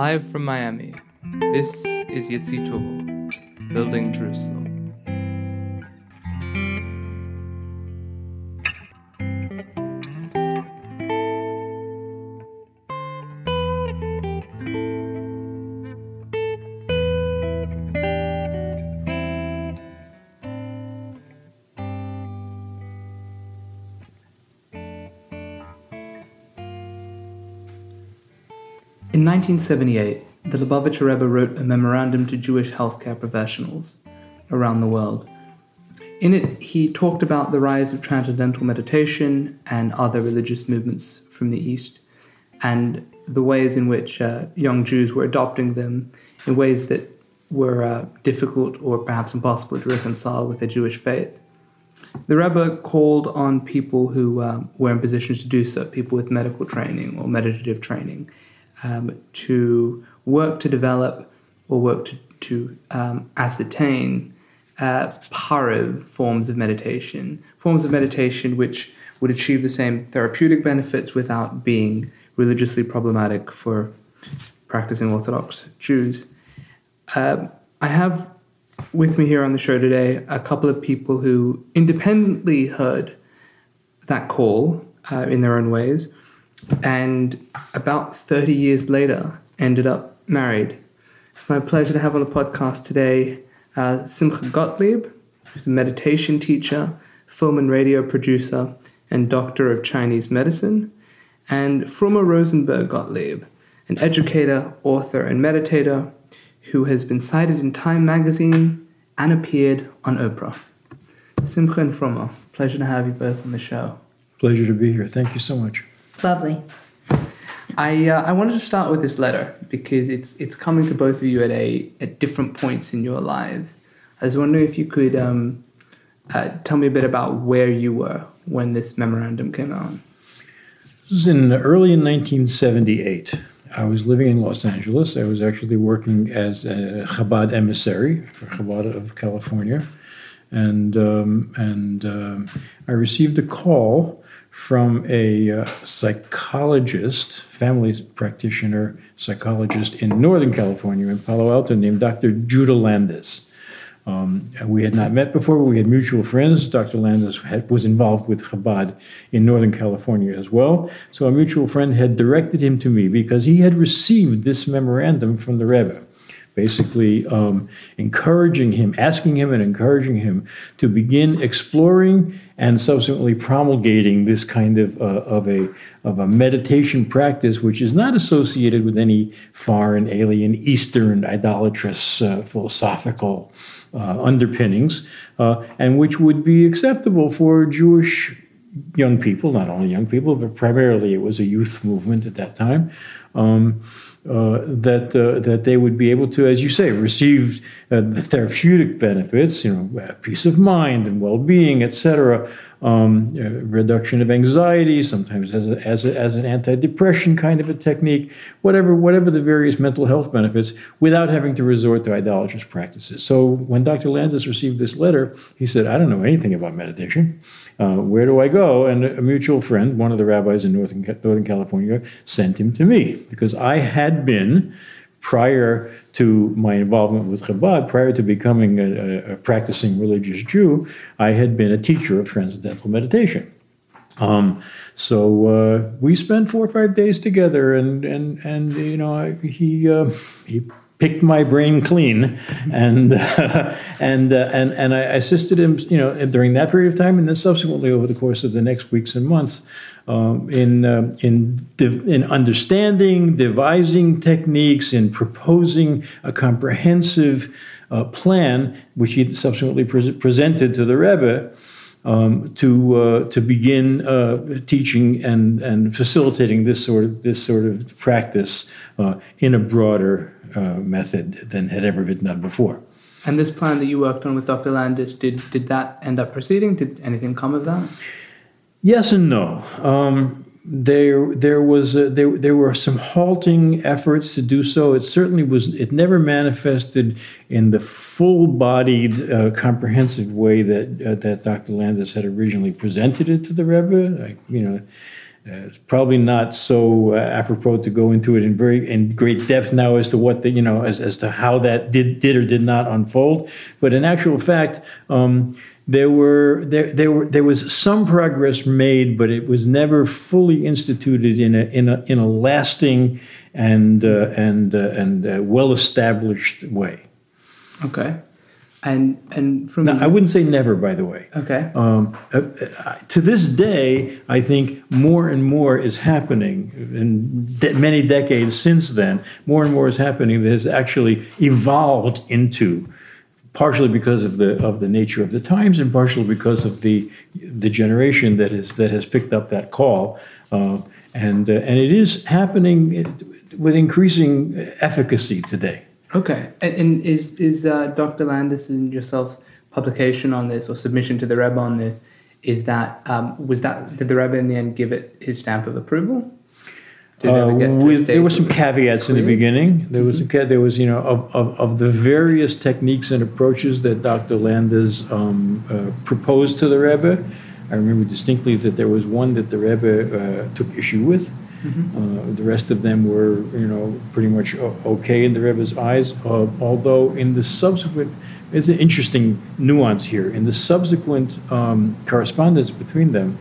Live from Miami, this is Yitzi Tuvil, Building Jerusalem. 1978, the Lubavitcher Rebbe wrote a memorandum to Jewish healthcare professionals around the world. In it, he talked about the rise of transcendental meditation and other religious movements from the East, and the ways in which uh, young Jews were adopting them in ways that were uh, difficult or perhaps impossible to reconcile with their Jewish faith. The Rebbe called on people who uh, were in positions to do so, people with medical training or meditative training, um, to work to develop or work to, to um, ascertain uh, pariv forms of meditation, forms of meditation which would achieve the same therapeutic benefits without being religiously problematic for practicing Orthodox Jews. Uh, I have with me here on the show today a couple of people who independently heard that call uh, in their own ways and about 30 years later ended up married. It's my pleasure to have on the podcast today uh, Simcha Gottlieb, who's a meditation teacher, film and radio producer, and doctor of Chinese medicine, and Frumma Rosenberg Gottlieb, an educator, author, and meditator who has been cited in Time magazine and appeared on Oprah. Simcha and Frumma, pleasure to have you both on the show. Pleasure to be here. Thank you so much. Lovely. I uh, I wanted to start with this letter because it's it's coming to both of you at a at different points in your lives. I was wondering if you could um, uh, tell me a bit about where you were when this memorandum came out. This was in early in 1978. I was living in Los Angeles. I was actually working as a Chabad emissary for Chabad of California, and um, and um, I received a call from a uh, psychologist, family practitioner, psychologist in Northern California, in Palo Alto, named Dr. Judah Landis. Um, we had not met before, but we had mutual friends. Dr. Landis had, was involved with Chabad in Northern California as well. So a mutual friend had directed him to me because he had received this memorandum from the Rebbe basically um, encouraging him, asking him and encouraging him to begin exploring and subsequently promulgating this kind of, uh, of, a, of a meditation practice, which is not associated with any foreign, alien, Eastern, idolatrous, uh, philosophical uh, underpinnings, uh, and which would be acceptable for Jewish young people, not only young people, but primarily it was a youth movement at that time. Um, uh, that uh, that they would be able to, as you say, receive uh, the therapeutic benefits, you know, peace of mind and well-being, etc., um, uh, reduction of anxiety, sometimes as, a, as, a, as an anti-depression kind of a technique, whatever whatever the various mental health benefits, without having to resort to idolatrous practices. So when Dr. Landis received this letter, he said, "I don't know anything about meditation. Uh, where do I go?" And a mutual friend, one of the rabbis in Northern, Northern California, sent him to me because I had been prior to my involvement with Chabad, prior to becoming a, a, practicing religious Jew, I had been a teacher of transcendental meditation. Um, so uh, we spent four or five days together, and and and you know I, he uh, he picked my brain clean, and uh, and uh, and and I assisted him, you know, during that period of time, and then subsequently over the course of the next weeks and months um, in, uh, in, in understanding, devising techniques, in proposing a comprehensive uh, plan, which he subsequently pre- presented to the Rebbe. Um, to uh, to begin uh, teaching and and facilitating this sort of this sort of practice uh, in a broader uh, method than had ever been done before. And this plan that you worked on with Dr. Landis, did did that end up proceeding? Did anything come of that? Yes and no. Um, there, there was a, there, there were some halting efforts to do so. It certainly was. It never manifested in the full-bodied, uh, comprehensive way that uh, that Dr. Landis had originally presented it to the Rebbe. I, you know, Uh, it's probably not so uh, apropos to go into it in very in great depth now as to what the you know as, as to how that did did or did not unfold. But in actual fact, um, there were there there were there was some progress made, but it was never fully instituted in a in a in a lasting and uh, and uh, and uh, well established way. Okay. And and from Now, the- I wouldn't say never, by the way. okay. Um, uh, uh, to this day, I think more and more is happening. In de- many decades since then, more and more is happening that has actually evolved into, partially because of the of the nature of the times, and partially because of the the generation that is that has picked up that call, uh, and uh, and it is happening with increasing efficacy today. Okay, and, and is is uh, Dr. Landis and yourself's publication on this or submission to the Rebbe on this? Is that um, was that did the Rebbe in the end give it his stamp of approval? Uh, ever get to a with, there were some caveats in the beginning. There was a, there was you know of, of, of the various techniques and approaches that Dr. Landis um, uh, proposed to the Rebbe. I remember distinctly that there was one that the Rebbe uh, took issue with. Uh, the rest of them were you know pretty much okay in the Rebbe's eyes. Uh, although in the subsequent, it's an interesting nuance here. In the subsequent um, correspondence between them,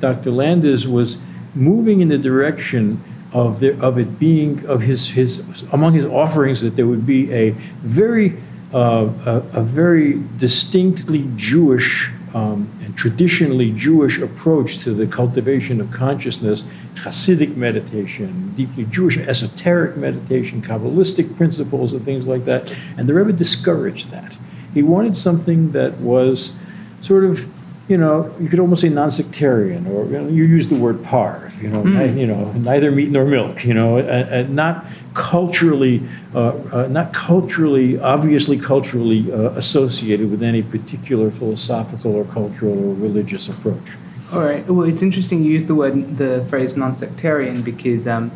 Dr. Landis was moving in the direction of the, of it being of his his among his offerings that there would be a very uh, a, a very distinctly Jewish um, and traditionally Jewish approach to the cultivation of consciousness, Hasidic meditation, deeply Jewish esoteric meditation, Kabbalistic principles, and things like that. And the Rebbe discouraged that. He wanted something that was sort of you know, you could almost say non-sectarian, or you, know, you use the word parv, you know, ni- you know, neither meat nor milk, you know, and, and not culturally, uh, uh, not culturally, obviously culturally uh, associated with any particular philosophical or cultural or religious approach. All right. Well, it's interesting you use the word, the phrase non-sectarian because um,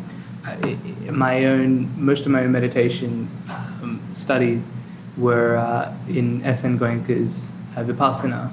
my own, most of my own meditation um, studies were uh, in S.N. Goenka's uh, Vipassana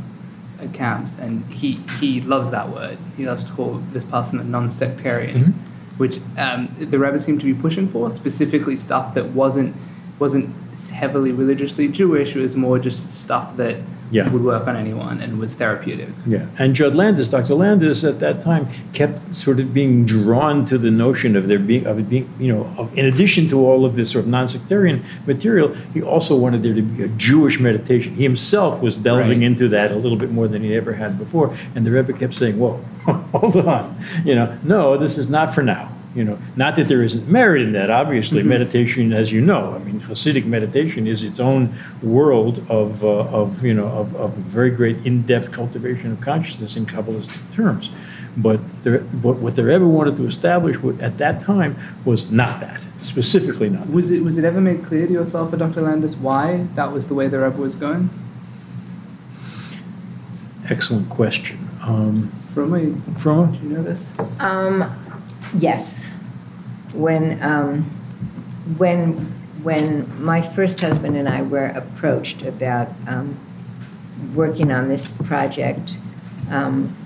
uh, camps, and he he loves that word. He loves to call Vipassana non-sectarian, which um, the Rebbe seemed to be pushing for, specifically stuff that wasn't wasn't heavily religiously Jewish. It was more just stuff that Yeah. would work on anyone and was therapeutic. Yeah, and Judd Landis, Dr. Landis, at that time kept sort of being drawn to the notion of there being of it being, you know, of, in addition to all of this sort of non-sectarian material, he also wanted there to be a Jewish meditation. He himself was delving Right. into that a little bit more than he ever had before, and the Rebbe kept saying, "Whoa, hold on, you know, no, this is not for now." You know, not that there isn't merit in that. Obviously, meditation, as you know, I mean, Hasidic meditation is its own world of, uh, of you know, of, of very great in-depth cultivation of consciousness in Kabbalistic terms. But, the, but what the Rebbe wanted to establish at that time was not that, specifically not that. Was it was it ever made clear to yourself or Dr. Landis why that was the way the Rebbe was going? Excellent question. Um, From me, Frumma? do you know this? Um, yes. When, um, when, when my first husband and I were approached about um, working on this project, um,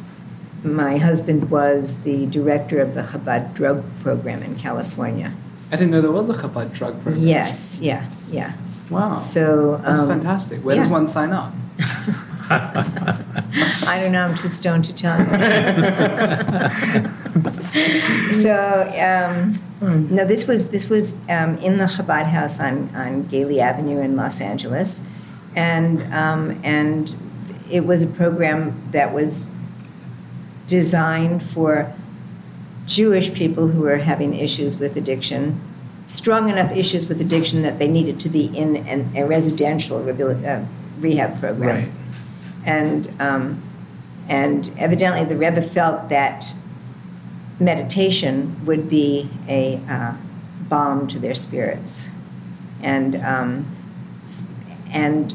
my husband was the director of the Chabad drug program in California. I didn't know there was a Chabad drug program. Yes, yeah, yeah. Wow. So That's um, fantastic. Where does one sign up? I don't know. I'm too stoned to tell you. so um, no, this was this was um, in the Chabad House on on Gayley Avenue in Los Angeles, and um, and it was a program that was designed for Jewish people who were having issues with addiction, strong enough issues with addiction that they needed to be in an, a residential rehabil- uh, rehab program Right. and um, and evidently the Rebbe felt that meditation would be a uh, balm to their spirits, and um, and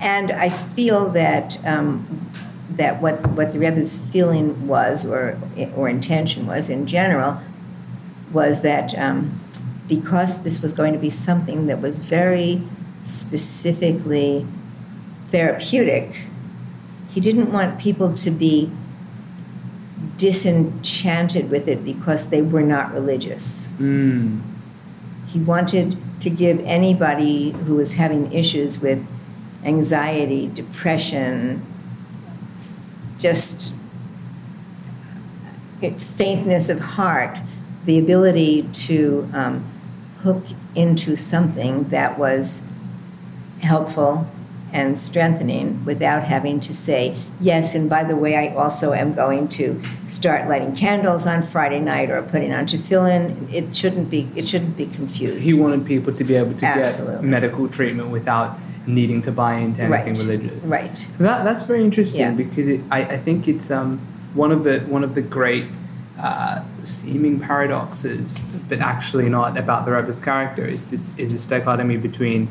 and I feel that um, that what what the Rebbe's feeling was or or intention was in general was that um, because this was going to be something that was very specifically therapeutic, he didn't want people to be disenchanted with it because they were not religious. Mm. He wanted to give anybody who was having issues with anxiety, depression, just faintness of heart, the ability to um, hook into something that was helpful and strengthening without having to say, yes, and by the way, I also am going to start lighting candles on Friday night or putting on tefillin. It shouldn't be, it shouldn't be confused. He wanted people to be able to Absolutely. get medical treatment without needing to buy into anything Right. religious. Right. So that that's very interesting Yeah. because it, I, I think it's um, one of the one of the great uh, seeming paradoxes, but actually not about the Rebbe's character is this is this dichotomy between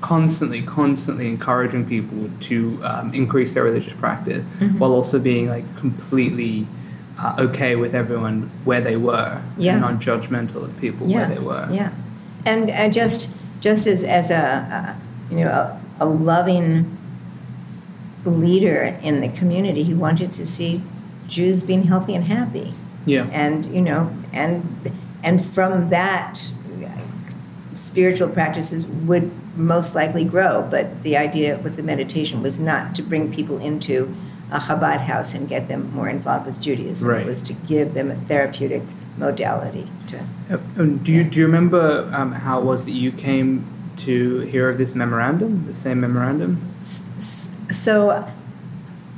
constantly constantly encouraging people to um, increase their religious practice Mm-hmm. while also being like completely uh, okay with everyone where they were Yeah. and not judgmental of people yeah, where they were. Yeah, and uh, just just as as a, a you know a, a loving leader in the community, he wanted to see Jews being healthy and happy, Yeah. and you know, and and from that, spiritual practices would most likely grow. But the idea with the meditation was not to bring people into a Chabad house and get them more involved with Judaism. Right. It was to give them a therapeutic modality to. Uh, um, do you do you remember um, how it was that you came to hear of this memorandum, the same memorandum? So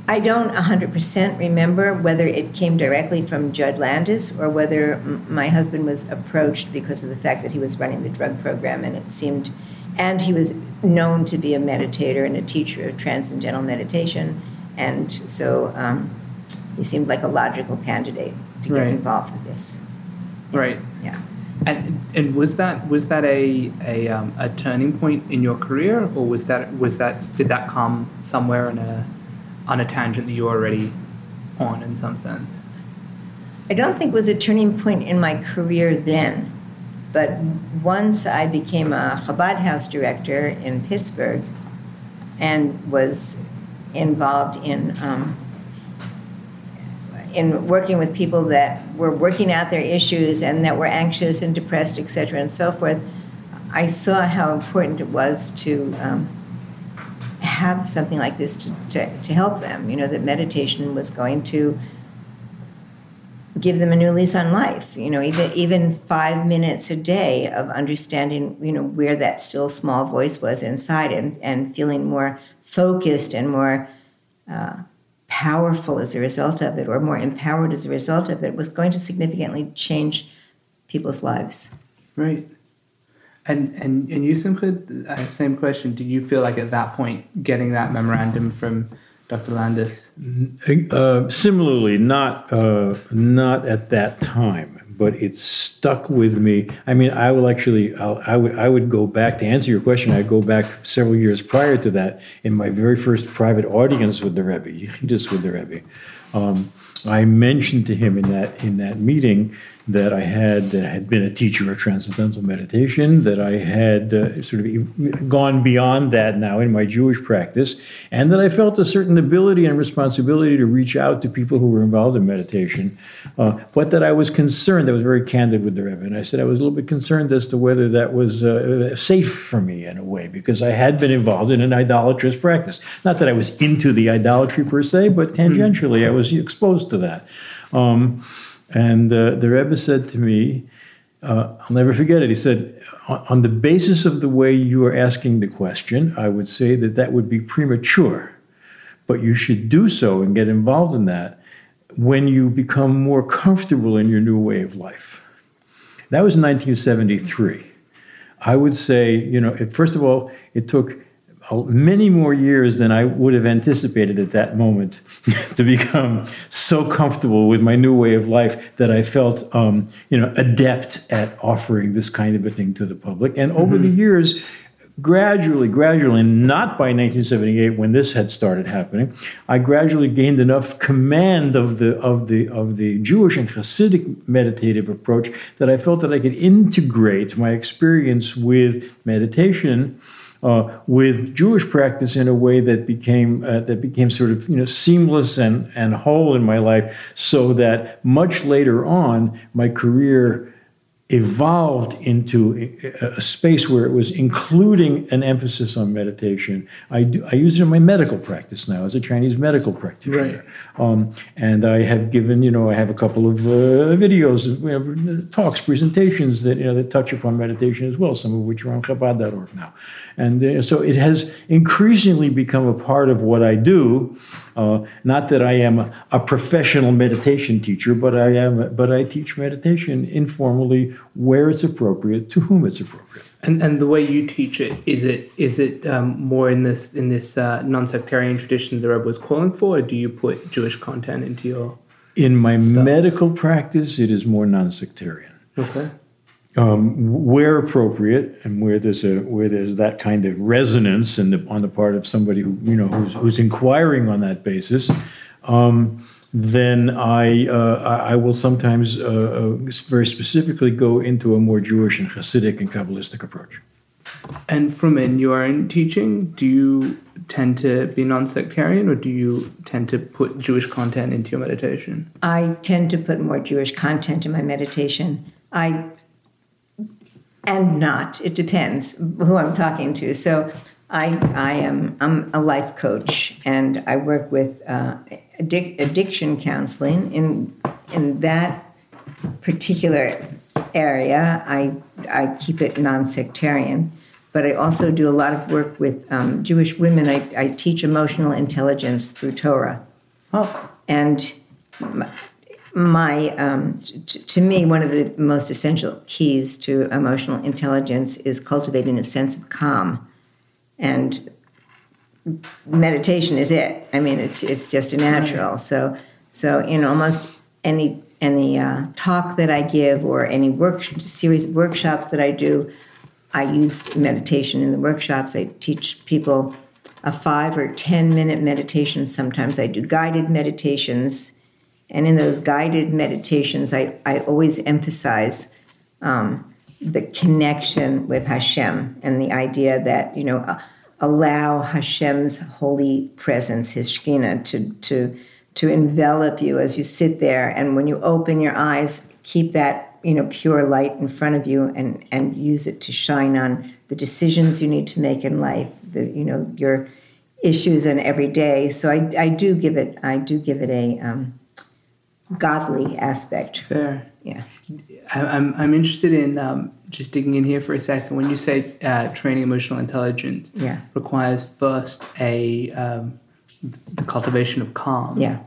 I don't 100% remember whether it came directly from Judd Landis or whether m- my husband was approached because of the fact that he was running the drug program and it seemed, and he was known to be a meditator and a teacher of transcendental meditation. And so um, he seemed like a logical candidate to get Right. involved with this. Right. Yeah. And and was that was that a a, um, a turning point in your career, or was that was that did that come somewhere in a on a tangent that you were already on in some sense? I don't think it was a turning point in my career then, but once I became a Chabad house director in Pittsburgh and was involved in um, in working with people that were working out their issues and that were anxious and depressed, et cetera, and so forth, I saw how important it was to um, have something like this to, to, to help them. You know, that meditation was going to give them a new lease on life. You know, even even five minutes a day of understanding, you know, where that still small voice was inside, and and feeling more focused and more uh, powerful as a result of it, or more empowered as a result of it, was going to significantly change people's lives. Right. And and and you, Simcha, uh, same question. Did you feel like at that point getting that memorandum from Dr. Landis? Uh, similarly, not uh, not at that time, but it stuck with me. I mean, I will actually, I'll, I would, I would go back to answer your question. I'd go back several years prior to that in my very first private audience with the Rebbe, just with the Rebbe. Um, I mentioned to him in that in that meeting that I had that had been a teacher of transcendental meditation, that I had uh, sort of gone beyond that now in my Jewish practice, and that I felt a certain ability and responsibility to reach out to people who were involved in meditation, uh, but that I was concerned. I was very candid with the Rebbe, and I said I was a little bit concerned as to whether that was uh, safe for me in a way because I had been involved in an idolatrous practice. Not that I was into the idolatry per se, but tangentially I was exposed to that. Um, and uh, the Rebbe said to me, uh, I'll never forget it. He said, on the basis of the way you are asking the question, I would say that that would be premature, but you should do so and get involved in that when you become more comfortable in your new way of life. That was 1973. I would say, you know, it, first of all, it took many more years than I would have anticipated at that moment to become so comfortable with my new way of life that I felt, um, you know, adept at offering this kind of a thing to the public. And over the years, gradually, gradually, and not by 1978 when this had started happening, I gradually gained enough command of the of the of the Jewish and Hasidic meditative approach that I felt that I could integrate my experience with meditation uh, with Jewish practice in a way that became uh, that became sort of you know seamless and and whole in my life, so that much later on my career evolved into a, a space where it was including an emphasis on meditation. I, do, I use it in my medical practice now as a Chinese medical practitioner. Right. Um, and I have given, you know, I have a couple of uh, videos, you know, talks, presentations that, you know, that touch upon meditation as well, some of which are on Chabad.org now. And uh, so it has increasingly become a part of what I do. Uh, not that I am a, a, professional meditation teacher, but I am. But I teach meditation informally where it's appropriate, to whom it's appropriate. And and the way you teach it is it is it um, more in this in this uh, non-sectarian tradition the Rebbe was calling for, or do you put Jewish content into your? In my stuff? medical practice, it is more non-sectarian. Okay um, where appropriate and where there's a where there's that kind of resonance and on the part of somebody who you know who's, who's inquiring on that basis, um, then I uh, I will sometimes uh, uh, very specifically go into a more Jewish and Hasidic and Kabbalistic approach. And Frumma in your own teaching, do you tend to be non-sectarian, or do you tend to put Jewish content into your meditation? I tend to put more Jewish content in my meditation. I and not. It depends who I'm talking to. So I, I am I'm a life coach and I work with uh, addic- addiction counseling. In in that particular area, I I keep it non-sectarian. But I also do a lot of work with um, Jewish women. I, I teach emotional intelligence through Torah. Oh. And my um, t- to me one of the most essential keys to emotional intelligence is cultivating a sense of calm. And meditation is it. I mean it's it's just a natural. So so in almost any any uh, talk that i give or any work series of workshops that i do i use meditation in the workshops. I teach people a five or ten minute meditation. Sometimes i do guided meditations and in those guided meditations, I, I always emphasize um, the connection with Hashem and the idea that, you know, allow Hashem's holy presence, his Shekhinah, to, to, to envelop you as you sit there. And when you open your eyes, keep that, you know, pure light in front of you and, and use it to shine on the decisions you need to make in life, the, you know, your issues in every day. So I, I do give it, I do give it a, um, godly aspect. Fair. Yeah. I'm, I'm interested in um, just digging in here for a second. When you say uh, training emotional intelligence yeah. requires first a um, the cultivation of calm. Yeah.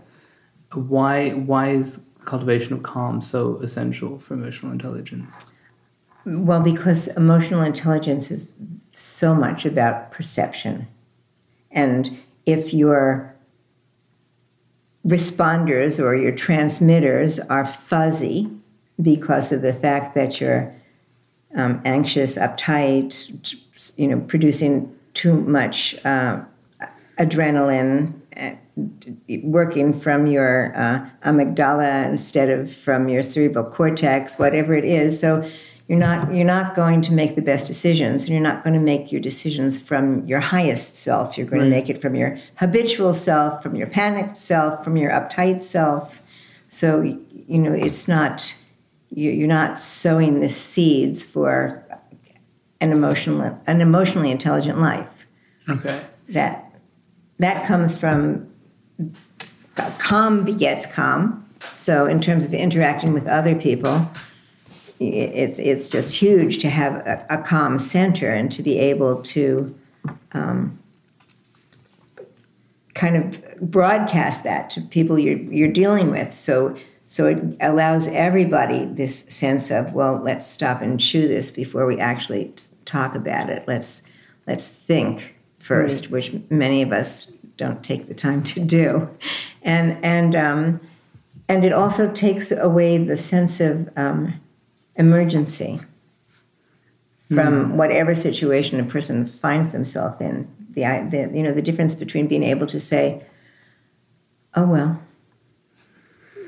Why why is cultivation of calm so essential for emotional intelligence? Well, because emotional intelligence is so much about perception. And if you're responders or your transmitters are fuzzy because of the fact that you're um, anxious, uptight, you know, producing too much uh, adrenaline, uh, working from your uh, amygdala instead of from your cerebral cortex, whatever it is. So you're not you're not going to make the best decisions and you're not going to make your decisions from your highest self. You're going right. to make it from your habitual self from your panicked self from your uptight self. So you know it's not you're not sowing the seeds for an emotional an emotionally intelligent life. Okay. That that comes from calm begets calm. So in terms of interacting with other people it's it's just huge to have a, a calm center and to be able to um, kind of broadcast that to people you're you're dealing with. So so it allows everybody this sense of well, let's stop and chew this before we actually talk about it. Let's let's think first, right. which many of us don't take the time to do, and and um, and it also takes away the sense of um, emergency from mm. whatever situation a person finds themselves in. The, the, you know the difference between being able to say, "Oh well,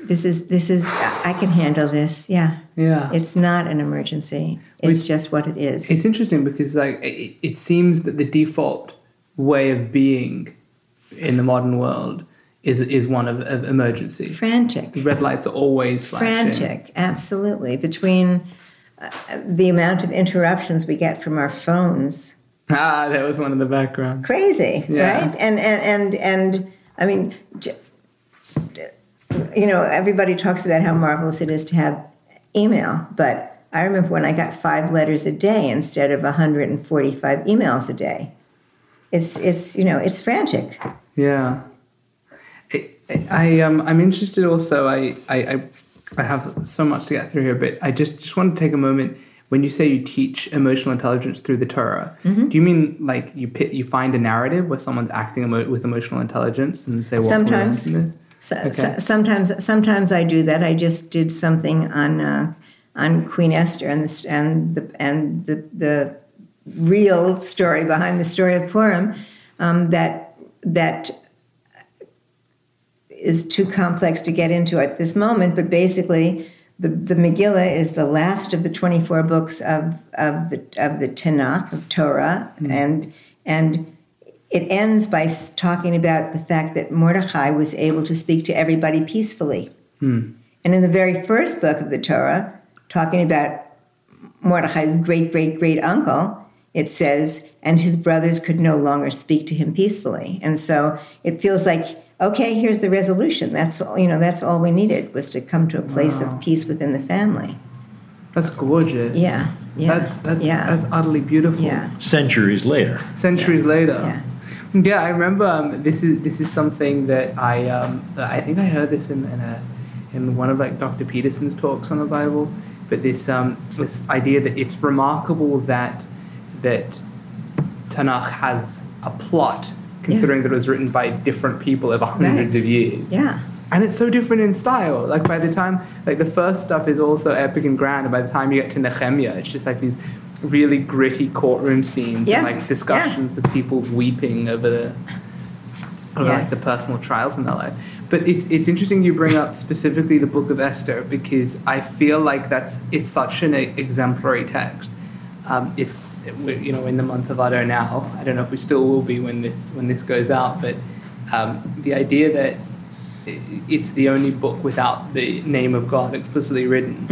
this is this is I can handle this. Yeah, Yeah. it's not an emergency. It's just what it is. It's interesting because like it, it seems that the default way of being in the modern world is is one of, of emergency. frantic. The red lights are always flashing. frantic absolutely between uh, the amount of interruptions we get from our phones Ah, that was one in the background. crazy Yeah. right and and and and i mean you know everybody talks about how marvelous it is to have email but i remember when i got five letters a day instead of 145 emails a day it's it's you know it's frantic Yeah. I, um I'm interested also I, I I I have so much to get through here, but I just just want to take a moment when you say you teach emotional intelligence through the Torah. Mm-hmm. Do you mean like you pit, you find a narrative where someone's acting emo- with emotional intelligence and say what Sometimes. So, Okay. so, sometimes, sometimes I do that. I just did something on uh, on Queen Esther and the and the and the the real story behind the story of Purim um, that that is too complex to get into at this moment. But basically, the, the Megillah is the last of the twenty four books of of the of the Tanakh of Torah, mm-hmm. and and it ends by talking about the fact that Mordechai was able to speak to everybody peacefully. Hmm. And in the very first book of the Torah, talking about Mordechai's great great great uncle, it says, and his brothers could no longer speak to him peacefully. And so it feels like, okay, here's the resolution. That's all, you know, that's all we needed was to come to a place Wow. of peace within the family. That's gorgeous. Yeah. Yeah. That's that's yeah. that's utterly beautiful. yeah. Centuries later. Centuries later. Yeah. Yeah, I remember um, this is this is something that I um, I think I heard this in, in a in one of like Dr. Peterson's talks on the Bible, but this um, this idea that it's remarkable that that Tanakh has a plot, considering that it was written by different people over hundreds Right. of years. Yeah. And it's so different in style. Like by the time, like the first stuff is also epic and grand, and by the time you get to Nehemiah, it's just like these really gritty courtroom scenes Yeah, and like discussions of people weeping over the over Yeah. like the personal trials in their life. But it's it's interesting you bring up specifically the Book of Esther because I feel like that's it's such an exemplary text. Um, it's you know in the month of Adar now. I don't know if we still will be when this when this goes out, but um, the idea that it's the only book without the name of God explicitly written,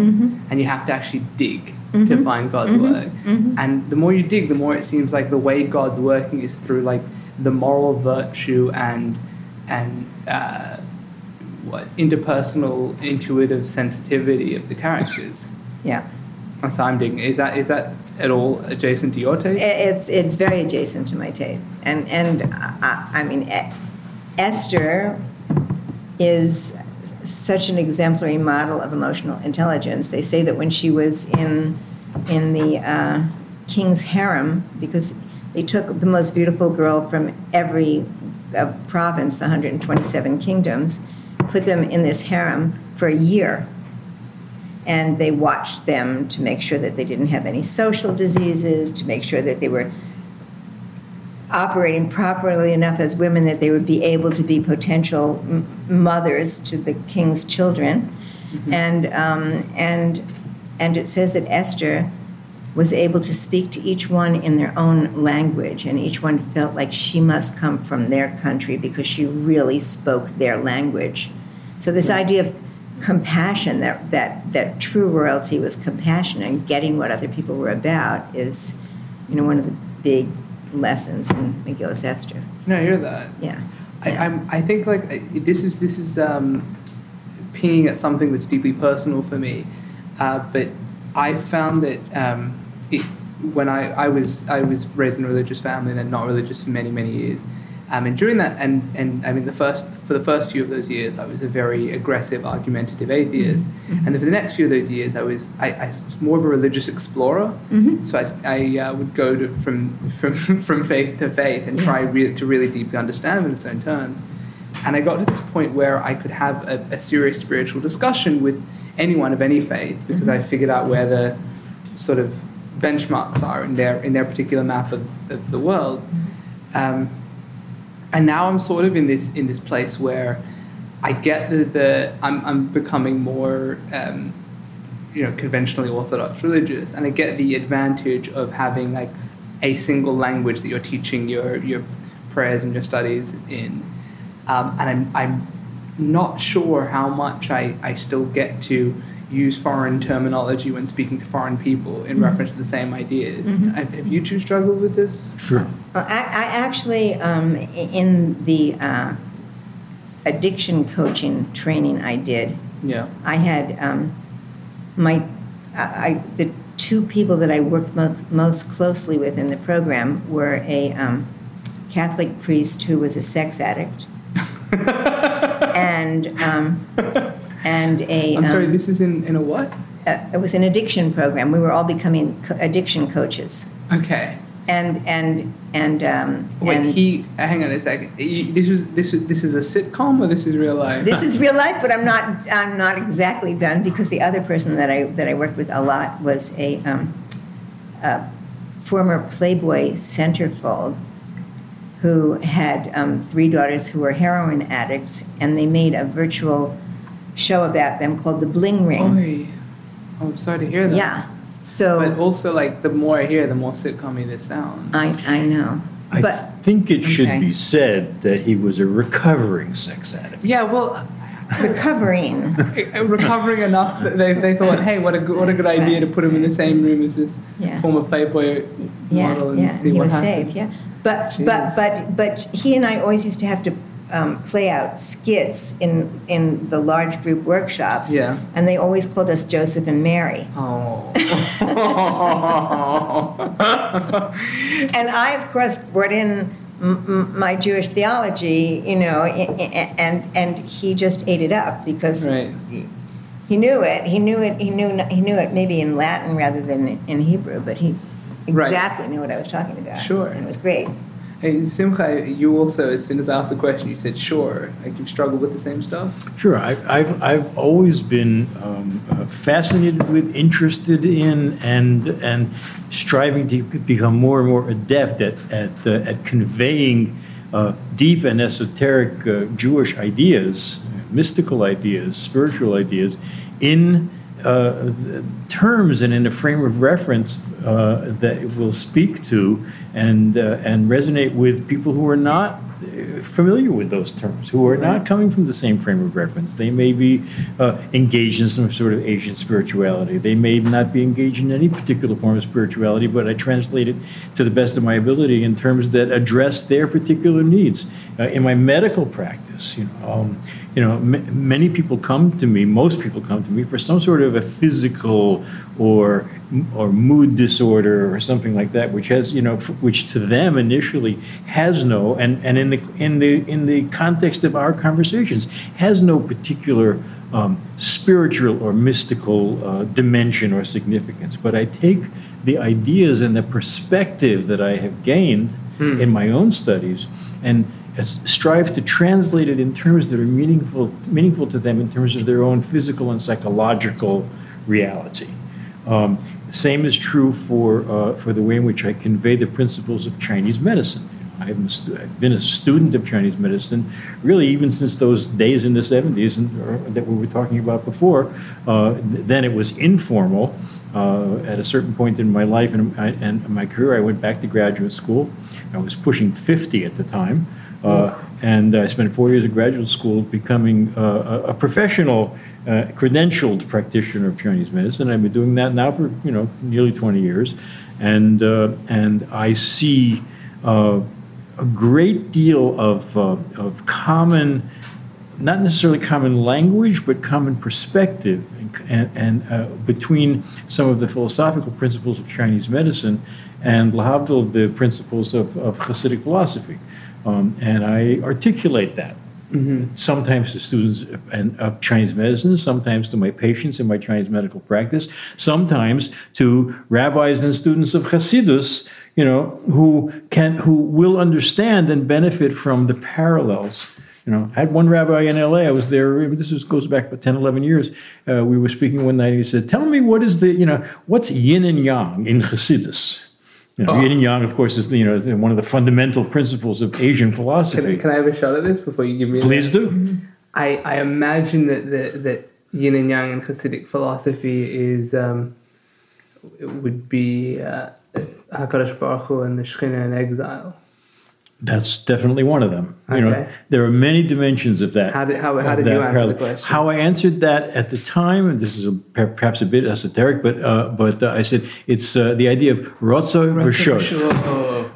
and you have to actually dig to find God's work. And the more you dig, the more it seems like the way God's working is through like the moral virtue and and uh, what interpersonal intuitive sensitivity of the characters. Yeah. That's I'm digging. Is that is that at all adjacent to your take? It's it's very adjacent to my tape, and and I, I mean, Esther is such an exemplary model of emotional intelligence. They say that when she was in in the uh, king's harem, because they took the most beautiful girl from every uh, province, 127 kingdoms, put them in this harem for a year and they watched them to make sure that they didn't have any social diseases, to make sure that they were operating properly enough as women that they would be able to be potential m- mothers to the king's children, and um, and and it says that Esther was able to speak to each one in their own language, and each one felt like she must come from their country because she really spoke their language. So this idea of compassion, that that that true royalty was compassion and getting what other people were about, is, you know, one of the big lessons in Megillah Esther. No, I hear that. Yeah. I, I'm, I think like I- this is this is um, pinging at something that's deeply personal for me, uh, but I found that um, it, when I, I was I was raised in a religious family and then not religious for many many years, um, and during that and and I mean the first for the first few of those years I was a very aggressive argumentative atheist, and then for the next few of those years I was I, I was more of a religious explorer, so I, I uh, would go to, from from from faith to faith and try re- to really deeply understand in its own terms. And I got to this point where I could have a, a serious spiritual discussion with anyone of any faith because I figured out where the sort of benchmarks are in their in their particular map of, of the world. Um, and now I'm sort of in this in this place where I get the, the I'm, I'm becoming more um, you know conventionally orthodox religious and I get the advantage of having like a single language that you're teaching your your prayers and your studies in. Um, and I'm, I'm not sure how much I, I still get to use foreign terminology when speaking to foreign people in Mhm. reference to the same ideas. Mhm. Have have you two struggled with this? Sure. Well, I, I actually, um, in the uh, addiction coaching training I did, Yeah. I had um, my, I, I, the two people that I worked most, most closely with in the program were a um, Catholic priest who was a sex addict and um, and a. I'm sorry, um, this is in, in a what? uh, it was an addiction program. We were all becoming co- addiction coaches, Okay. and and and um, Wait, and he. Hang on a second. You- This was this was this is a sitcom or this is real life? this is real life, but I'm not I'm not exactly done because the other person that I that I worked with a lot was a, um, a former Playboy centerfold who had um, three daughters who were heroin addicts, and they made a virtual show about them called the Bling Ring. Oy. Oh, I'm sorry to hear that. Yeah, so But also, like, the more I hear, the more sitcom this sounds. I I know, I but think it I'm should sorry. be said that he was a recovering sex addict. Yeah, well, recovering. recovering enough that they, they thought, hey, what a good, what a good idea to put him in the same room as this Yeah. former Playboy Yeah, model and yeah, see he what was happens. safe. Yeah, but but but but he and I always used to have to um, play out skits in in the large group workshops. Yeah. and they always called us Joseph and Mary. Oh. And I, of course, brought in m- m- my Jewish theology, you know, and and he just ate it up because right. he knew it. He knew it. He knew he knew it maybe in Latin rather than in Hebrew, but he Right. exactly knew what I was talking about. Sure. and it was great. Hey, Simcha, you also, as soon as I asked the question, you said sure. Like you've struggled with the same stuff? Sure, I, I've, I've always been um, uh, fascinated with, interested in, and and striving to become more and more adept at at, uh, at conveying uh, deep and esoteric uh, Jewish ideas, mystical ideas, spiritual ideas, in uh, terms and in a frame of reference uh, that will speak to and uh, and resonate with people who are not uh, familiar with those terms, who are not coming from the same frame of reference. They may be uh, engaged in some sort of Asian spirituality. They may not be engaged in any particular form of spirituality, but I translate it to the best of my ability in terms that address their particular needs. Uh, in my medical practice, you know, um, you know, m- many people come to me. Most people come to me for some sort of a physical or or mood disorder or something like that, which has you know, f- which to them initially has no, and and in the in the in the context of our conversations has no particular um, spiritual or mystical uh, dimension or significance. But I take the ideas and the perspective that I have gained in my own studies and as- strive to translate it in terms that are meaningful meaningful to them in terms of their own physical and psychological reality. Um, same is true for uh, for the way in which I convey the principles of Chinese medicine. I'm a stu- I've been a student of Chinese medicine, really, even since those days in the 70s and, or, that we were talking about before. Uh, th- then it was informal. Uh, at a certain point in my life and, I- and my career, I went back to graduate school. I was pushing 50 at the time. Uh, and I spent four years of graduate school becoming uh, a, a professional, uh, credentialed practitioner of Chinese medicine. I've been doing that now for you know nearly 20 years, and uh, and I see uh, a great deal of uh, of common, not necessarily common language, but common perspective, and, and, uh, between some of the philosophical principles of Chinese medicine and lahavdil, the principles of, of Hasidic philosophy. Um, and I articulate that sometimes to students and- of Chinese medicine, sometimes to my patients in my Chinese medical practice, sometimes to rabbis and students of Hasidus, you know, who can who will understand and benefit from the parallels. You know, I had one rabbi in LA. I was there. This was, goes back about 10, 11 years. Uh, we were speaking one night. And he said, "Tell me what is the you know what's yin and yang in Hasidus." You know, Oh. Yin and yang, of course, is you know one of the fundamental principles of Asian philosophy. Can, can I have a shot at this before you give me? Please do. I, I imagine that, that that yin and yang in Hasidic philosophy is um, it would be uh, Hakadosh Baruch Hu and the Shekhinah in exile. That's definitely one of them. You know, there are many dimensions of that. How did- how- how of did you answer parallel. the question? How I answered that at the time, and this is a, perhaps a bit esoteric, but uh, but uh, I said it's uh, the idea of rotzo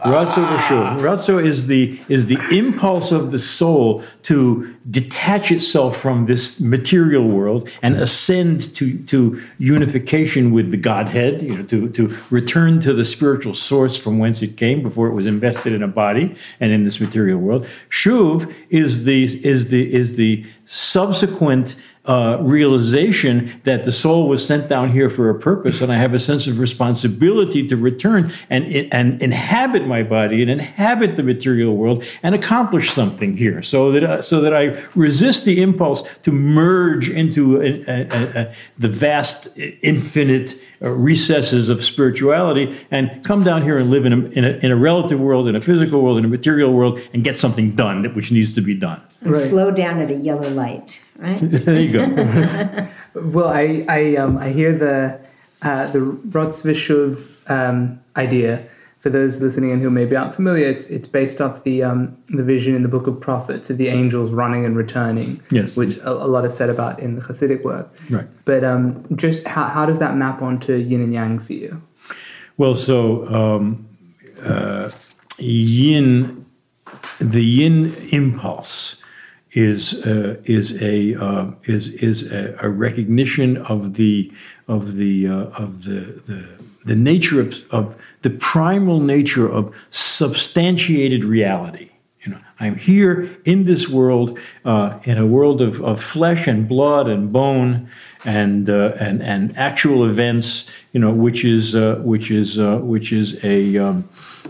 v'shor. Ratzo v'shov. Ratzo is the is the impulse of the soul to detach itself from this material world and ascend to to unification with the Godhead. You know, to to return to the spiritual source from whence it came before it was invested in a body and in this material world. Shuv is the is the is the subsequent uh, realization that the soul was sent down here for a purpose, and I have a sense of responsibility to return and and inhabit my body and inhabit the material world and accomplish something here, so that uh, so that I resist the impulse to merge into a, a, a, the vast, infinite recesses of spirituality and come down here and live in a, in a in a relative world, in a physical world, in a material world, and get something done that which needs to be done. And Right. slow down at a yellow light, right? There you go. Well, I I um I hear the uh, the ratzo v'shov um, idea. For those listening in who maybe aren't familiar, it's it's based off the um, the vision in the Book of Prophets of the angels running and returning. Yes. which a, a lot is said about in the Hasidic work. Right. But um, just how how does that map onto yin and yang for you? Well, so um, uh, yin, the yin impulse is uh, is a uh, is is a, a recognition of the of the uh, of the the the nature of, of the primal nature of substantiated reality. You know, I'm here in this world, uh, in a world of, of flesh and blood and bone, and uh, and and actual events. You know, which is uh, which is uh, which is a um,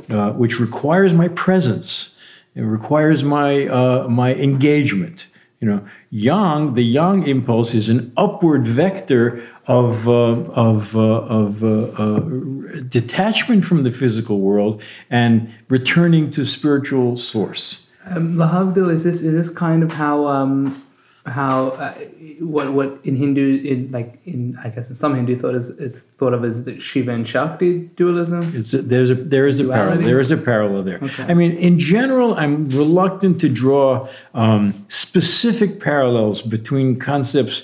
uh, which requires my presence. It requires my uh, my engagement. You know, yang, the yang impulse is an upward vector of uh, of uh, of uh, uh, detachment from the physical world and returning to spiritual source. Um, Lahavdil, is this is this kind of how um, how uh, what what in Hindu in like in I guess in some Hindu thought is, is thought of as the Shiva and Shakti dualism? It's a, there's a there is a parallel there is a parallel there. Okay. I mean, in general, I'm reluctant to draw um, specific parallels between concepts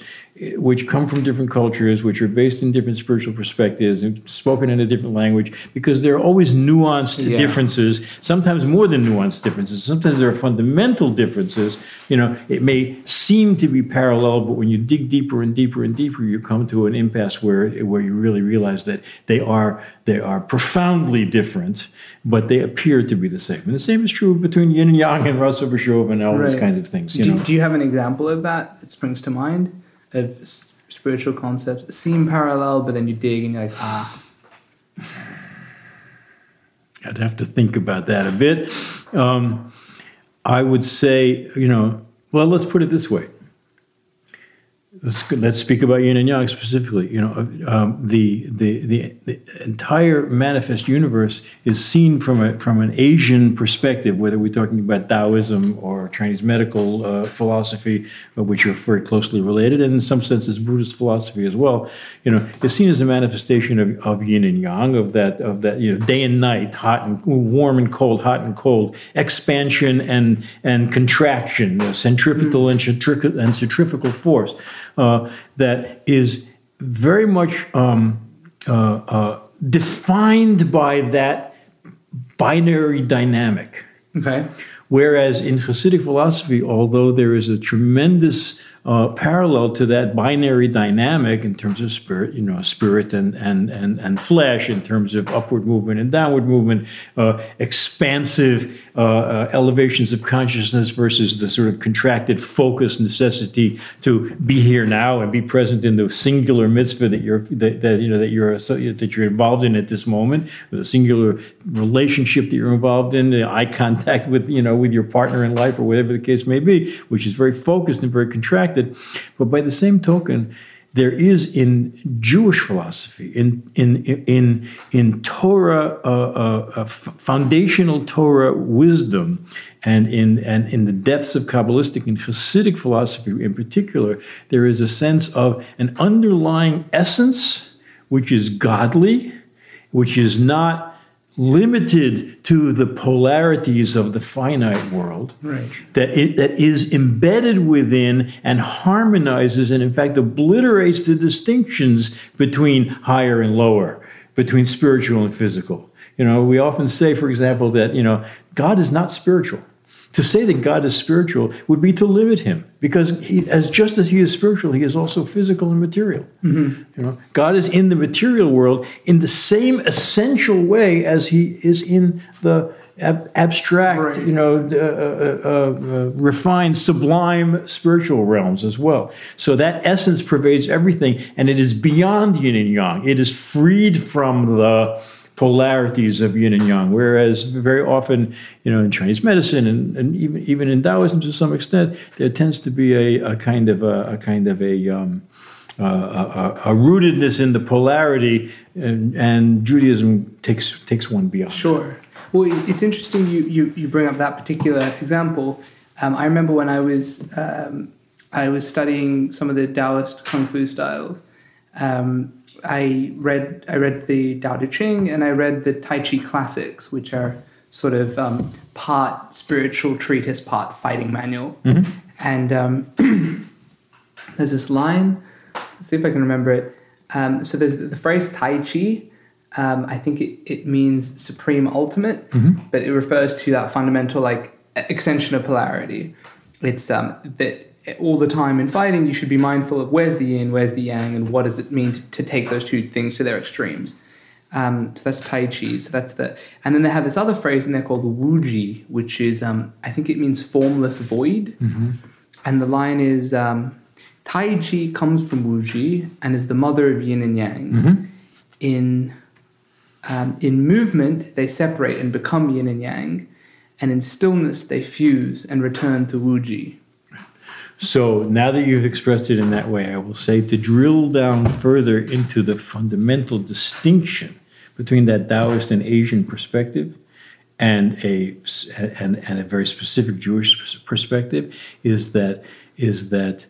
which come from different cultures, which are based in different spiritual perspectives and spoken in a different language, because there are always nuanced Yeah. differences. Sometimes more than nuanced differences. Sometimes there are fundamental differences. You know, it may seem to be parallel, but when you dig deeper and deeper and deeper, you come to an impasse where where you really realize that they are they are profoundly different, but they appear to be the same. And the same is true between yin and yang and ratzo v'shov and all these kinds of things. You do, know, do you have an example of that that springs to mind of spiritual concepts seem parallel, but then you dig and you're like, ah, I'd have to think about that a bit. Um, I would say, you know, well, let's put it this way. Let's let's speak about yin and yang specifically. You know, um, the, the the the entire manifest universe is seen from a from an Asian perspective. Whether we're talking about Taoism or Chinese medical uh, philosophy, uh, which are very closely related, and in some senses Buddhist philosophy as well. You know, it's seen as a manifestation of, of yin and yang, of that of that you know day and night, hot and warm and cold, hot and cold, expansion and and contraction, uh, centripetal and, centric- and centrifugal force uh, that is very much um, uh, uh, defined by that binary dynamic. okay, Whereas in Hasidic philosophy, although there is a tremendous uh, parallel to that binary dynamic in terms of spirit, you know, spirit and and and, and flesh, in terms of upward movement and downward movement, uh, expansive uh, uh, elevations of consciousness versus the sort of contracted focus necessity to be here now and be present in the singular mitzvah that you're that, that you know that you're that you're involved in at this moment, with a singular relationship that you're involved in, the eye contact with you know with your partner in life or whatever the case may be, which is very focused and very contracted. But by the same token, there is in Jewish philosophy, in in in in Torah, uh, uh, uh, foundational Torah wisdom, And in, and in the depths of Kabbalistic and Hasidic philosophy in particular, there is a sense of an underlying essence which is godly, which is not limited to the polarities of the finite world Right. that it that is embedded within and harmonizes and in fact obliterates the distinctions between higher and lower between spiritual and physical you know we often say for example that you know god is not spiritual to say that god is spiritual would be to limit him because he, as just as he is spiritual he is also physical and material. You know god is in the material world in the same essential way as he is in the ab- abstract Right. you know uh, uh, uh, refined sublime spiritual realms as well. So that essence pervades everything and it is beyond yin and yang. It is freed from the polarities of yin and yang whereas very often you know in chinese medicine and, and even even in taoism to some extent there tends to be a, a kind of a, a kind of a um, a, a rootedness in the polarity, and, and Judaism takes takes one beyond. Sure. Well, it's interesting you, you, you bring up that particular example. Um, I remember when I was um, I was studying some of the Taoist kung fu styles. Um, I read I read the Tao Te Ching and I read the Tai Chi classics, which are sort of um, part spiritual treatise, part fighting manual. And um, there's this line. Let's see if I can remember it. Um, so there's the phrase Tai Chi. Um, I think it, it means supreme ultimate, but it refers to that fundamental like extension of polarity. It's um, that all the time in fighting you should be mindful of where's the yin, where's the yang, and what does it mean to, to take those two things to their extremes. Um, so that's Tai Chi. So that's the, and then they have this other phrase in there called Wuji, which is um, I think it means formless void. And the line is um, Tai Chi comes from Wuji and is the mother of yin and yang. In um, in movement, they separate and become yin and yang, and in stillness, they fuse and return to Wuji. So now that you've expressed it in that way, I will say to drill down further into the fundamental distinction between that Taoist and Asian perspective and a and, and a very specific Jewish perspective is that is that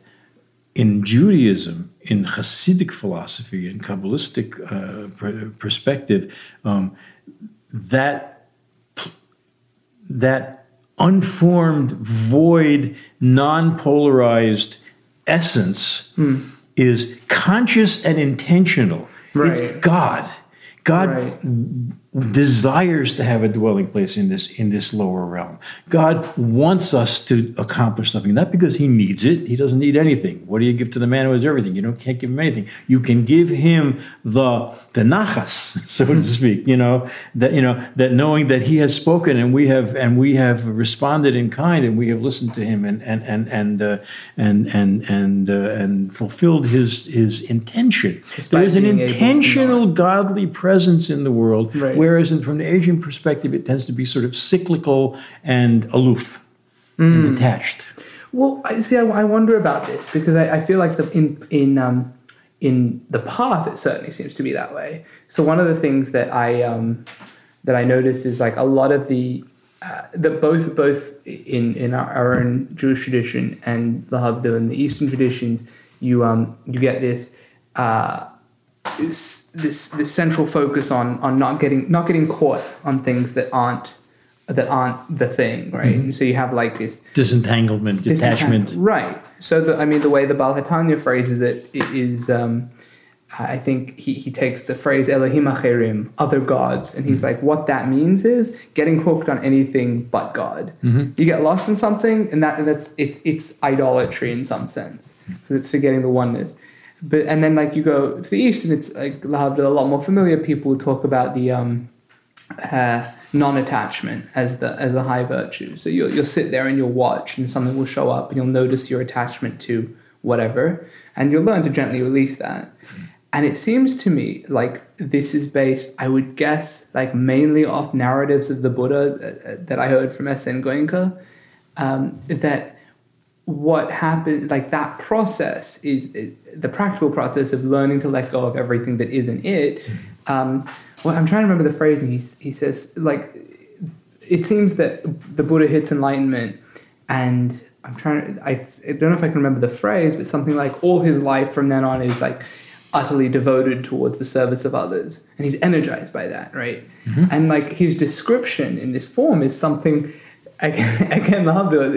in Judaism, in Hasidic philosophy, in Kabbalistic uh, per- perspective, um, that that unformed, void, non-polarized essence hmm. is conscious and intentional. It's God. God Right. desires to have a dwelling place in this in this lower realm. God wants us to accomplish something, not because He needs it. He doesn't need anything. What do you give to the man who has everything? You don't can't give him anything. You can give him the the nachas, so to speak. You know that you know that knowing that He has spoken and we have and we have responded in kind and we have listened to Him and and and and uh, and and and uh, and fulfilled His His intention. Despite There is an being able to intentional godly presence in the world, Right. whereas in, from the Asian perspective, it tends to be sort of cyclical and aloof Mm. and detached. Well, I see. I, I wonder about this because I, I feel like the, in in um, in the path, it certainly seems to be that way. So one of the things that I um, that I notice is like a lot of the uh, that both both in in our, our own Jewish tradition and the Havdalah in the Eastern traditions, you um you get this. Uh, this, this central focus on on not getting not getting caught on things that aren't that aren't the thing, right? And so you have like this Disentanglement, detachment. Right. So, the, I mean, the way the Baal Hatanya phrases it is, i- um, I think he, he takes the phrase Elohim Acherim, other gods, and he's like, what that means is getting hooked on anything but God. You get lost in something, and that and that's it's it's idolatry in some sense, because it's forgetting the oneness. But and then like you go to the east, and it's like a lot more familiar. People talk about the um, uh, non-attachment as the as the high virtue. So you'll you'll sit there and you'll watch, and something will show up, and you'll notice your attachment to whatever, and you'll learn to gently release that. And it seems to me like this is based, I would guess, like mainly off narratives of the Buddha that, that I heard from S.N. Goenka, um, that what happened, like that process is, is the practical process of learning to let go of everything that isn't it. Um, well, I'm trying to remember the phrasing. He, he says, like, it seems that the Buddha hits enlightenment, and I'm trying to. I, I don't know if I can remember the phrase, but something like all his life from then on is like utterly devoted towards the service of others, and he's energized by that, right? Mm-hmm. And like his description in this form is something. Again, again,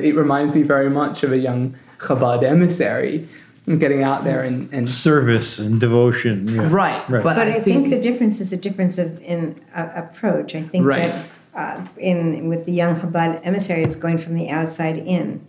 it reminds me very much of a young Chabad emissary getting out there and, and Service and devotion. Yeah. right, Right. But, But I, I think the difference is a difference of in uh, approach. I think Right. that uh, in with the young Chabad emissary, it's going from the outside in.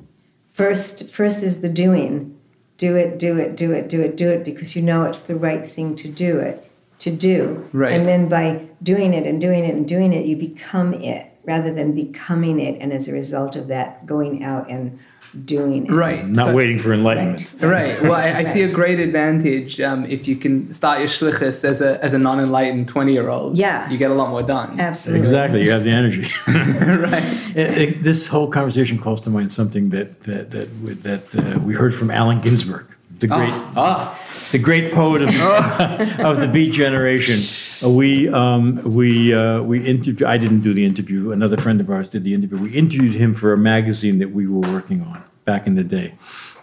First, first is the doing. Do it, do it, do it, do it, do it, because you know it's the right thing to do it, to do. Right. And then by doing it and doing it and doing it, you become it rather than becoming it, and as a result of that, going out and doing it. right, Not so- waiting for enlightenment. Right. Well, I, I see a great advantage um, if you can start your shlichus as a as a non-enlightened twenty year old. Yeah. You get a lot more done. Absolutely. Exactly. You have the energy. right. It- it- this whole conversation calls to mind something that that that we- that uh, we heard from Allen Ginsberg, the great Ah. The great poet of, of the Beat generation. Uh, we um, we uh, we interview. I didn't do the interview. Another friend of ours did the interview. We interviewed him for a magazine that we were working on back in the day.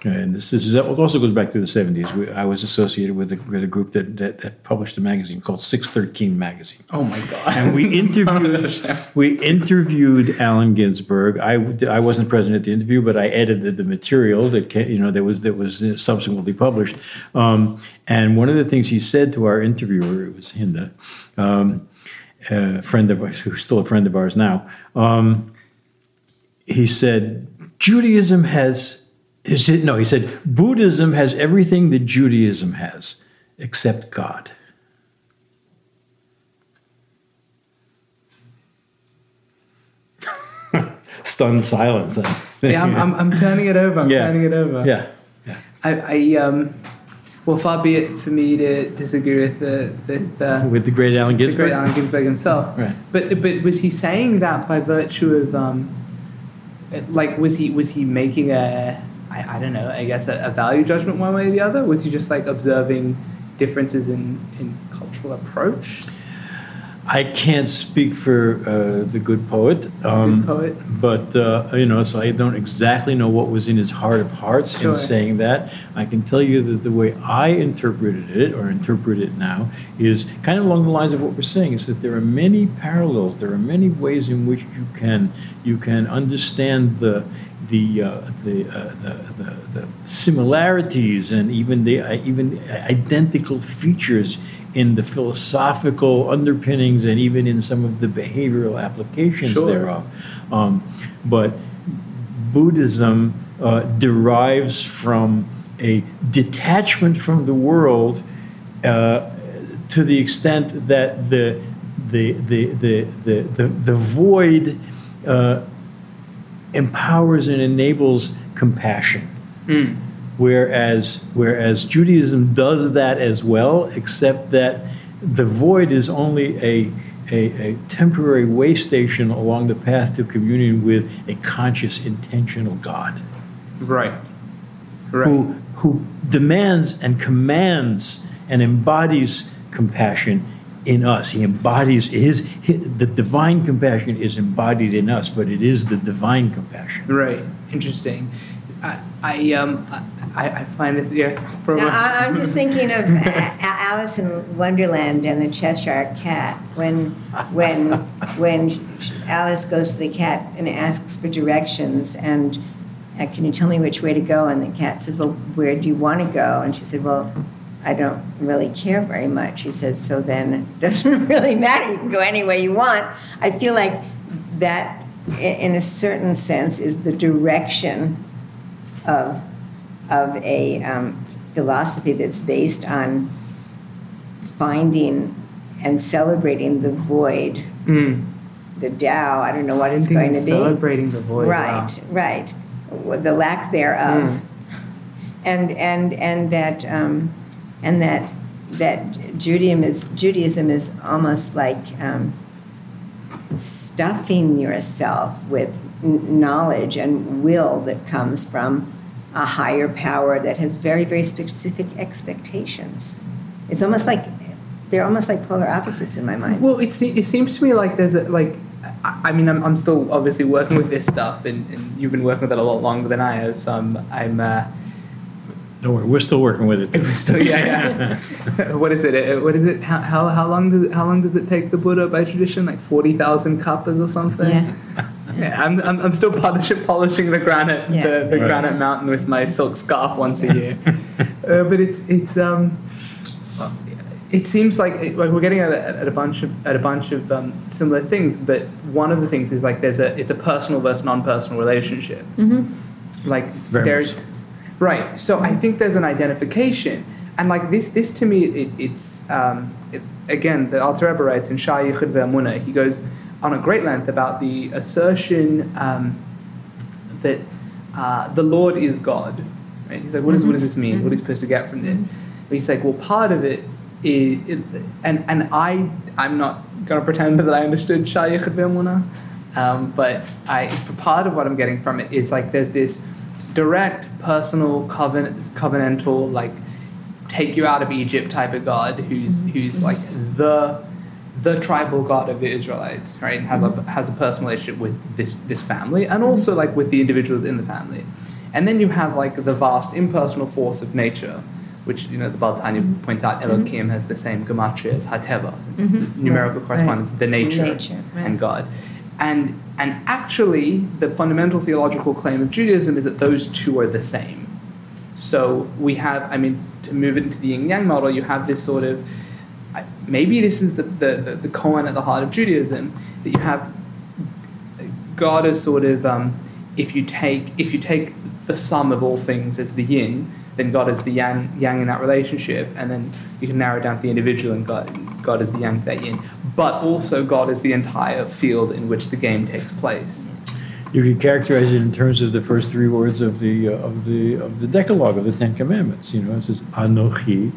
And this, is, that also goes back to the 70s. We, I was associated with a, with a group that, that, that published a magazine called 613 Magazine Oh my god. and we interviewed we interviewed Allen Ginsberg. I, I wasn't present at the interview, but I edited the material that you know that was that was subsequently published. Um, and one of the things he said to our interviewer, it was Hinda, um, a friend of ours who's still a friend of ours now. Um, he said Judaism has. He said, no, he said Buddhism has everything that Judaism has, except God. Stunned silence. yeah, I'm, I'm, I'm turning it over. I'm Yeah. turning it over. yeah. I, I um, well, far be it for me to disagree with the the, the, With the great Allen the Ginsberg. great Allen Ginsberg himself. Right. But but was he saying that by virtue of um, like was he was he making a I, I don't know I guess a, a value judgment one way or the other? Was he just like observing differences in in cultural approach? I can't speak for uh, the good poet. Um, Good poet. But, uh, you know, so I don't exactly know what was in his heart of hearts Sure. in saying that. I can tell you that the way I interpreted it, or interpret it now, is kind of along the lines of what we're saying, is that there are many parallels, there are many ways in which you can, you can understand the, the, uh, the, uh, the, the, the similarities and even the uh, even identical features in the philosophical underpinnings and even in some of the behavioral applications Sure. thereof. Um, but Buddhism uh, derives from a detachment from the world uh, to the extent that the the the the the, the, the void uh, empowers and enables compassion. Hmm. Whereas, whereas Judaism does that as well, except that the void is only a, a, a temporary way station along the path to communion with a conscious, intentional God Right. Right. who, who demands and commands and embodies compassion in us. He embodies his, his the divine compassion is embodied in us, but it is the divine compassion. Right. Interesting. I, I um I, I find this yes from Now, a- I- I'm just thinking of A- A- Alice in Wonderland and the Cheshire Cat. When, when, when Alice goes to the cat and asks for directions, and uh, can you tell me which way to go? And the cat says, Well, where do you want to go? And she said, Well, I don't really care very much. He says, So then it doesn't really matter. You can go any way you want. I feel like that, in a certain sense, is the direction of of a um, philosophy that's based on finding and celebrating the void, Mm. the Tao. I don't know what it's going to be. celebrating the void. right, right. The lack thereof, Mm. and and and that um, and that that Judaism is Judaism is almost like um, stuffing yourself with knowledge and will that comes from a higher power that has very very specific expectations. It's almost like they're almost like polar opposites in my mind. Well, it, it seems to me like there's a, like I, I mean, I'm, I'm still obviously working with this stuff, and, and you've been working with it a lot longer than I have. So I'm, I'm uh, Don't worry, we're still working with it. we're still, yeah, yeah. what is it? Uh, What is it? How, how, how long does it, how long does it take the Buddha by tradition? Like forty thousand kalpas or something? Yeah. Yeah, I'm, I'm, I'm still polishing, polishing the granite, Yeah. the, the Right. granite mountain with my silk scarf once a year. uh, but it's it's um, it seems like, it, like we're getting at a, at a bunch of at a bunch of um, similar things. But one of the things is like there's a it's a personal versus non-personal relationship. Like Very much there's right. So I think there's an identification, and like this this to me it, it's um, it, again the Alter Rebbe writes in Shah Yichud Ve'amunah. He goes on a great length about the assertion um, that uh, the Lord is God. Right? He's like, what, is, what does this mean? What are you supposed to get from this? But he's like, well, part of it is, and and I I'm not gonna pretend that I understood Shah Yichud Ve'amunah, um, but I part of what I'm getting from it is like there's this direct personal covenant covenantal like take you out of Egypt type of God who's who's like the the tribal God of the Israelites, right? And has a has a personal relationship with this this family and also like with the individuals in the family. And then you have like the vast impersonal force of nature, which you know the Baal Tanya mm-hmm. points out Elohim mm-hmm. has the same gematria as Hateva. The numerical Right, correspondence, the nature, Nature, right. and God. And and actually the fundamental theological claim of Judaism is that those two are the same. So we have, I mean, to move into the yin yang model, you have this sort of, maybe this is the, the, the, koan at the heart of Judaism, that you have God as sort of, um, if you take if you take the sum of all things as the yin, then God is the yang, yang in that relationship, and then you can narrow down to the individual, and God, God is the yang that yin. But also, God is the entire field in which the game takes place. You could characterize it in terms of the first three words of the uh, of the of the Decalogue of the Ten Commandments. You know, it says Anochi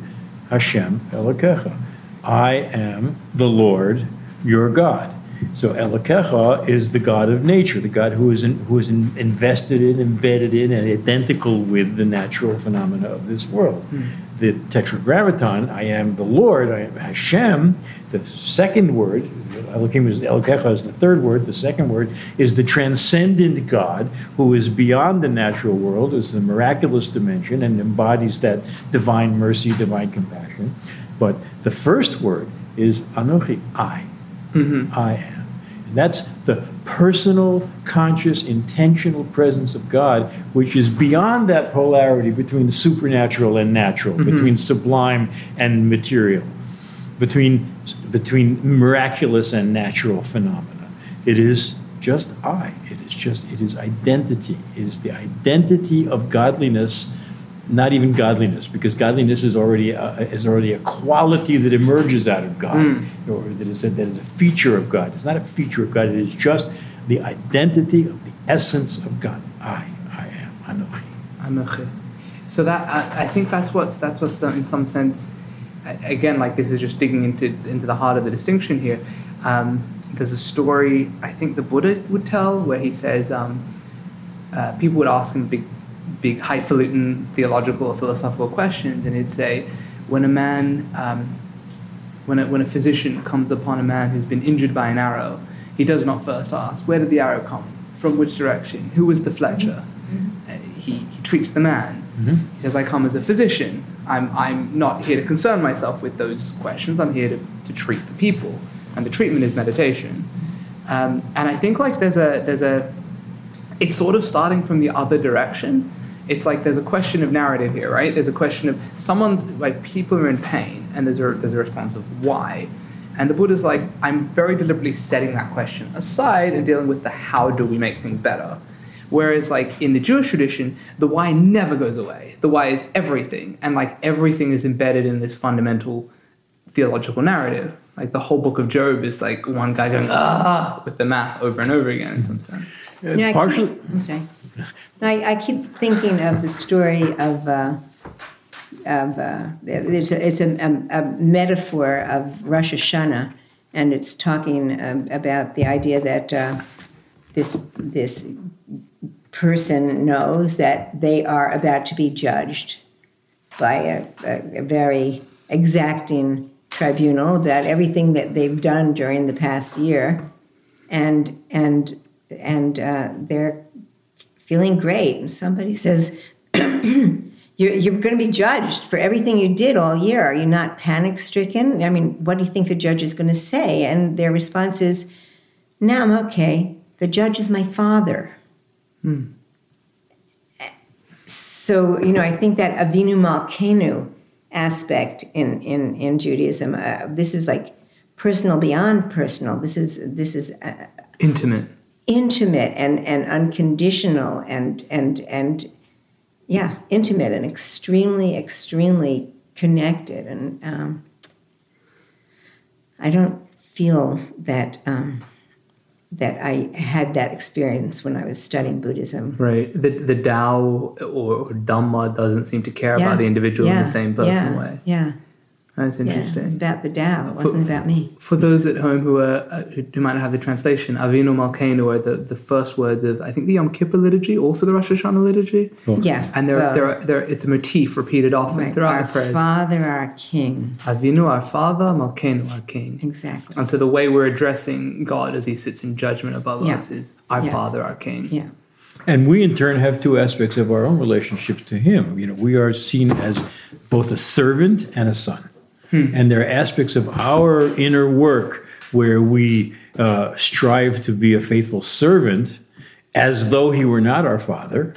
Hashem Elokecha. I am the Lord your God. So Elokecha is the God of nature, the God who is in, who is in, invested in, embedded in, and identical with the natural phenomena of this world. The Tetragrammaton, I am the Lord, I am Hashem. The second word, Elohim is Elokecha is the third word. The second word is the transcendent God who is beyond the natural world, is the miraculous dimension, and embodies that divine mercy, divine compassion. But the first word is Anochi, I. Mm-hmm. I am. And that's the personal, conscious, intentional presence of God, which is beyond that polarity between supernatural and natural, mm-hmm. between sublime and material, between, between miraculous and natural phenomena. It is just I. It is just, it is identity. It is the identity of godliness not even godliness, because godliness is already a, is already a quality that emerges out of God, hmm. or that is a, that is a feature of God. It's not a feature of God. It is just the identity of the essence of God. I, I am Anochi. Anochi. So that I, I think that's what's that's what's in some sense, again, like this is just digging into into the heart of the distinction here. Um, there's a story I think the Buddha would tell where he says um, uh, people would ask him big, big highfalutin theological or philosophical questions, and he'd say, when a man, um, when a, when a physician comes upon a man who's been injured by an arrow, he does not first ask, where did the arrow come? From which direction? Who was the fletcher? Uh, he, he treats the man. He says, I come as a physician. I'm, I'm not here to concern myself with those questions. I'm here to, to treat the people. And the treatment is meditation. Um, and I think like there's a, there's a, it's sort of starting from the other direction. It's like there's a question of narrative here, right? There's a question of someone's like people are in pain, and there's a there's a response of why, and the Buddha's like I'm very deliberately setting that question aside and dealing with the how do we make things better. Whereas like in the Jewish tradition, the why never goes away. The why is everything, and like everything is embedded in this fundamental theological narrative. Like the whole book of Job is like one guy going ah with the math over and over again in some sense. You know, I partially, keep, I'm sorry. I, I keep thinking of the story of uh, of uh, it's a, it's a, a, a metaphor of Rosh Hashanah, and it's talking um, about the idea that uh, this this person knows that they are about to be judged by a, a, a very exacting tribunal about everything that they've done during the past year and and and uh, they're feeling great. And somebody says, you're, you're going to be judged for everything you did all year. Are you not panic stricken? I mean, what do you think the judge is going to say? And their response is, No, I'm okay. The judge is my father. Hmm. So, you know, I think that Avinu Malkenu aspect in, in, in Judaism, uh, this is like personal beyond personal. This is, this is uh, Intimate. intimate and, and unconditional and, and, and yeah, intimate and extremely, extremely connected. And um, I don't feel that um, that I had that experience when I was studying Buddhism. Right. The the Tao or, Dhamma doesn't seem to care Yeah. about the individual in the same personal yeah, way. Yeah, That's yeah. interesting. It's about the Tao. It wasn't about me. For those at home who are uh, who who might not have the translation, Avinu Malkeinu are the, the first words of I think the Yom Kippur liturgy, also the Rosh Hashanah liturgy, Yeah, and there well, there are, there it's a motif repeated often right. throughout our the prayers. Father, our King. Avinu, our Father, Malkeinu, our King. Exactly. And so the way we're addressing God as He sits in judgment above Yeah. us is our Yeah. Father, our King. Yeah. And we, in turn, have two aspects of our own relationship to Him. You know, we are seen as both a servant and a son. And there are aspects of our inner work where we uh, strive to be a faithful servant as though He were not our Father.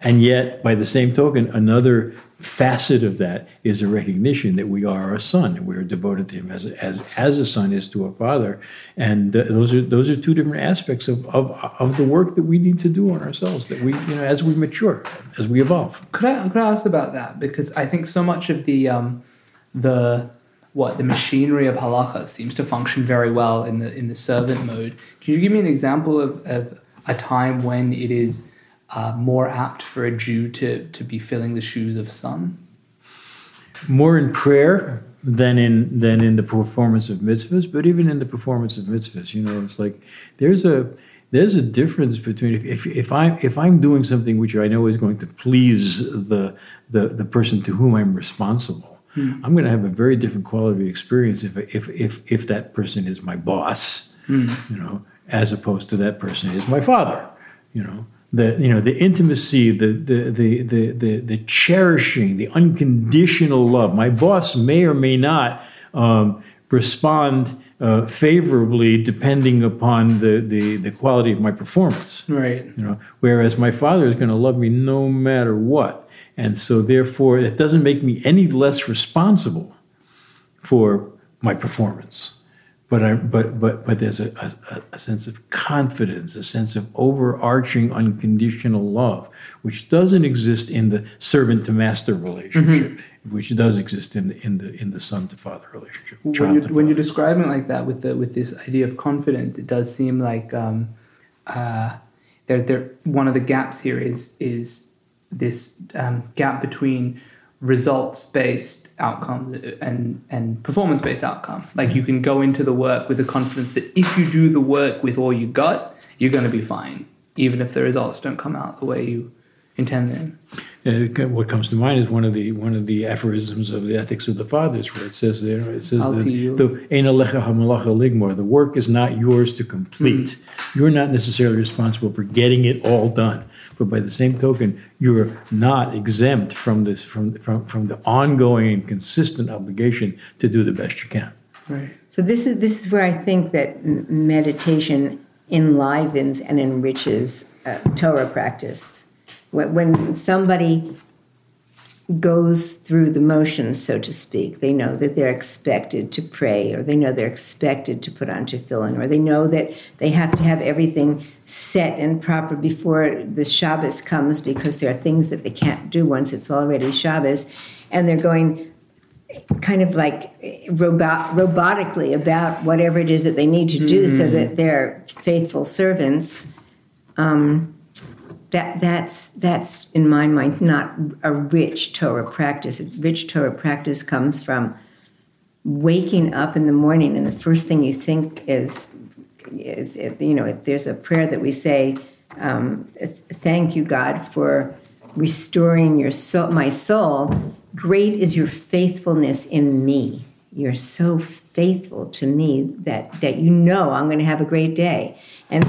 And yet, by the same token, another facet of that is a recognition that we are a son and we are devoted to him as as as a son is to a father. And uh, those are those are two different aspects of, of of the work that we need to do on ourselves that we you know as we mature as we evolve. Could I could I ask about that? Because I think so much of the um, the what the machinery of halacha seems to function very well in the in the servant mode. Can you give me an example of, of a time when it is uh, more apt for a Jew to to be filling the shoes of son? more in prayer than in than in the performance of mitzvahs but even in the performance of mitzvahs you know it's like there's a there's a difference between if, if, if I if I'm doing something which I know is going to please the the, the person to whom I'm responsible, I'm going to have a very different quality of experience if if if if that person is my boss, you know, as opposed to that person is my father, you know. The you know the intimacy, the the the the the, the cherishing, the unconditional love. My boss may or may not um, respond uh, favorably depending upon the, the, the quality of my performance. Right. You know, whereas my father is going to love me no matter what, and so therefore it doesn't make me any less responsible for my performance. But I, but but but there's a, a, a sense of confidence, a sense of overarching unconditional love, which doesn't exist in the servant to master relationship, which does exist in the in the in the son to father relationship. when you're, when you're describing it like that with the with this idea of confidence, it does seem like um, uh, there there one of the gaps here is is this um, gap between results based outcomes and and performance based outcome. Like you can go into the work with the confidence that if you do the work with all you got, you're going to be fine, even if the results don't come out the way you intend them. Uh, what comes to mind is one of the one of the aphorisms of the Ethics of the Fathers, where it says there it says that the "Ein alecha ligmor," the work is not yours to complete. Hmm. You're not necessarily responsible for getting it all done, but by the same token, you're not exempt from this from from from the ongoing and consistent obligation to do the best you can. Right. So this is this is where I think that meditation enlivens and enriches uh, Torah practice. When, when somebody goes through the motions, so to speak, they know that they're expected to pray, or they know they're expected to put on tefillin, or they know that they have to have everything set and proper before the Shabbos comes because there are things that they can't do once it's already Shabbos, and they're going kind of like robot, robotically about whatever it is that they need to do so that they're faithful servants. Um, that that's that's in my mind not a rich Torah practice. A rich Torah practice comes from waking up in the morning and the first thing you think is is you know there's a prayer that we say um, thank you God for restoring your soul my soul great is your faithfulness in me you're so faithful to me that that you know I'm going to have a great day. And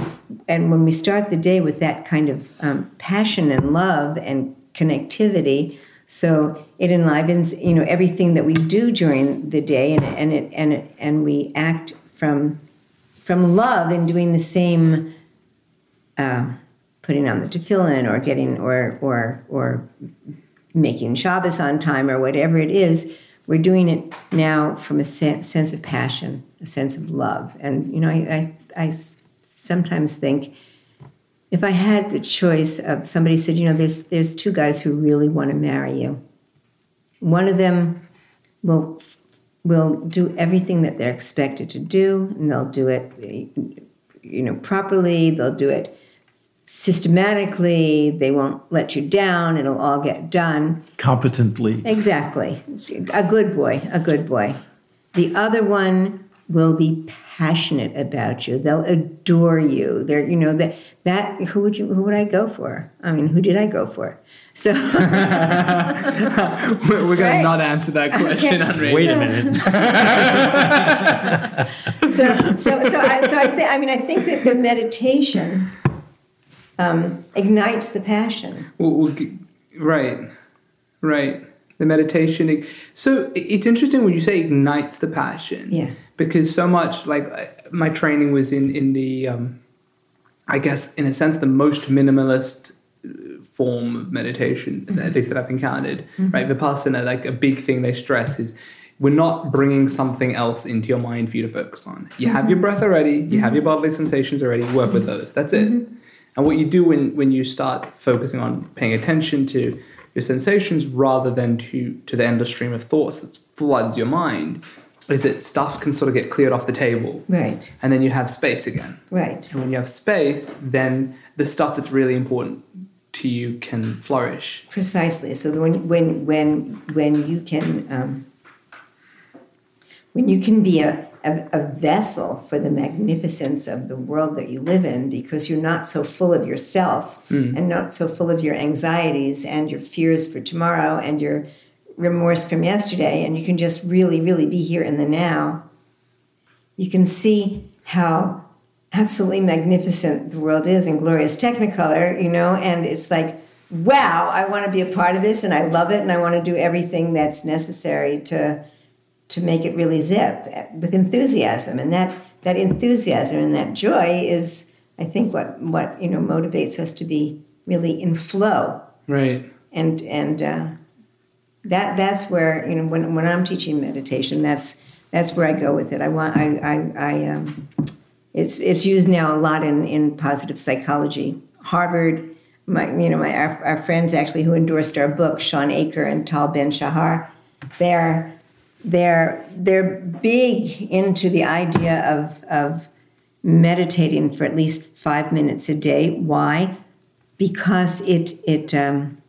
and when we start the day with that kind of um, passion and love and connectivity, so it enlivens you know everything that we do during the day, and and it and it, and we act from from love in doing the same. Uh, putting on the tefillin or getting or or or making Shabbos on time or whatever it is, we're doing it now from a sense of passion, a sense of love. And you know, I, I, I sometimes think if I had the choice of somebody said, you know, there's there's two guys who really want to marry you. One of them will will do everything that they're expected to do, and they'll do it, you know, properly. They'll do it systematically. They won't let you down. It'll all get done. Competently. Exactly. A good boy, a good boy. The other one will be passionate about you. They'll adore you. They're, you know, that that who would you who would I go for? I mean, who did I go for? So we're, we're going right. to not answer that question okay. on radio. Wait a minute. so so so I, so I think I mean I think that the meditation um, ignites the passion. Well, right, right. The meditation. So it's interesting when you say ignites the passion. Yeah. Because so much like my training was in in the, um, I guess in a sense the most minimalist uh, form of meditation, mm-hmm. at least that I've encountered. Mm-hmm. Right, vipassana. Like a big thing they stress is we're not bringing something else into your mind for you to focus on. You have your mm-hmm. breath already, you have your bodily sensations already, work with those. That's it. Mm-hmm. And what you do when, when you start focusing on paying attention to your sensations rather than to, to the endless stream of thoughts that floods your mind is that stuff can sort of get cleared off the table. Right. And then you have space again. Right. And when you have space, then the stuff that's really important to you can flourish. Precisely. So when when when when you can um, when you can be a a, a, vessel for the magnificence of the world that you live in because you're not so full of yourself mm. and not so full of your anxieties and your fears for tomorrow and your remorse from yesterday and you can just really really be here in the now you can see how absolutely magnificent the world is in glorious technicolor you know and it's like wow i want to be a part of this and i love it and i want to do everything that's necessary to to make it really zip with enthusiasm. And that, that enthusiasm and that joy is, I think, what, what you know motivates us to be really in flow. Right. And and uh, that that's where you know when, when I'm teaching meditation, that's that's where I go with it. I want I I, I um, it's it's used now a lot in in positive psychology. Harvard, my you know my our, our friends actually who endorsed our book, Shawn Achor and Tal Ben Shahar, they're they're they're big into the idea of of meditating for at least five minutes a day. Why? Because it it um,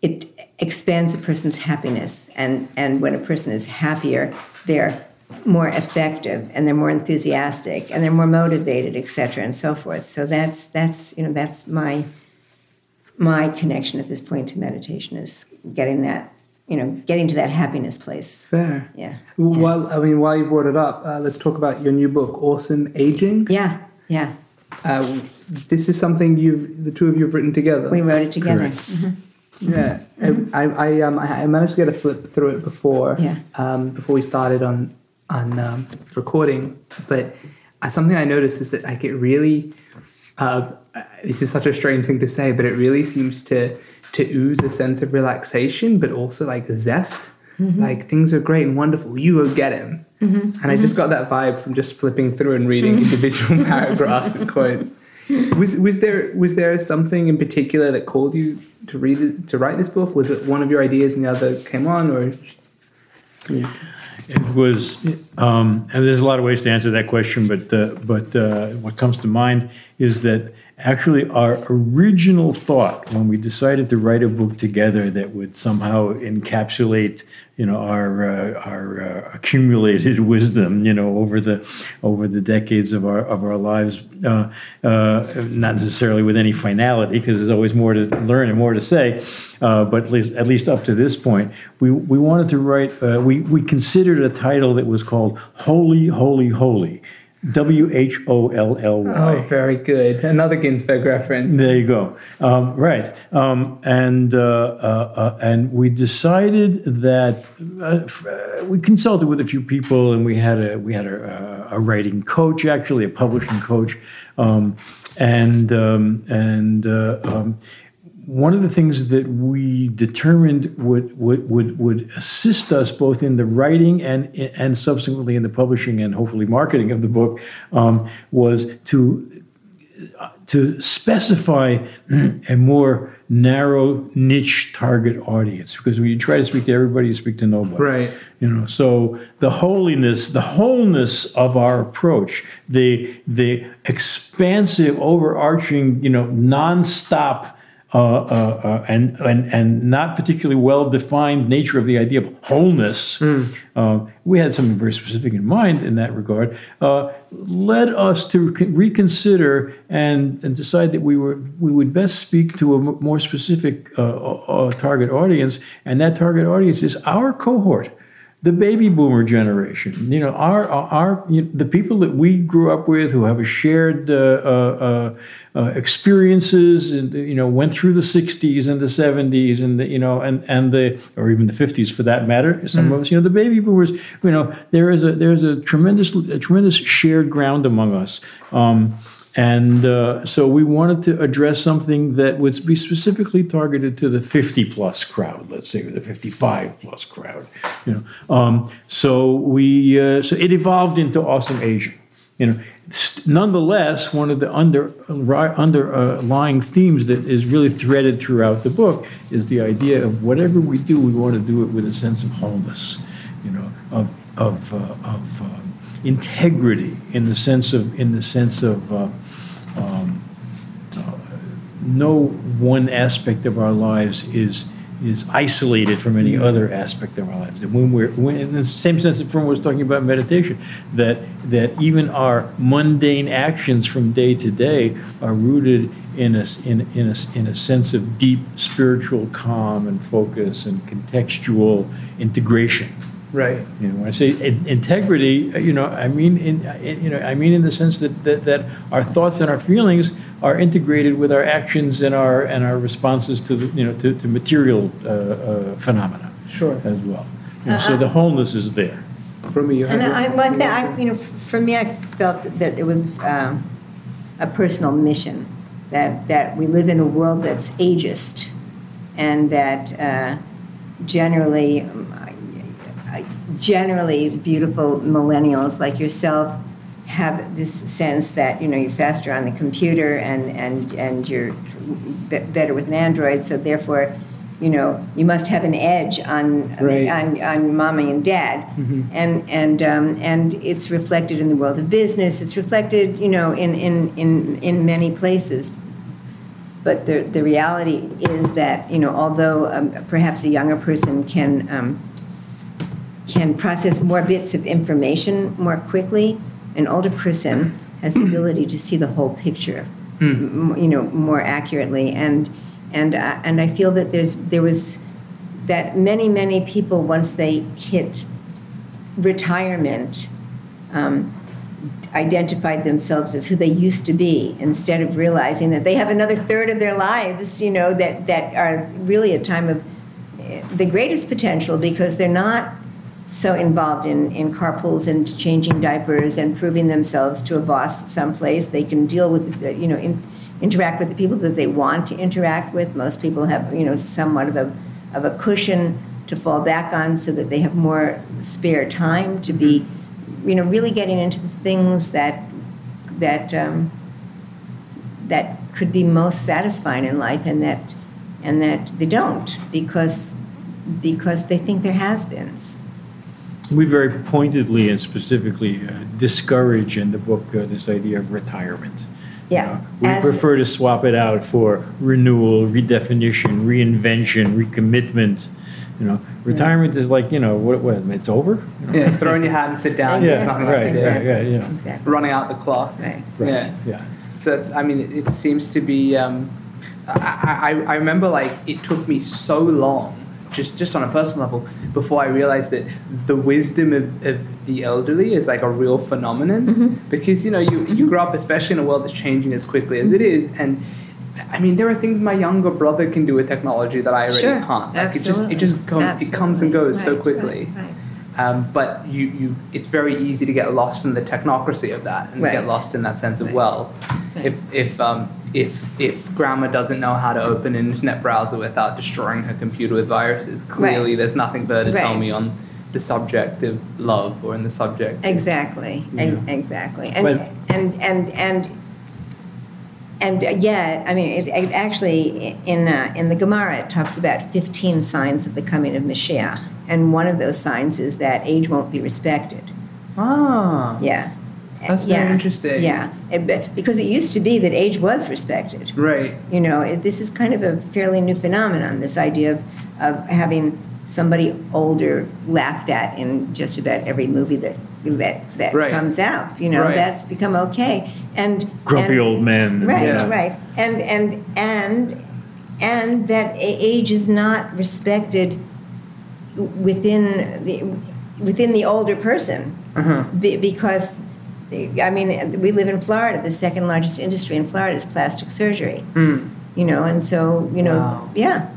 it expands a person's happiness, and and when a person is happier, they're more effective and they're more enthusiastic and they're more motivated, etc., and so forth. So that's that's you know that's my my connection at this point to meditation is getting that you know, getting to that happiness place. Fair. Yeah. Well, I mean, while you brought it up, uh, let's talk about your new book, Awesome Aging. Yeah, yeah. Uh, this is something you've the two of you, have written together. We wrote it together. Mm-hmm. Yeah, mm-hmm. I, I, um, I managed to get a flip through it before, yeah. um, before we started on on um, recording. But uh, something I noticed is that like it really, uh, this is such a strange thing to say, but it really seems to to ooze a sense of relaxation, but also like zest. Mm-hmm. Like things are great and wonderful. You will get him. Mm-hmm. And I just got that vibe from just flipping through and reading mm-hmm. individual paragraphs and quotes. Was, was there was there something in particular that called you to read to write this book? Was it one of your ideas and the other came on, or? It was, um, and there's a lot of ways to answer that question, but uh, but uh, what comes to mind is that actually our original thought when we decided to write a book together that would somehow encapsulate you know our uh, our uh, accumulated wisdom you know over the over the decades of our of our lives uh, uh not necessarily with any finality because there's always more to learn and more to say uh, but at least at least up to this point we we wanted to write uh, we we considered a title that was called holy holy holy W H O L L Y. Oh, very good. Another Ginsberg reference. There you go. Um, right, um, and uh, uh, uh, and we decided that uh, we consulted with a few people, and we had a we had a, a writing coach, actually a publishing coach, um, and um, and uh, um, one of the things that we determined would, would, would, would assist us both in the writing and, and subsequently in the publishing and hopefully marketing of the book um, was to, to specify a more narrow niche target audience. Because when you try to speak to everybody you speak to nobody. Right. You know so the holiness the wholeness of our approach the the expansive overarching you know nonstop Uh, uh, uh, and, and, and not particularly well defined nature of the idea of wholeness, mm. we had something very specific in mind in that regard, led us to reconsider and, and decide that we, were, we would best speak to a more specific target audience, and that target audience is our cohort the baby boomer generation. You know, our our you know, the people that we grew up with who have a shared uh, uh, uh, experiences and you know went through the 60s and the 70s and the, you know and and the or even the 50s for that matter. Some mm. of us, you know, the baby boomers. You know, there is a there is a tremendous a tremendous shared ground among us. Um, and uh, so we wanted to address something that would be specifically targeted to the 50 plus crowd, let's say, the 55 plus crowd. You know, um, so we uh, so it evolved into Awesome Aging. You know, nonetheless, one of the under underlying themes that is really threaded throughout the book is the idea of whatever we do, we want to do it with a sense of wholeness. You know, of of uh, of uh, integrity in the sense of in the sense of uh, um, uh, no one aspect of our lives is is isolated from any other aspect of our lives. And when we're when, in the same sense that Fromm was talking about meditation, that that even our mundane actions from day to day are rooted in a, in, in, a, in a sense of deep spiritual calm and focus and contextual integration. Right. You know, when I say in, integrity, you know, I mean in, in, you know, I mean in the sense that, that that our thoughts and our feelings are integrated with our actions and our and our responses to the, you know to, to material uh, uh, phenomena. Sure. As well. You know, so the wholeness is there. For me, you and I, like that, I, you know, for me, I felt that it was um, a personal mission that that we live in a world that's ageist, and that uh, generally generally beautiful millennials like yourself have this sense that you know you're faster on the computer and and and you're better with an android so therefore you know you must have an edge on right. on, on mommy and dad mm-hmm. and and um, and it's reflected in the world of business it's reflected you know in in in in many places but the the reality is that you know although um, perhaps a younger person can um, can process more bits of information more quickly. An older person has the ability to see the whole picture, mm. you know, more accurately. And and uh, and I feel that there's there was that many many people once they hit retirement. Um, identified themselves as who they used to be instead of realizing that they have another third of their lives you know that that are really a time of eh, the greatest potential because they're not so involved in, in carpools and changing diapers and proving themselves to a boss someplace. They can deal with, you know, in, interact with the people that they want to interact with. Most people have, you know, somewhat of a, of a cushion to fall back on so that they have more spare time to be, you know, really getting into the things that, that, um, that could be most satisfying in life and that, and that they don't because, because they think they're has-beens we very pointedly and specifically uh, discourage in the book uh, this idea of retirement. Yeah. We As- prefer to swap it out for renewal, redefinition, reinvention, recommitment. You know, retirement is like you know what, what it's over. You know? Yeah, throw in your hat and sit down. Yeah, right, else to do. yeah, yeah, yeah. Exactly. Running out the clock. Right. Right. Yeah. yeah. So that's, I mean, it, it seems to be. Um, I, I, I remember like it took me so long, just just on a personal level, before I realized that the wisdom of, of the elderly is like a real phenomenon. Because you know you you grow up, especially in a world that's changing as quickly as it is, and. I mean, there are things my younger brother can do with technology that I already Sure. can't. Like Absolutely. it just it just com- it comes and goes so quickly. right, right. Um, but you, you, it's very easy to get lost in the technocracy of that and Right. get lost in that sense of Right. well, Right. if if um, if if grandma doesn't know how to open an internet browser without destroying her computer with viruses, clearly there's nothing for her to tell me on the subject of love or in the subject. of- Exactly, ex- exactly. And, But- and, and, and, and yet, I mean, it, it actually, in, uh, in the Gemara, it talks about 15 signs of the coming of Mashiach. And one of those signs is that age won't be respected. Ah, Yeah. That's very interesting. Yeah, It- because it used to be that age was respected. right. You know, it, this is kind of a fairly new phenomenon. This idea of of having somebody older laughed at in just about every movie that that that Right. comes out. You know, Right. that's become okay. And Grumpy and- old men. Right, Yeah. right, and and and and that age is not respected within the within the older person Uh-huh. be, because I mean we live in Florida. The second largest industry in Florida is plastic surgery. Hmm. You know, and so you know, Wow. yeah,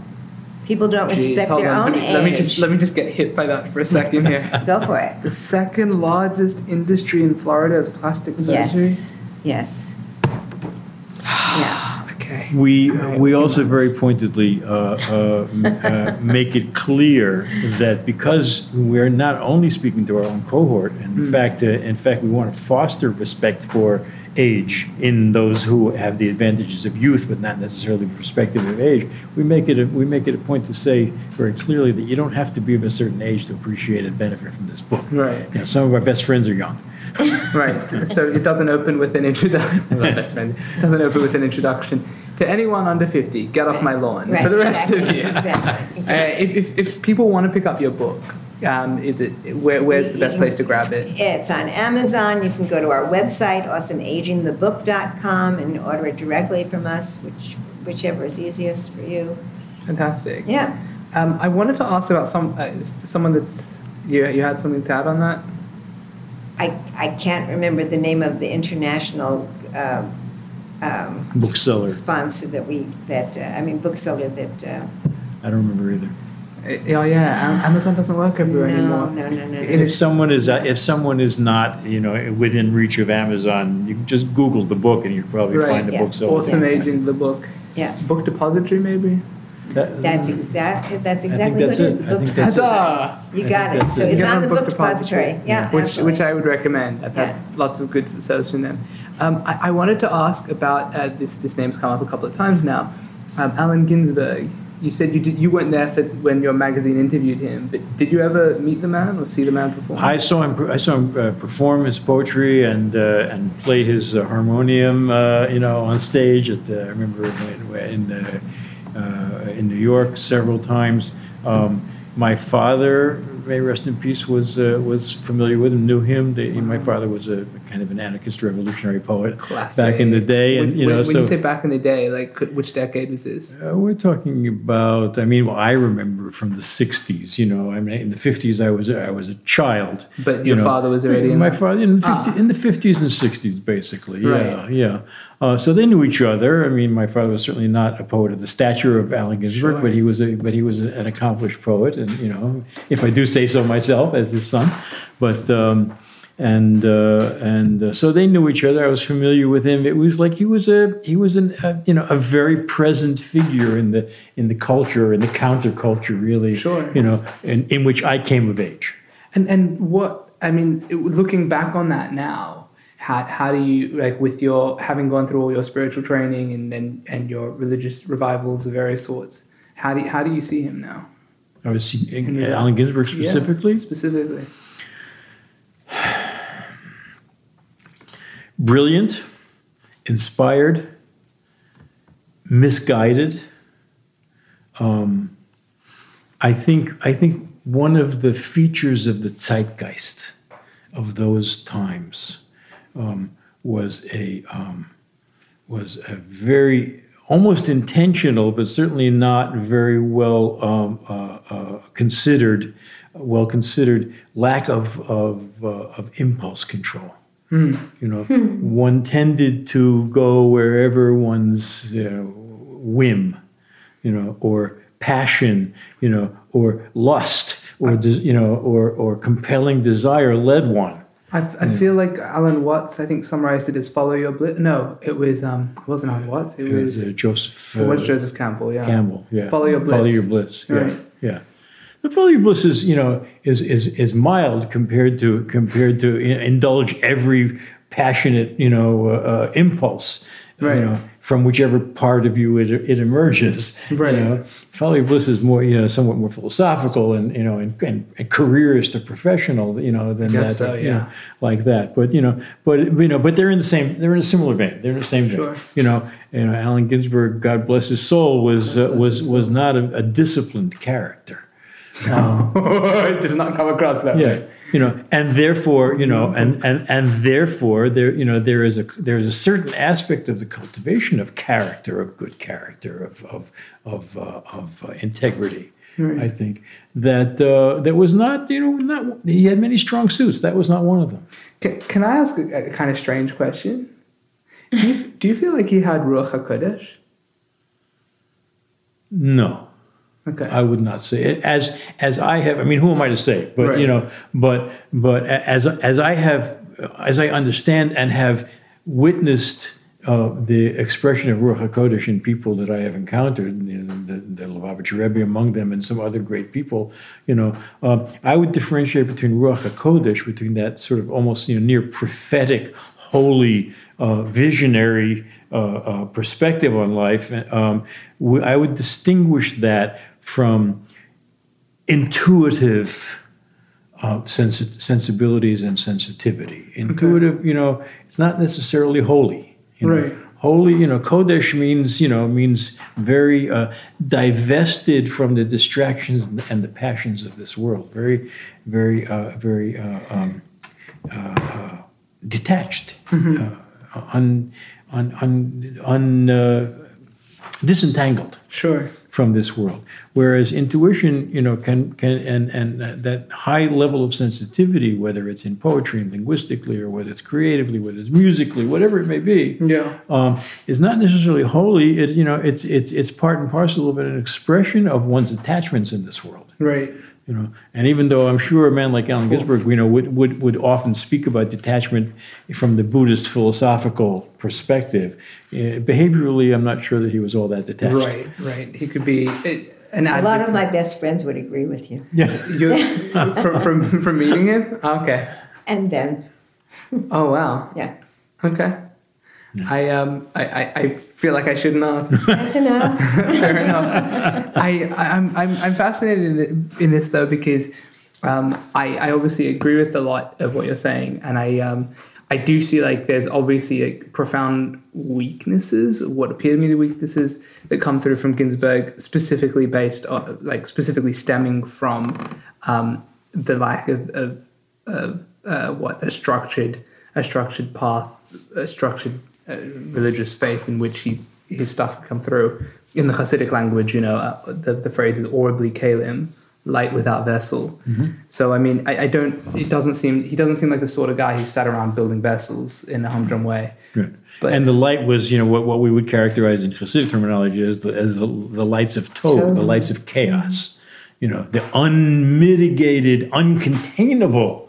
people don't Jeez, respect their on. own let me, age. let me just let me just get hit by that for a second here. Go for it. the second largest industry in Florida is plastic surgery. Yes, yes. We, we also very pointedly uh, uh, m- uh, make it clear that because we're not only speaking to our own cohort, and in fact, uh, in fact, we want to foster respect for age in those who have the advantages of youth, but not necessarily perspective of age. We make it a, we make it a point to say very clearly that you don't have to be of a certain age to appreciate and benefit from this book. Right. You know, some of our best friends are young. Right. So it doesn't open with an introduction. it doesn't open with an introduction to anyone under fifty. Get off my lawn. Right, For the rest exactly, of you. exactly, Uh, if, if, if people want to pick up your book, um, is it where, where's the best place to grab it? It's on Amazon. You can go to our website, awesomeagingthebook.com, and order it directly from us, which whichever is easiest for you. Fantastic. Yeah. Um, I wanted to ask about some uh, someone that's you you had something to add on that. I, I can't remember the name of the international um, um, Bookseller. sponsor that we that uh, I mean bookseller that uh, I don't remember either. Uh, Oh yeah, Amazon doesn't work everywhere no, anymore. no no no It no if someone is uh, if someone is not you know within reach of Amazon, you can just Google the book and you probably Right, find the yeah. book. So Awesome Yeah. aging the book. yeah Book depository maybe. That- that's exactly that's I think exactly that's what it is it. the I book think that's it. Huzzah! you I got think it that's so it. it's Get on on the Book book depository yeah which absolutely. which I would recommend. I've had lots of good service from them. Um, I, I wanted to ask about uh, this. This name's come up a couple of times now. Um, Allen Ginsberg. You said you did, you weren't there for when your magazine interviewed him, but did you ever meet the man or see the man perform? I saw him. I saw him uh, perform his poetry and uh, and play his uh, harmonium. Uh, you know, on stage. At the, I remember when- when in uh, uh, in New York several times. Um, my father, may rest in peace, was uh, was familiar with him, knew him. They, My father was a kind of an anarchist revolutionary poet Classic. back in the day, and when, you know, when, when so you say back in the day, like which decade was this? Uh, we're talking about. I mean, well, I remember from the '60s. You know, I mean, in the '50s, I was I was a child. But you your know. father was already in my father in the, 50, Ah. in the '50s and '60s, basically. Yeah, yeah. Uh, so they knew each other. I mean, my father was certainly not a poet of the stature of Allen Ginsberg, Sure. but he was a but he was an accomplished poet, and you know, if I do say so myself, as his son. But um, and uh, and uh, so they knew each other. I was familiar with him. It was like he was a he was an a, you know a very present figure in the in the culture in the counterculture, really. Sure. You know, in, in which I came of age. And and what I mean, looking back on that now, how how do you like with your having gone through all your spiritual training and and, and your religious revivals of various sorts? How do you, how do you see him now? I was seeing Yeah. Allen Ginsberg Yeah, specifically. specifically. brilliant, inspired, misguided. Um, I think I think one of the features of the zeitgeist of those times um, was a um, was a very almost intentional, but certainly not very well um, uh, uh, considered, well considered lack of of, uh, of impulse control. You know, one tended to go wherever one's you know, whim, you know, or passion, you know, or lust, or you know, or or compelling desire led one. I, f- I feel like Alan Watts, I think, summarized it as follow your bliss. No, it was, um, it wasn't Alan Watts. It It was was, uh, Joseph it was uh, Joseph Campbell, yeah. Campbell. Yeah, Follow your bliss. Follow your bliss. Yeah, Right. yeah. The follow your bliss is you know is is is mild compared to compared to indulge every passionate you know uh, uh, impulse. Right. You know, from whichever part of you it, it emerges. Right. You know, follow your bliss is more you know somewhat more philosophical and you know and, and, and careerist or professional you know than that so, you know, yeah. like that. But you know, but you know, but they're in the same. They're in a similar vein. They're in the same vein. Sure. You know, you know, Allen Ginsberg, God bless his soul, was uh, was was not a, a disciplined character. it does not come across that Yeah. way. You know, and therefore, you know, and and and therefore, there, you know, there is a there is a certain aspect of the cultivation of character, of good character, of of of uh, of uh, integrity. I think that uh, that was not, you know, not he had many strong suits. That was not one of them. Can, can I ask a, a kind of strange question? Do you, do you feel like he had Ruach HaKodesh? No. Okay. I would not say it. as as I have. I mean, who am I to say? But Right. you know, but but as as I have, as I understand and have witnessed uh, the expression of Ruach Hakodesh in people that I have encountered, you know, the, the Lubavitcher Rebbe among them, and some other great people. You know, um, I would differentiate between Ruach Hakodesh, between that sort of almost you know near prophetic, holy, uh, visionary uh, uh, perspective on life. Um, w- I would distinguish that from intuitive uh, sensi- sensibilities and sensitivity. Intuitive, you know, it's not necessarily holy. You know? Right. Holy, you know, kodesh means, you know, means very uh, divested from the distractions and the passions of this world. Very, very, uh, very uh, um, uh, uh, detached, uh, un, un, un, un, uh, disentangled sure. From this world. Whereas intuition, you know, can can and and that- that high level of sensitivity, whether it's in poetry and linguistically, or whether it's creatively, whether it's musically, whatever it may be, Yeah. um, is not necessarily holy. It you know, it's it's it's part and parcel of an expression of one's attachments in this world. Right. You know, and even though I'm sure a man like Allen Ginsberg, you know, would, would, would often speak about detachment from the Buddhist philosophical perspective, eh, behaviorally, I'm not sure that he was all that detached. Right. Right. He could be eh, an A lot of my best friends would agree with you. Yeah. You, from, from, from meeting him? Okay. And then, Oh, wow. yeah, Okay. I um I, I, I feel like I shouldn't ask. that's enough. Fair enough. I, I'm I'm I'm fascinated in, the, in this though because um I I obviously agree with a lot of what you're saying and I um I do see like there's obviously like profound weaknesses what appear to me to be weaknesses that come through from Ginsberg, specifically based on like specifically stemming from um the lack of of, of uh, what a structured a structured path a structured uh, religious faith in which he his stuff can come through in the Hasidic language you know uh, the, the phrase is or bli kelim light without vessel so I mean I, I don't it doesn't seem he doesn't seem like the sort of guy who sat around building vessels in a humdrum way Right. But- and the light was, you know, what, what we would characterize in Hasidic terminology as the, as the, the lights of Tohu, the lights of chaos. You know, the unmitigated, uncontainable,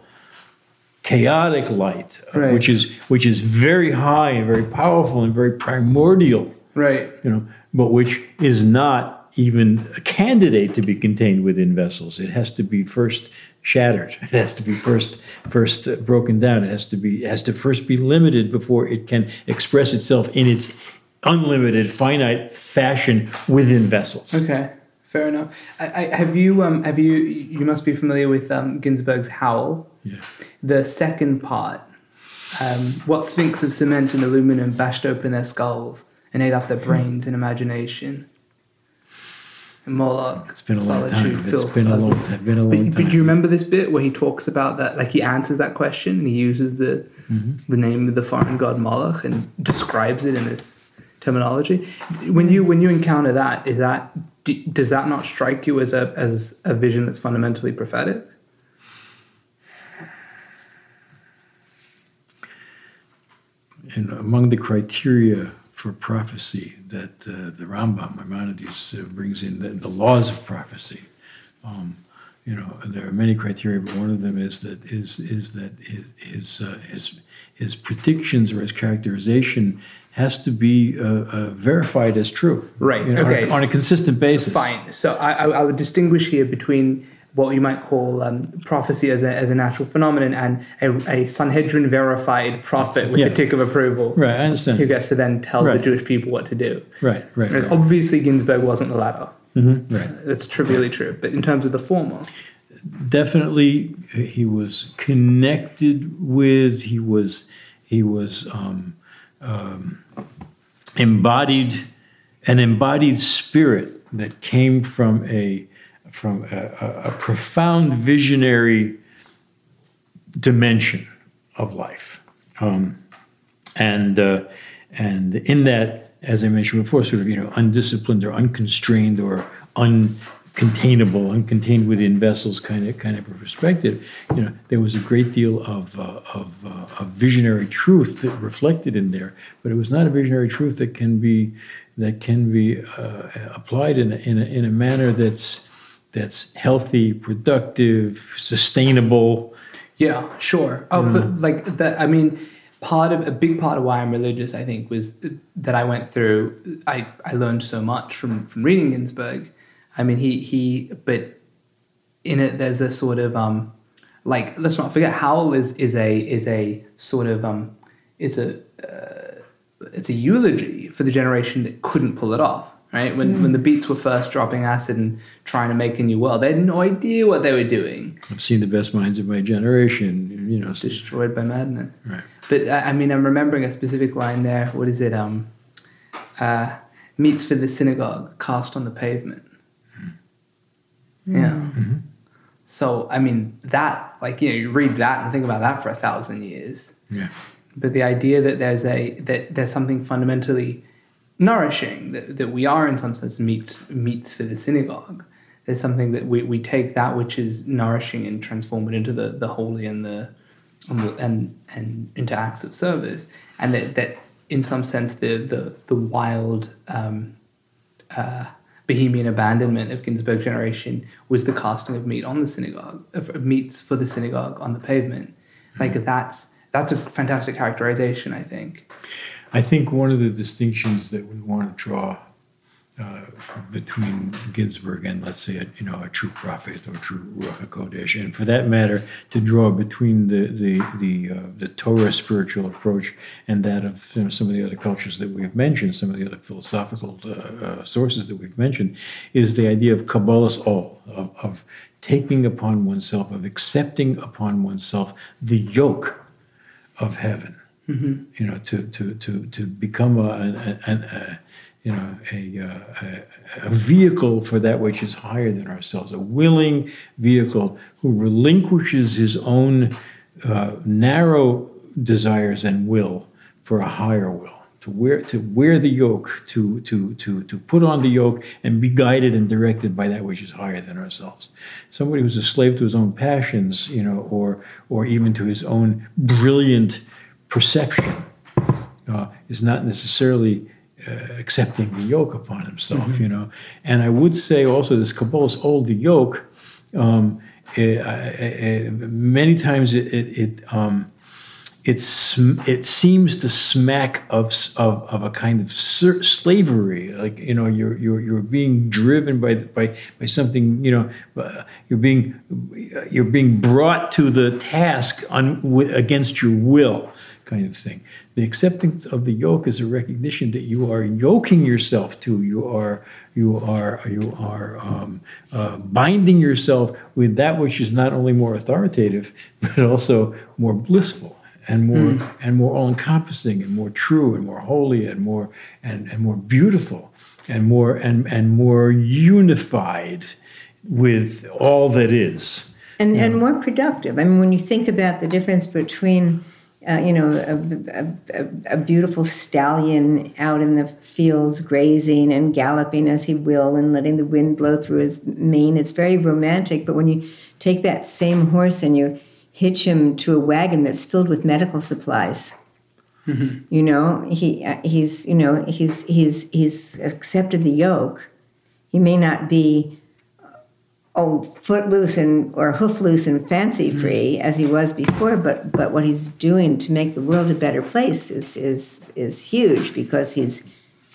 chaotic light, Right. which is which is very high and very powerful and very primordial. right You know, but which is not even a candidate to be contained within vessels. It has to be first shattered. It has to be first first uh, broken down. It has to be has to first be limited before it can express itself in its unlimited, finite fashion within vessels. okay fair enough I, I, have you um have you you must be familiar with um, Ginsberg's Howl Yeah. the second part um, what sphinx of cement and aluminum bashed open their skulls and ate up their brains and imagination. And Moloch, It's been a long solitude, time. It's been a long time. Been a long But, but time. do you remember this bit where he talks about that? Like he answers that question and he uses the Mm-hmm. the name of the foreign god Moloch and describes it in this terminology. When you when you encounter that, is that does that not strike you as a as a vision that's fundamentally prophetic? And among the criteria for prophecy that uh, the Rambam Maimonides uh, brings in, the, the laws of prophecy. Um, you know, there are many criteria, but one of them is that is is that his his uh, his, his predictions or his characterization has to be uh, uh, verified as true, Right, you know, on a- okay. on, a, consistent basis. Fine. So I, I, I would distinguish here between what you might call um, prophecy as a, as a natural phenomenon and a, a Sanhedrin verified prophet with Yeah. a tick of approval Right, I understand. who gets to then tell the Jewish people what to do. Right, right, right. Obviously, Ginsberg wasn't the latter. Mhm, right. That's trivially true. But in terms of the former, definitely he was connected with he was he was um, um, embodied an embodied spirit that came from a from a, a, profound visionary dimension of life. Um, and uh, and in that as I mentioned before sort of you know undisciplined or unconstrained or uncontainable uncontained within vessels kind of kind of a perspective you know there was a great deal of uh, of, uh, of visionary truth that reflected in there but it was not a visionary truth that can be that can be uh, applied in a, in a, in a manner that's that's healthy productive sustainable Yeah, sure. Oh, but like that. I mean, part of a big part of why I'm religious, I think, was that I went through. I I learned so much from from reading Ginsberg. I mean, he he, but in it, there's a sort of um, like let's not forget, Howl is is a is a sort of um, is a uh, it's a eulogy for the generation that couldn't pull it off. Right when when the Beats were first dropping acid and trying to make a new world, they had no idea what they were doing. I've seen the best minds of my generation you know Destroyed by madness. right But I I mean, I'm remembering a specific line there. What is it? Um, uh, meets for the synagogue, cast on the pavement. Yeah. So I mean, that like you know, you read that and think about that for a thousand years. yeah But the idea that there's a that there's something fundamentally nourishing that, that we are in some sense meets meets for the synagogue. There's something that we, we take that which is nourishing and transform it into the, the holy and the and, and and into acts of service, and that, that in some sense the the the wild um, uh, bohemian abandonment of Ginsberg generation was the casting of meat on the synagogue of, of meats for the synagogue on the pavement. Like that's that's a fantastic characterization, I think. I think one of the distinctions that we want to draw uh, between Ginsberg and, let's say, a, you know, a true prophet or true Ruach HaKodesh, and for that matter, to draw between the the the, uh, the Torah spiritual approach and that of you know, some of the other cultures that we've mentioned, some of the other philosophical uh, uh, sources that we've mentioned, is the idea of Kabbalat ol of, of taking upon oneself, of accepting upon oneself the yoke of heaven you know, to to to to become a, a you know a, uh, a a vehicle for that which is higher than ourselves, a willing vehicle who relinquishes his own uh, narrow desires and will for a higher will. To wear to wear the yoke, to to to to put on the yoke and be guided and directed by that which is higher than ourselves. Somebody who's a slave to his own passions, you know, or or even to his own brilliant perception uh, is not necessarily uh, accepting the yoke upon himself, you know. And I would say also this Kabbalat ol the yoke. Um, eh, eh, eh, many times it it it, um, it sm- it seems to smack of, of of a kind of ser- slavery, like you know you're you're you're being driven by by by something you know uh, you're being you're being brought to the task on, against your will kind of thing. The acceptance of the yoke is a recognition that you are yoking yourself to. You are you are you are um, uh, binding yourself with that which is not only more authoritative but also more blissful and more and more all encompassing and more true and more holy and more and, and more beautiful and more and and more unified with all that is. and and more productive. I mean, when you think about the difference between, uh, you know, a, a, a, beautiful stallion out in the fields grazing and galloping as he will and letting the wind blow through his mane, it's very romantic. But when you take that same horse and you hitch him to a wagon that's filled with medical supplies. You know, he uh, he's you know he's he's he's accepted the yoke. He may not be oh footloose and or hoof loose and fancy free as he was before but but what he's doing to make the world a better place is is is huge because he's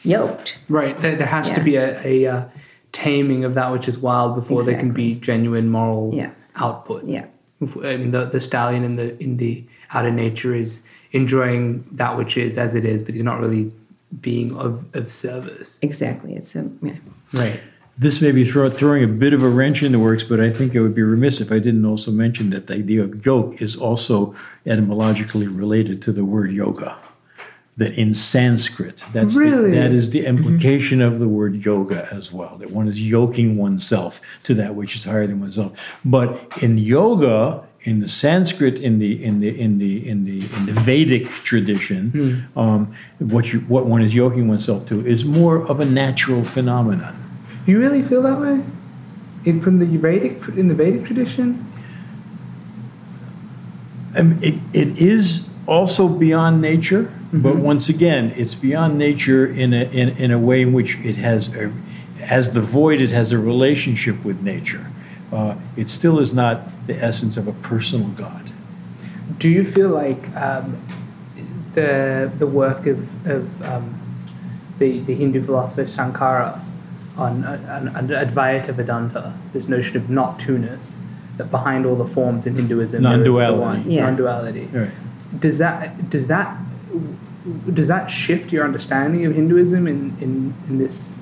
yoked Right. There, there has to be a, a uh, taming of that which is wild before there can be genuine moral Yeah. output. yeah I mean, the, the stallion in the in the outer nature is enjoying that which is as it is, but he's not really being of, of service. exactly it's a yeah. Right. This may be throw, throwing a bit of a wrench in the works, but I think it would be remiss if I didn't also mention that the idea of yoke is also etymologically related to the word yoga. That in Sanskrit, that's Really? the, that is the implication of the word yoga as well. That one is yoking oneself to that which is higher than oneself. But in yoga, in the Sanskrit, in the in the in the in the in the Vedic tradition, um, what you what one is yoking oneself to is more of a natural phenomenon. You really feel that way? In from the Vedic in the Vedic tradition? Um, it, it is also beyond nature, but Mm-hmm. once again, it's beyond nature in a, in, in a way in which it has, a, as the void, it has a relationship with nature. Uh, it still is not the essence of a personal God. Do you feel like um, the the work of of um, the the Hindu philosopher Shankara on, on, on Advaita Vedanta, this notion of not two-ness, that behind all the forms in Hinduism there is the Non-duality. one, Yeah. non-duality. Right. Does that does that does that shift your understanding of Hinduism in, in, in this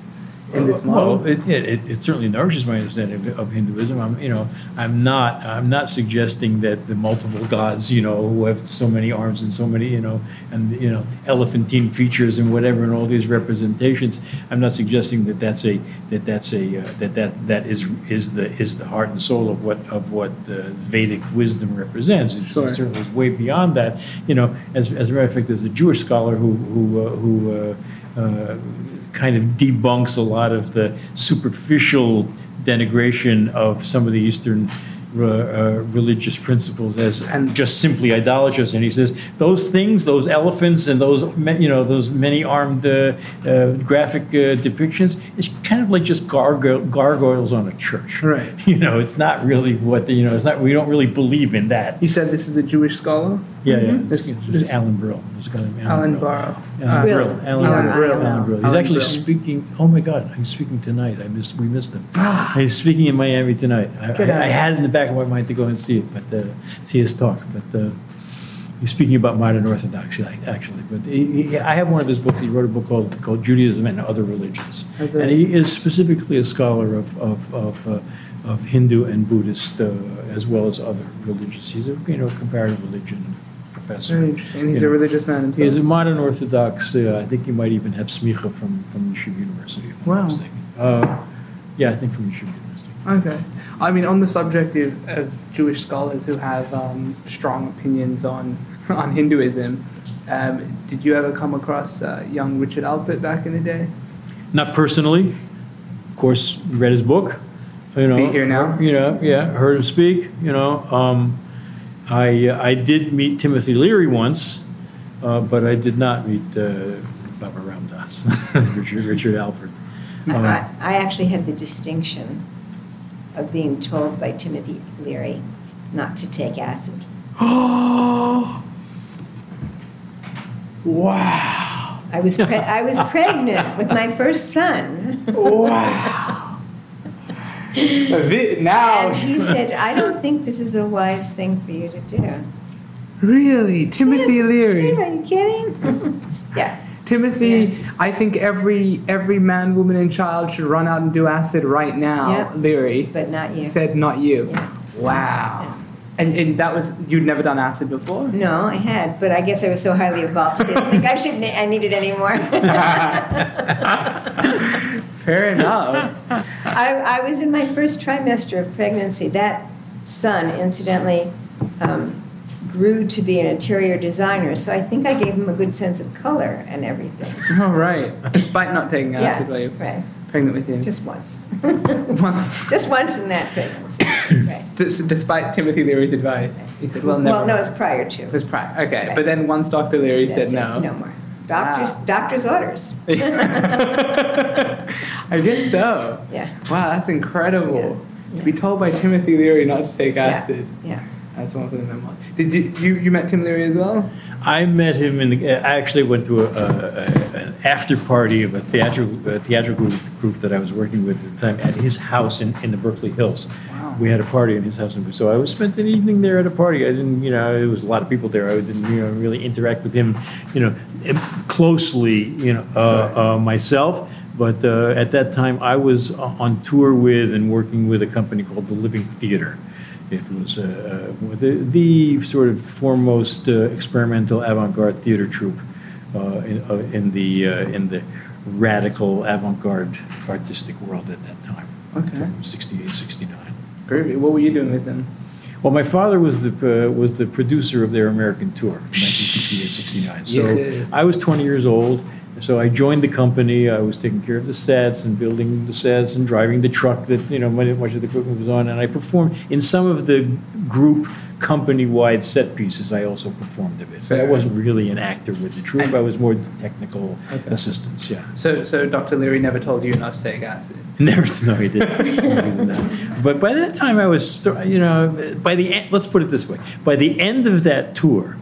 in this model? Well, it, it, it, certainly nourishes my understanding of, of Hinduism. I'm, you know, I'm not, I'm not suggesting that the multiple gods, you know, who have so many arms and so many, you know, and you know, elephantine features and whatever, and all these representations. I'm not suggesting that that's a, that that's a, uh, that that that is is the is the heart and soul of what of what uh, Vedic wisdom represents. It's, Sure. certainly is way beyond that. You know, as as a matter of fact, there's a Jewish scholar who who uh, who. Uh, uh, kind of debunks a lot of the superficial denigration of some of the Eastern uh, uh, religious principles as And- just simply idolatrous. And he says those things, those elephants and those you know those many-armed uh, uh, graphic uh, depictions, it's kind of like just gargoyle, gargoyles on a church. Right. You know, it's not really what the, you know. It's not. We don't really believe in that. you said this is a Jewish scholar, Yeah, yeah. This- It's, it's Alan Brill. There's a guy named Alan Brill. Barrow. Alan Uh, Brill. Brill. Alan, Yeah, Brill. Know. Alan Brill. He's Alan actually Brill. speaking. Oh my God, he's speaking tonight. I missed. We missed him. he's speaking in Miami tonight. I, I, I had it in the back of my mind to go and see it, but uh, see his talk. But uh, he's speaking about modern Orthodoxy, actually. But he, he, I have one of his books. He wrote a book called called Judaism and Other Religions, and he is specifically a scholar of of of, uh, of Hindu and Buddhist uh, as well as other religions. He's a you know comparative religion professor. Very interesting. He's Yeah. a religious man himself. He's a modern Orthodox. Uh, I think he might even have smicha from from Yeshiva University. If I'm Wow. Uh, yeah, I think from Yeshiva University. Okay. I mean, on the subject of, of Jewish scholars who have um, strong opinions on on Hinduism, um, did you ever come across uh, young Richard Alpert back in the day? Not personally, of course. Read his book. You know, Be here now? You know, yeah. Heard him speak. You know, um, I uh, I did meet Timothy Leary once, uh, but I did not meet uh, Baba Ram Dass, Richard Richard Alpert. Uh, I, I actually had the distinction of being told by Timothy Leary not to take acid. Oh, wow! I was pre- I was pregnant with my first son, Wow! Now, and he said, "I don't think this is a wise thing for you to do." really, Timothy Tim, Leary. are you kidding? yeah. Timothy, I think every every man, woman, and child should run out and do acid right now. Yeah. Leary But not you. said, "Not you." Yeah. Wow. And, and that was you'd never done acid before. No, I had, but I guess I was so highly evolved. I didn't think I should. I needed any more. Fair enough. I, I was in my first trimester of pregnancy. That son, incidentally, um, grew to be an interior designer. So I think I gave him a good sense of color and everything. All right. Despite not taking acid Yeah, while you're right. pregnant with him. Just once. Just once in that pregnancy. Right. despite Timothy Leary's advice, he said, "Well, never." Well, no, it's prior to. It was prior. Okay, Right. but then once Dr. Leary That's said it. no. No more. Doctor's Wow. doctor's orders. I guess so. Yeah. Wow, that's incredible. Yeah. To be told by Timothy Leary not to take acid. Yeah. That's one for the memoir. Did you, you you met Tim Leary as well? I met him in. The, I actually went to a, a, a, an after party of a theatrical a theatrical group that I was working with at the time at his house in, in the Berkeley Hills. Wow. We had a party in his house, and so I was spent an evening there at a party. I didn't, you know, there was a lot of people there. I didn't, you know, really interact with him, you know, closely, you know, uh, uh, myself. But uh, at that time, I was on tour with and working with a company called the Living Theater. It was uh, uh, the, the sort of foremost uh, experimental avant-garde theater troupe uh, in, uh, in the uh, in the radical avant-garde artistic world at that time. Okay. 68, 69. Groovy. What were you doing with them? Well, my father was the uh, was the producer of their American tour, 1968, 69. So Yes. I was 20 years old. So I joined the company. I was taking care of the sets and building the sets and driving the truck that you know much much of the equipment was on. And I performed in some of the group company-wide set pieces. I also performed a bit. But I wasn't really an actor with the troupe. I was more technical Okay. assistance. Yeah. So so Dr. Leary never told you not to take acid. Never, no, he didn't. Never. But by that time, I was, you know, by the end, let's put it this way: by the end of that tour,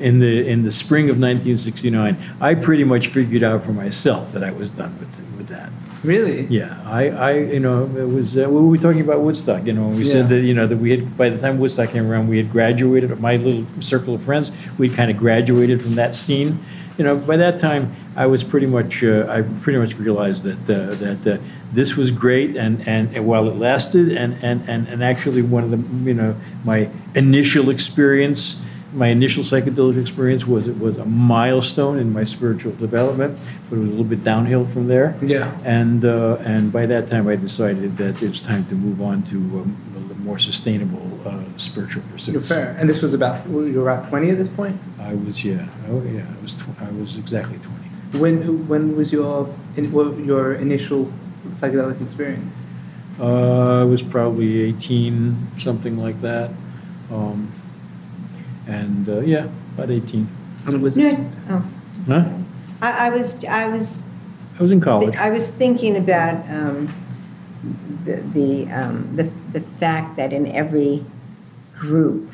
in the in the spring of 1969, I pretty much figured out for myself that I was done with with that. Really? Yeah, I, I, you know, it was. Uh, we were talking about Woodstock. You know, we Yeah. said that you know that we had by the time Woodstock came around, we had graduated. My little circle of friends, we kind of graduated from that scene. You know, by that time, I was pretty much. Uh, I pretty much realized that uh, that uh, this was great, and, and and while it lasted, and and and and actually one of the you know my initial experience. My initial psychedelic experience was it was a milestone in my spiritual development, but it was a little bit downhill from there. Yeah. And uh, and by that time, I decided that it was time to move on to um, a more sustainable uh, spiritual pursuits. fair. And this was about you were about twenty at this point. I was yeah, oh yeah, I was tw- I was exactly twenty. When when was your in, what, your initial psychedelic experience? Uh, I was probably eighteen, something like that. Um, and uh, yeah, about eighteen. And was No, it, oh, Huh? sorry. I, I was I was I was in college. I was thinking about um, the the, um, the the fact that in every group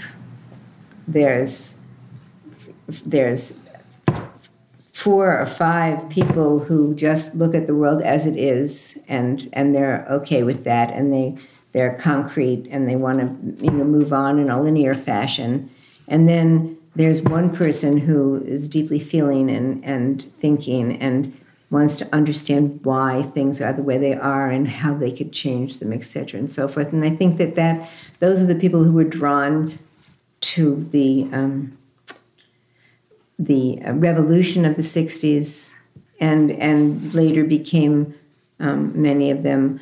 there's there's four or five people who just look at the world as it is and and they're okay with that and they they're concrete and they want to you know move on in a linear fashion and then there's one person who is deeply feeling and and thinking and wants to understand why things are the way they are and how they could change them etc and so forth. And i think that that those are the people who were drawn to the um, the uh, revolution of the 60s and and later became um, many of them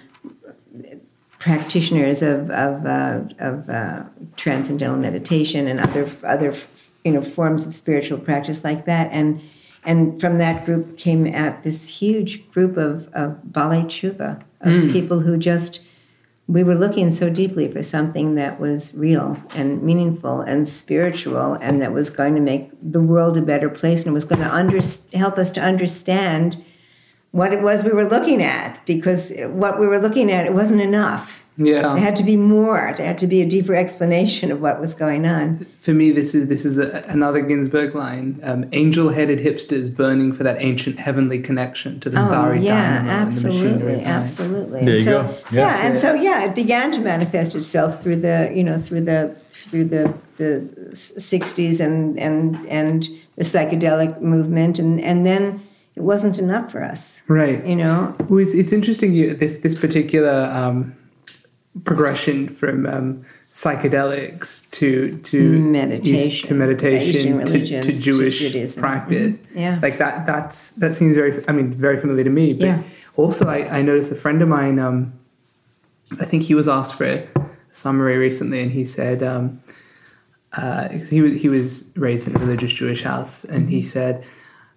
practitioners of of, uh, of uh, transcendental meditation and other other you know forms of spiritual practice like that. And and from that group came out this huge group of of chuba of people who just we were looking so deeply for something that was real and meaningful and spiritual and that was going to make the world a better place and was going to under, help us to understand what it was we were looking at because what we were looking at it wasn't enough yeah. there had to be more there had to be a deeper explanation of what was going on For me, this is this is a, another Ginsberg line: um, "Angel-headed hipsters burning for that ancient heavenly connection to the Oh, starry yeah, dynamo and the absolutely, absolutely. There And you so, go. Yeah, Yeah. and so yeah, it began to manifest itself through the you know through the through the the '60s and and and the psychedelic movement, and and then it wasn't enough for us. Right. You know, Well, it's, it's interesting you, this this particular um, progression from um, psychedelics to to Meditation, to meditation to, to to Jewish Judaism. practice. Mhm. Yeah. like that. That's that seems very. I mean, very familiar to me. But Yeah. also, I, I noticed a friend of mine. Um, I think he was asked for a summary recently, and he said um, uh, he was he was raised in a religious Jewish house, and he said,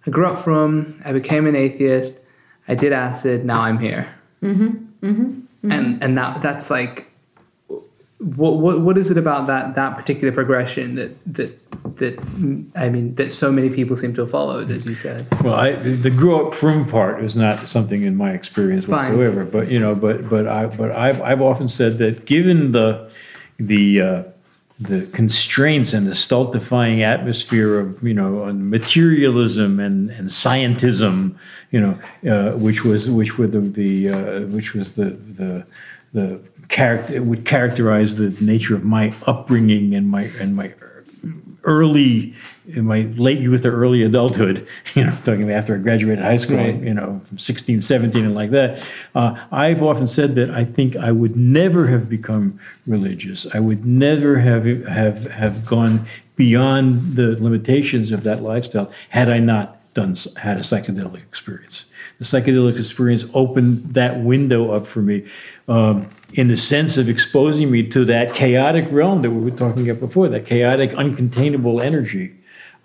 "I grew up from. I became an atheist. I did acid. Now I'm here." Mm-hmm. Mm-hmm. And and that that's like, what what what is it about that that particular progression that that that I mean that so many people seem to have followed, as you said. Well, I, the, the grow up from part is not something in my experience Fine. whatsoever. But you know, but but I but I've I've often said that given the the uh, the constraints and the stultifying atmosphere of you know materialism and and scientism, you know, uh, which was which were the the uh, which was the the the character would characterize the nature of my upbringing and my and my early in my late youth or early adulthood, you know, talking about after I graduated high school, Right. you know, from 16, 17 and like that, uh, I've often said that I think I would never have become religious. I would never have have have gone beyond the limitations of that lifestyle had I not done had a psychedelic experience. The psychedelic experience opened that window up for me um, in the sense of exposing me to that chaotic realm that we were talking about before, that chaotic, uncontainable energy.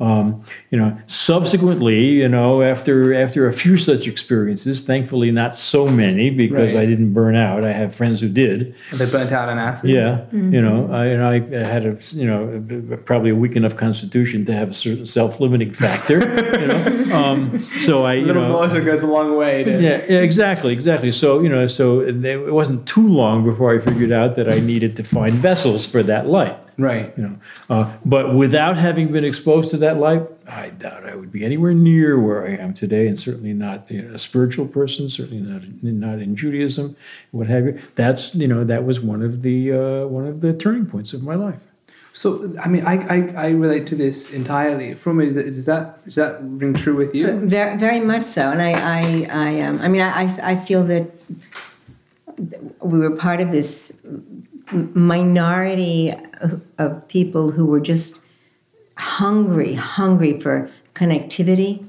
Um, you know, subsequently, you know, after after a few such experiences, thankfully not so many because Right. I didn't burn out. I have friends who did. They burnt out on acid. Yeah, you know, I, and I had a you know probably a weak enough constitution to have a certain self-limiting factor. you know, um, so I A you little know nausea goes a long way. To, yeah, yeah, exactly, exactly. So you know, so it it wasn't too long before I figured out that I needed to find vessels for that light. Right. You know, uh, but without having been exposed to that light, I doubt I would be anywhere near where I am today, and certainly not you know, a spiritual person. Certainly not not in Judaism, what have you. That's you know that was one of the uh, one of the turning points of my life. So I mean, I, I, I relate to this entirely. From is, does that does that ring true with you? Very, very much so. And I, I, I, um, I mean, I, I- I feel that we were part of this minority of- people who were just hungry, hungry for connectivity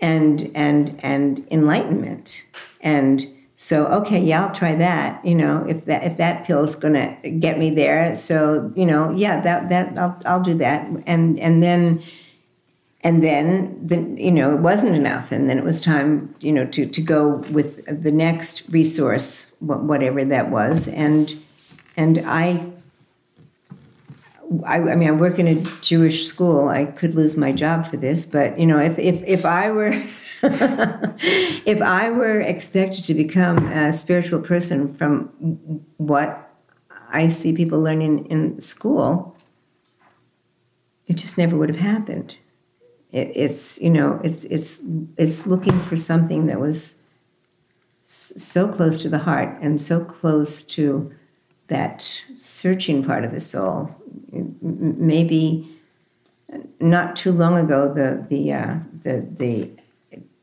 and and and enlightenment. And so, okay, yeah, I'll try that. You know, if that if that pill's gonna get me there, so you know, yeah, that that I'll I'll do that. And and then and then the, you know it wasn't enough and then it was time you know to, to go with the next resource whatever that was and and I, I i mean i work in a jewish school. I could lose my job for this but you know if if, if i were if i were expected to become a spiritual person from what i see people learning in school it just never would have happened. It, it's you know it's it's it's looking for something that was so close to the heart and so close to that searching part of the soul maybe not too long ago the the uh, the the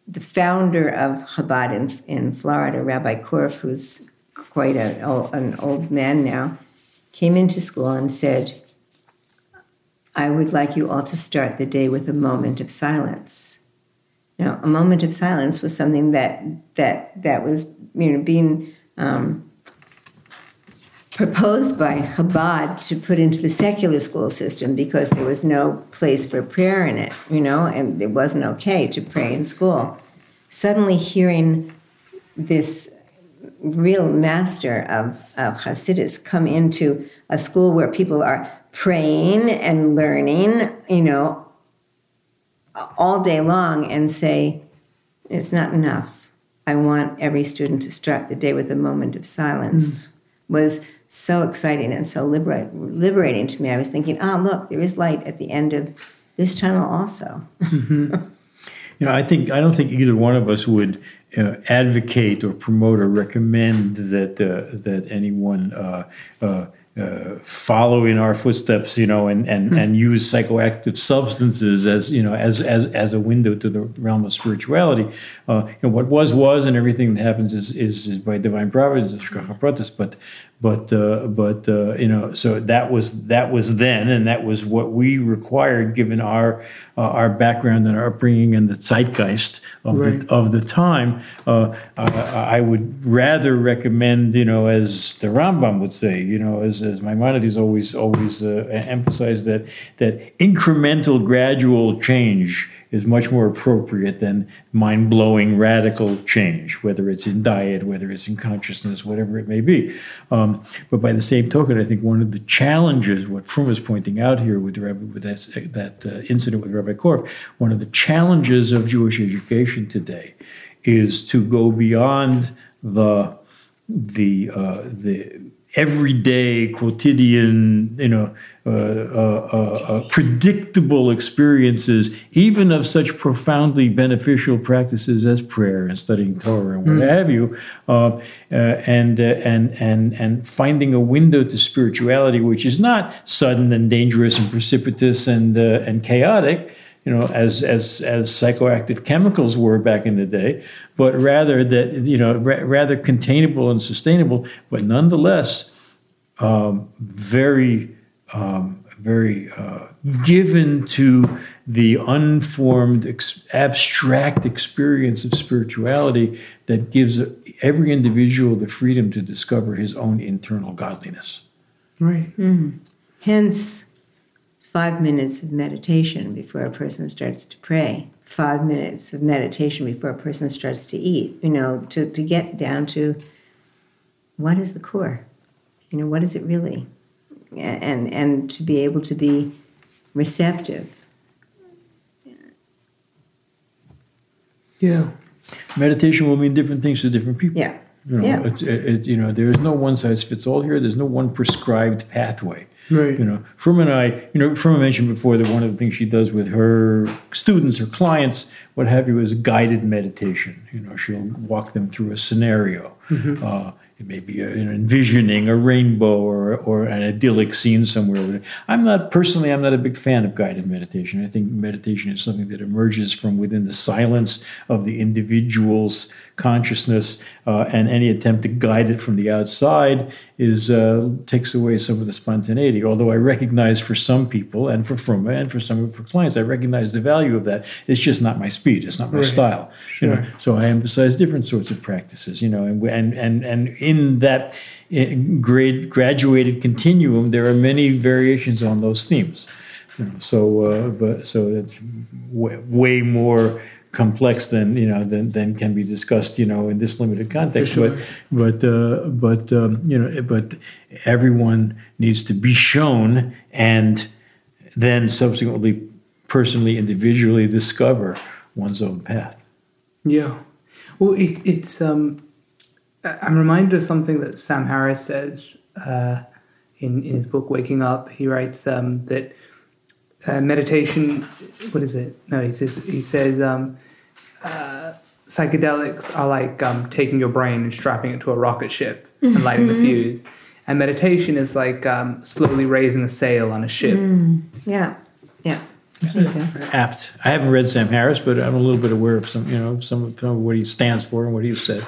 the founder of Chabad in, in Florida, Rabbi Korf, who's quite a, an old man now, came into school and said, I would like you all to start the day with a moment of silence. Now, a moment of silence was something that that that was you know being um, proposed by Chabad to put into the secular school system because there was no place for prayer in it, you know, and it wasn't okay to pray in school. Suddenly, hearing this real master of, of Hasidus come into a school where people are praying and learning, you know, all day long and say, it's not enough. I want every student to start the day with a moment of silence hmm. was so exciting and so liberate, liberating to me. I was thinking, oh, look, there is light at the end of this tunnel also. You know, I think I don't think either one of us would uh, advocate or promote or recommend that uh, that anyone uh, uh, uh, follow in our footsteps, you know, and and, and use psychoactive substances as you know as as as a window to the realm of spirituality. Uh, you know, what was was, and everything that happens is is, is by divine providence. But but uh, but uh, you know, so that was that was then, and that was what we required given our uh, our background and our upbringing and the zeitgeist of Right. the of the time. Uh, I, I would rather recommend, you know, as the Rambam would say, you know, as as Maimonides always always uh, emphasized that that incremental, gradual change is much more appropriate than mind blowing radical change, whether it's in diet, whether it's in consciousness, whatever it may be. Um, but by the same token, I think one of the challenges, what Frum is pointing out here with, Rabbi, with that, that uh, incident with Rabbi Korf, one of the challenges of Jewish education today is to go beyond the the uh, the everyday quotidian you know uh, uh, uh, uh, predictable experiences even of such profoundly beneficial practices as prayer and studying torah and what have you uh, uh, and uh, and and and finding a window to spirituality which is not sudden and dangerous and precipitous and uh, and chaotic you know, as as as psychoactive chemicals were back in the day, but rather that you know ra- rather containable and sustainable, but nonetheless um, very um, very uh, given to the unformed ex- abstract experience of spirituality that gives every individual the freedom to discover his own internal godliness. Right. Hence, five minutes of meditation before a person starts to pray, five minutes of meditation before a person starts to eat, you know, to, to get down to what is the core? You know, what is it really? A- And, and to be able to be receptive. Yeah. Meditation will mean different things to different people. Yeah. You know, Yeah. it's, it, it- you know, there is no one size fits all here. There's no one prescribed pathway. Right. You know, Frumma and I, you know, Frumma mentioned before that one of the things she does with her students or clients, what have you, is guided meditation. You know, she'll walk them through a scenario. Uh, it may be an envisioning a rainbow or, or an idyllic scene somewhere. I'm not personally, I'm not a big fan of guided meditation. I think meditation is something that emerges from within the silence of the individual's consciousness, uh, and any attempt to guide it from the outside is uh, takes away some of the spontaneity. Although I recognize for some people and for Frumma and for some of her clients, I recognize the value of that. It's just not my speed. It's not my Right. style. You know, Sure. so I emphasize different sorts of practices. You know, and and and, and in that eh, grade graduated continuum, there are many variations on those themes. You know, so uh, but so it's way, way more complex than you know than, than can be discussed you know in this limited context sure. but but uh, but um, you know but everyone needs to be shown and then subsequently personally individually discover one's own path Yeah. Well, it, it's. Um, I'm reminded of something that Sam Harris says uh, in, in his book Waking Up. He writes um, that uh, meditation. What is it? No, he says he says um, uh, psychedelics are like um, taking your brain and strapping it to a rocket ship and lighting the fuse. And meditation is like um, slowly raising a sail on a ship. Yeah. Yeah. apt i haven't read sam harris but i'm a little bit aware of some you know some of, some of what he stands for and what he's said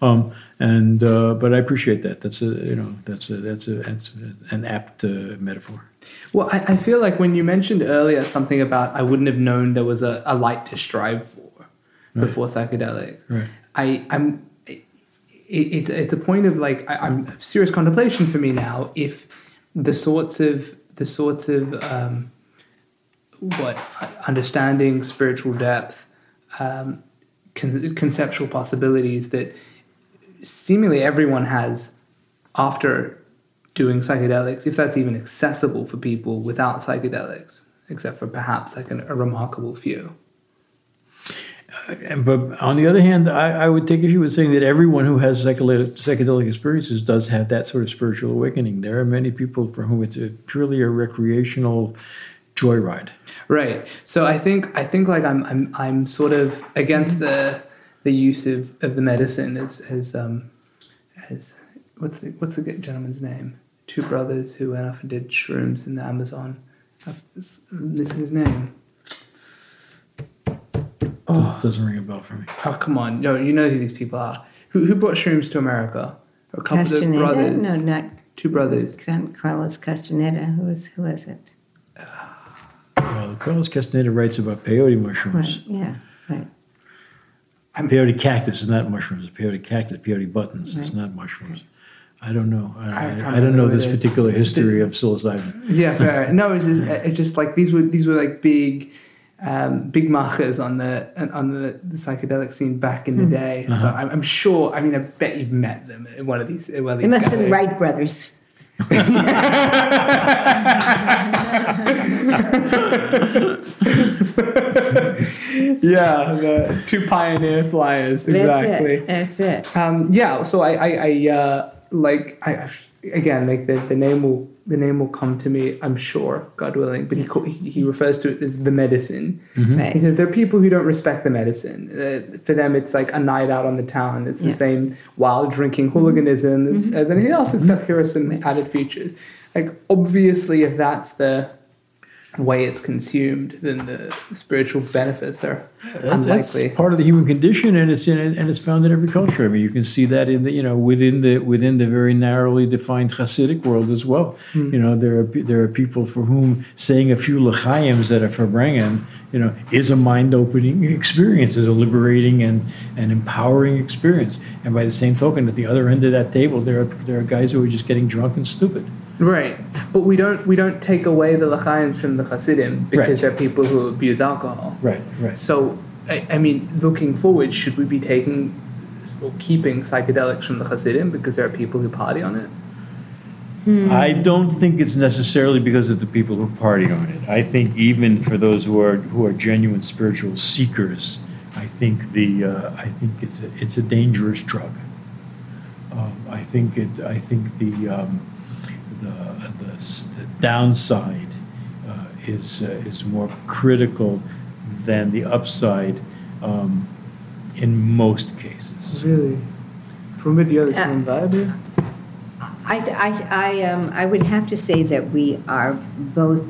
um, and uh, but i appreciate that that's a you know that's a that's a that's an apt uh, metaphor Well, I, I feel like when you mentioned earlier something about I wouldn't have known there was a, a light to strive for before psychedelics. Right. I, I'm. It, it's it's a point of like I, I'm serious contemplation for me now. If the sorts of the sorts of um, what understanding spiritual depth, um, con- conceptual possibilities that seemingly everyone has after doing psychedelics, if that's even accessible for people without psychedelics, except for perhaps like an, a remarkable few. And- But on the other hand, I, I would take issue with saying that everyone who has psychedelic, psychedelic experiences does have that sort of spiritual awakening. There are many people for whom it's a purely a recreational joyride. Right. So I think I think like I'm I'm I'm sort of against the the use of, of the medicine as as um as what's the what's the gentleman's name? Two brothers who went off and did shrooms in the Amazon. I've missing his name. Oh. Doesn't ring a bell for me. Oh come on, no, you know who these people are. Who who brought shrooms to America? a couple of brothers, No, not two brothers. Carlos Castaneda. Who was who was it? Well, Carlos Castaneda writes about peyote mushrooms. Right. Yeah. Right. Peyote cactus is not mushrooms. Peyote cactus, peyote buttons is Right. not mushrooms. I don't know. I, I I, I don't know remember this what it is. particular history of psilocybin. Yeah, fair. no, it's just it's just like these were these were like big. Um, big markers on the on the, the psychedelic scene back in the day, so Uh-huh. I'm, I'm sure. I mean, I bet you've met them in one of these. in One of It must have been the. Wright brothers. yeah, the two pioneer flyers, exactly. That's it. That's it. Um, yeah, so I, I, I uh, like, I again, like the, the name will, the name will come to me, I'm sure, God willing. But he he, he refers to it as the medicine. Right. He says there are people who don't respect the medicine. Uh, for them, it's like a night out on the town. It's the Yeah. same wild drinking hooliganism as, as anything else, except here are some Right. added features. Like obviously, if that's the way it's consumed, then the spiritual benefits are That's, that's part of the human condition, and it's in and it's found in every culture. I mean, you can see that in the you know within the within the very narrowly defined Hasidic world as well. Hmm. You know, there are there are people for whom saying a few lechayim's that are verbringen, you know, is a mind opening experience, is a liberating and and empowering experience. And by the same token, at the other end of that table, there are there are guys who are just getting drunk and stupid. Right, but we don't we don't take away the lachayim from the Hasidim because Right. they're people who abuse alcohol. Right, right. So, I, I mean, looking forward, should we be taking or keeping psychedelics from the Hasidim because there are people who party on it? I don't think it's necessarily because of the people who party on it. I think even for those who are who are genuine spiritual seekers, I think the uh, I think it's a, it's a dangerous drug. Um, I think it. I think the um, the, the, downside uh, is uh, is more critical than the upside um, in most cases. Really? From a the other Uh, same vibe? yeah? I, I, I, um, I would have to say that we are both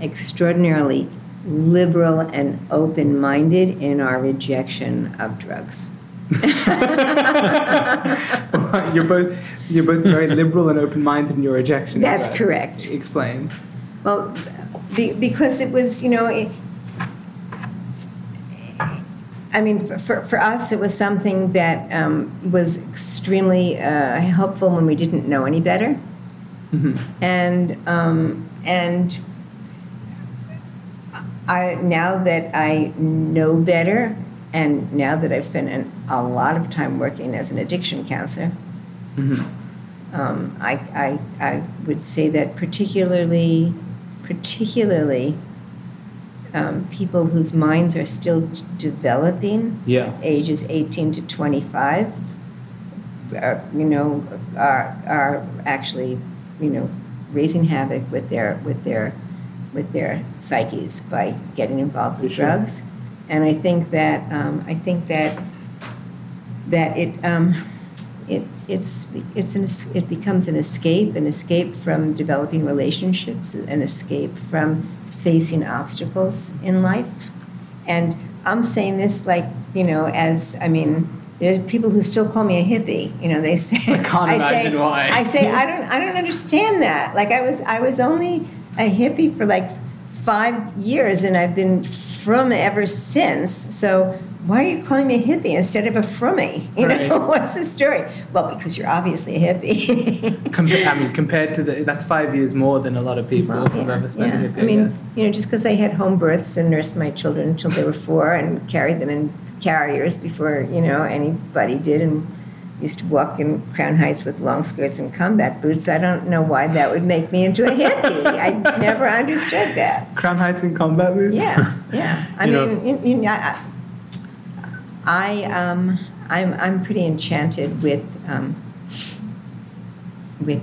extraordinarily liberal and open minded in our rejection of drugs. you're both you're both very liberal and open minded in your rejection. That's that. correct. Explain. Well, be, because it was, you know, it, I mean, for, for, for us, it was something that um, was extremely uh, helpful when we didn't know any better. And, um, and I, now that I know better, and now that I've spent an, a lot of time working as an addiction counselor, um, I, I, I would say that particularly, particularly um, people whose minds are still d- developing, Yeah. ages 18 to 25, are, you know, are, are actually, you know, raising havoc with their, with their, with their psyches by getting involved with sure. drugs. And I think that, um, I think that, that it, um, it, it's, it's an, it becomes an escape, an escape from developing relationships, an escape from facing obstacles in life. And I'm saying this like, you know, as, I mean, there's people who still call me a hippie. You know, they say. I can't say, why. I say I don't. I don't understand that. Like I was. I was only a hippie for like five years, and I've been from ever since. So why are you calling me a hippie instead of a frummy? You know, what's the story? Well, because you're obviously a hippie. Compa- I mean, compared to the that's five years more than a lot of people Well, have ever spent yeah. hippie. I mean, you know, just because I had home births and nursed my children until they were four and carried them in carriers before, you know, anybody did and used to walk in Crown Heights with long skirts and combat boots, I don't know why that would make me into a hippie. I never understood that. Crown Heights and combat boots. Yeah, yeah. I You mean, you know, I, I, um, I'm, I'm pretty enchanted with, um, with,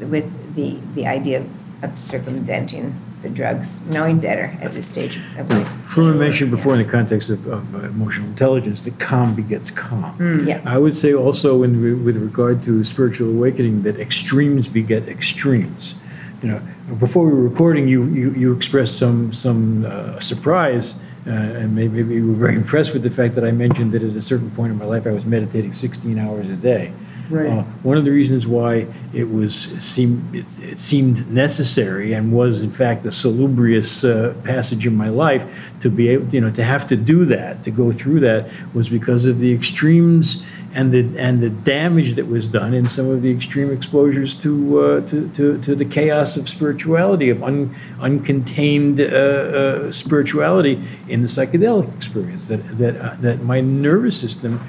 with the, the idea of, of circumventing the drugs, knowing better at this stage of life. Frumma mentioned before in the context of, of uh, emotional intelligence that calm begets calm. Yeah. I would say also in, re- with regard to spiritual awakening that extremes beget extremes. You know, before we were recording, you you, you expressed some some uh, surprise, uh, and maybe, maybe you were very impressed with the fact that I mentioned that at a certain point in my life I was meditating 16 hours a day. Right. Uh, one of the reasons why it was seemed it, it seemed necessary and was in fact a salubrious uh, passage in my life to be able, you know, to have to do that, to go through that, was because of the extremes and the and the damage that was done in some of the extreme exposures to uh, to, to, to the chaos of spirituality, of un, uncontained uh, uh, spirituality in the psychedelic experience. That that uh, that my nervous system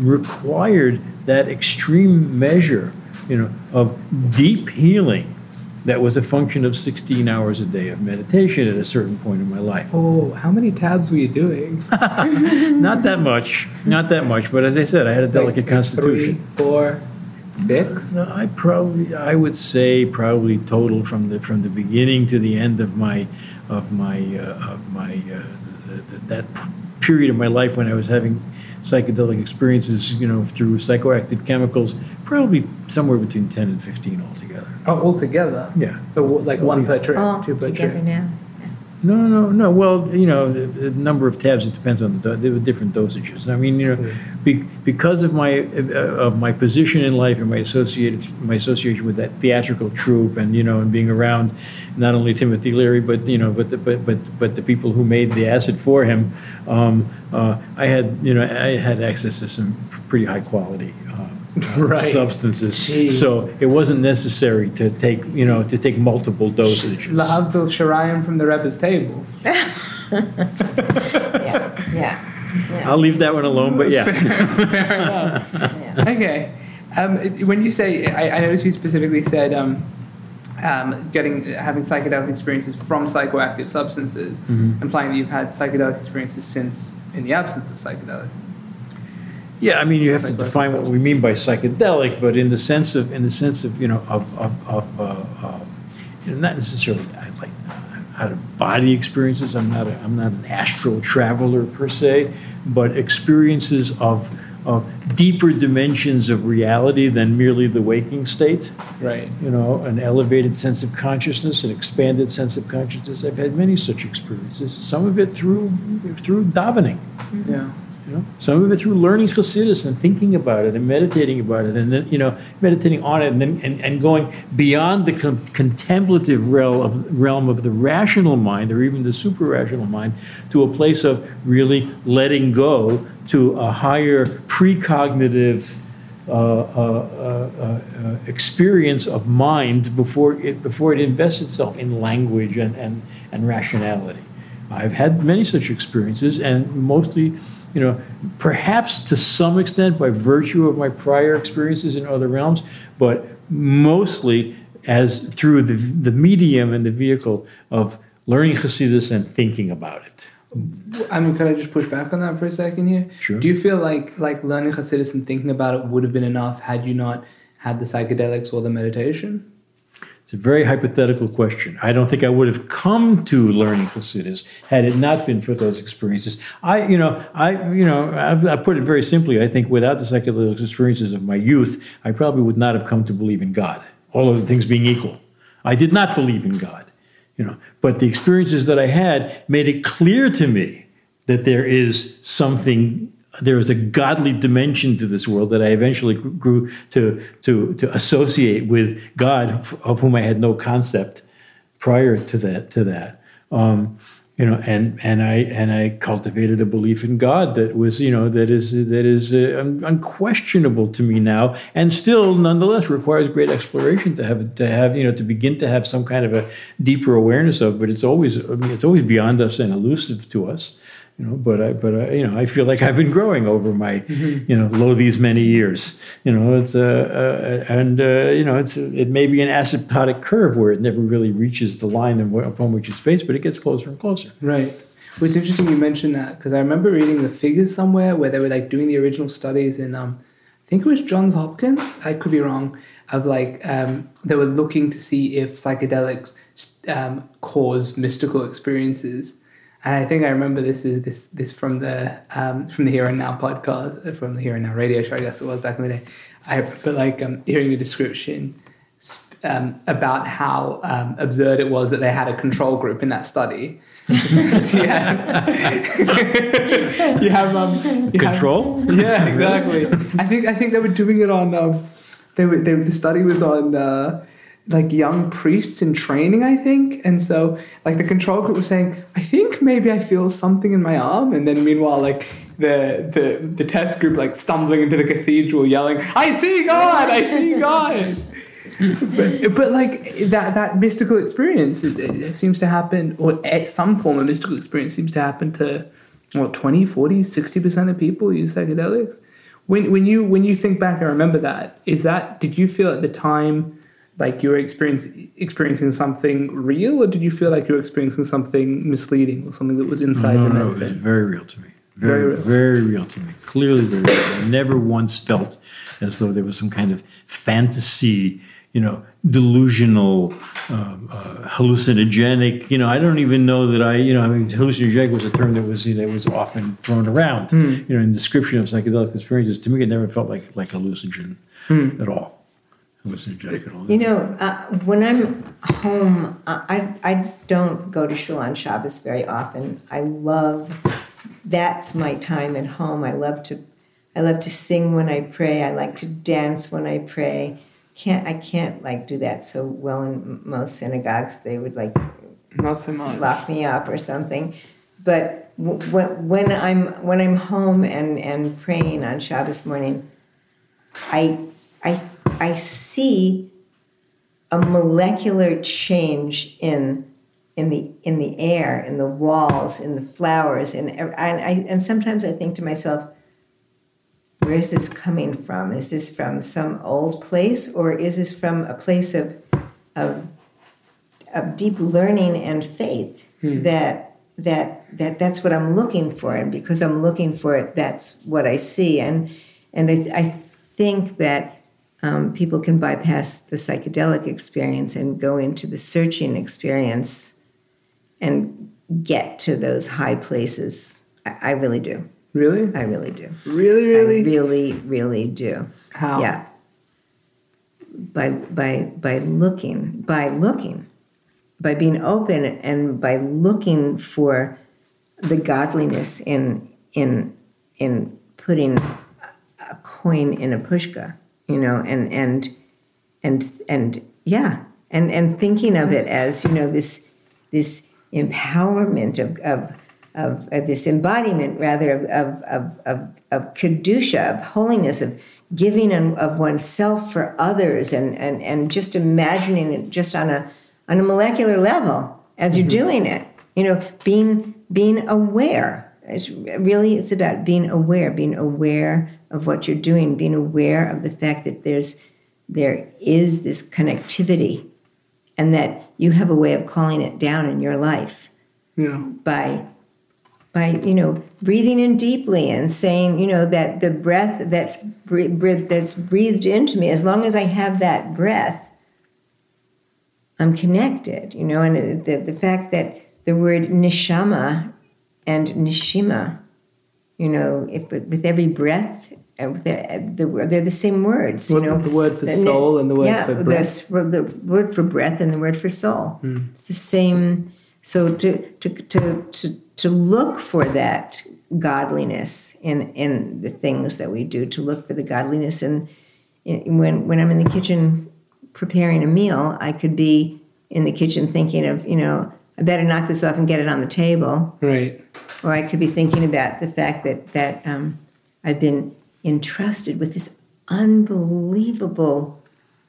required that extreme measure, you know, of deep healing that was a function of 16 hours a day of meditation at a certain point in my life. Oh, how many tabs were you doing? Not that much, not that much, but as I said, I had a delicate Like constitution. Three, four, six. No, I probably, I would say probably total from the from the beginning to the end of my of my uh, of my uh, that period of my life when I was having psychedelic experiences, you know, through psychoactive chemicals, probably somewhere between ten and fifteen altogether. Oh, altogether. Yeah. So, like one per trip, Oh, two per together trip. now. No, no, no. Well, you know, the, the number of tabs it depends on the do- there were different dosages. I mean, you know, be, because of my uh, of my position in life and my associated my association with that theatrical troupe, and you know, and being around not only Timothy Leary, but you know, but the, but but but the people who made the acid for him, um, uh, I had you know I had access to some pretty high quality. Uh, Right. substances, Gee. so it wasn't necessary to take you know to take multiple dosages. La Abdul shirayim from the Rebbe's table. Yeah, yeah. I'll leave that one alone, but yeah. Fair enough. yeah. Okay. Um, when you say, I, I noticed you specifically said um, um, getting having psychedelic experiences from psychoactive substances, Mhm. implying that you've had psychedelic experiences since in the absence of psychedelic. Yeah, I mean, you have to define what we mean by psychedelic, but in the sense of, in the sense of, you know, of, of, of uh, uh, you know, not necessarily I like out of body experiences. I'm not, a, I'm not an astral traveler per se, but experiences of, of deeper dimensions of reality than merely the waking state. Right. You know, an elevated sense of consciousness, an expanded sense of consciousness. I've had many such experiences. Some of it through through davening. Yeah. You know, some of it through learning Chassidus and thinking about it and meditating about it, and then you know, meditating on it, and then and, and going beyond the con- contemplative realm of realm of the rational mind, or even the super rational mind, to a place of really letting go to a higher precognitive. Uh, uh, uh, uh, experience of mind before it before it invests itself in language and, and, and rationality. I've had many such experiences, and mostly, you know, perhaps to some extent by virtue of my prior experiences in other realms, but mostly as through the, the medium and the vehicle of learning Hasidus and thinking about it. I mean, could I just push back on that for a second here? Sure. Do you feel like like learning Hasidus and thinking about it would have been enough had you not had the psychedelics or the meditation? It's a very hypothetical question. I don't think I would have come to learning Hasidus had it not been for those experiences. I, you know, I, you know, I, I put it very simply. I think without the psychedelic experiences of my youth, I probably would not have come to believe in God. All of the things being equal, I did not believe in God. You know, but the experiences that I had made it clear to me that there is something there is a godly dimension to this world that I eventually grew to to to associate with God, of whom I had no concept prior to that. To that, um, you know, and and I and I cultivated a belief in God that was, you know, that is that is uh, unquestionable to me now, and still, nonetheless, requires great exploration to have to have you know to begin to have some kind of a deeper awareness of. But it's always it's always beyond us and elusive to us you know but i but I, you know i feel like i've been growing over my you know lo these many years you know it's uh, uh and uh, you know it's it may be an asymptotic curve where it never really reaches the line upon which it's based but it gets closer and closer Right. Well, it's interesting you mentioned that because I remember reading the figures somewhere where they were like doing the original studies in, um, I think it was Johns Hopkins. I could be wrong. Of like, um, they were looking to see if psychedelics um, cause mystical experiences. And I think I remember this is this this from the um, from the Here and Now podcast, uh, from the Here and Now radio show. I guess it was back in the day. I remember like um, hearing the description um, about how um, absurd it was that they had a control group in that study. you have, you have, um, you have- control yeah, exactly. I think I think they were doing it on. Um, they were they, the study was on uh, like young priests in training, I think, and so like the control group was saying, I think maybe I feel something in my arm, and then meanwhile like. The, the the test group like stumbling into the cathedral yelling i see god! I see god! But, but like that that mystical experience it, it seems to happen or at some form of mystical experience seems to happen to what 20 40 60% of people use psychedelics. When when you when you think back and remember that. Is that did you feel at the time like you were experience, experiencing something real or did you feel like you were experiencing something misleading or something that was inside no, the no, it was very real to me. Very Very, real. very real to me. Clearly very real. I never once felt as though there was some kind of fantasy, you know, delusional, um, uh, hallucinogenic. You know, I don't even know that I, you know, I mean, hallucinogenic was a term that was, you know, was often thrown around, you know, in description of psychedelic experiences. To me, it never felt like like hallucinogen at all. Hallucinogenic at all. You know, uh, when I'm home, I, I I don't go to shul on Shabbos very often. I love that's my time at home. I love to I love to sing when I pray. I like to dance when I pray. Can't I can't like do that so well in most synagogues. They would like not so much lock me up or something. But w- when, when I'm when I'm home and, and praying on Shabbos morning, I I see a molecular change in in the in the air, in the walls, in the flowers, and and I and sometimes I think to myself, where's this coming from? Is this from some old place, or is this from a place of of of deep learning and faith hmm. that that that that's what I'm looking for, and because I'm looking for it, that's what I see, and and I, I think that um, people can bypass the psychedelic experience and go into the searching experience and get to those high places. I, I really do. really I really do. really I really really, really do. how Yeah. By by by looking, by looking, by being open and by looking for the godliness in in in putting a coin in a pushka, you know, and and and and yeah, and and thinking of it as you know this this empowerment of of of, of this embodiment rather of of of of, of kedusha of holiness of giving of, of oneself for others and and and just imagining it just on a on a molecular level as you're mm-hmm. doing it. You know being being aware. It's really it's about being aware being aware of what you're doing being aware of the fact that there's there is this connectivity and that you have a way of calling it down in your life yeah. by by you know breathing in deeply and saying you know that the breath that's bre- breath that's breathed into me as long as i have that breath i'm connected you know and the, the fact that the word nishama and nishima you know if, with every breath they're, they're the same words you know the word for The- soul and the word yeah, for breath. s- the word for breath and the word for soul. It's the same. So to to to to to look for that godliness in in the things that we do, to look for the godliness in, in when when I'm in the kitchen preparing a meal, I could be in the kitchen thinking of you know I better knock this off and get it on the table right or I could be thinking about the fact that that um, I've been entrusted with this unbelievable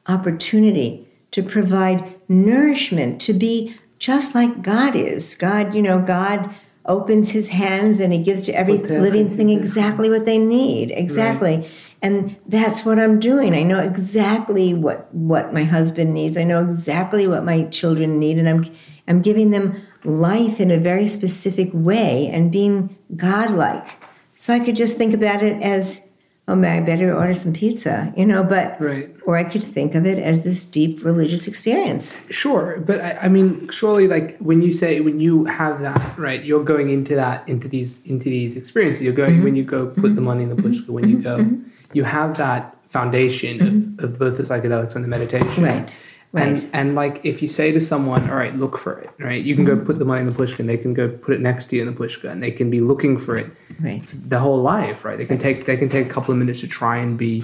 opportunity to provide nourishment, to be just like God is. God, you know, God opens His hands and He gives to every living thing exactly what they need. Exactly. And that's what I'm doing. I know exactly what what my husband needs. I know exactly what my children need, and I'm I'm giving them life in a very specific way and being godlike. So I could just think about it as, oh, man, I better order some pizza, you know. But right or I could think of it as this deep religious experience. Sure, but I, I mean, surely, like when you say when you have that, right? You're going into that into these into these experiences. You're going when you go put mm-hmm. the money in the pushka. Mm-hmm. When you mm-hmm. go, you have that foundation of, of both the psychedelics and the meditation. Right, And right. and like if you say to someone, all right, look for it, right? You can go put the money in the pushka, and they can go put it next to you in the pushka, and they can be looking for it Right. the whole life, right? They can take they can take a couple of minutes to try and be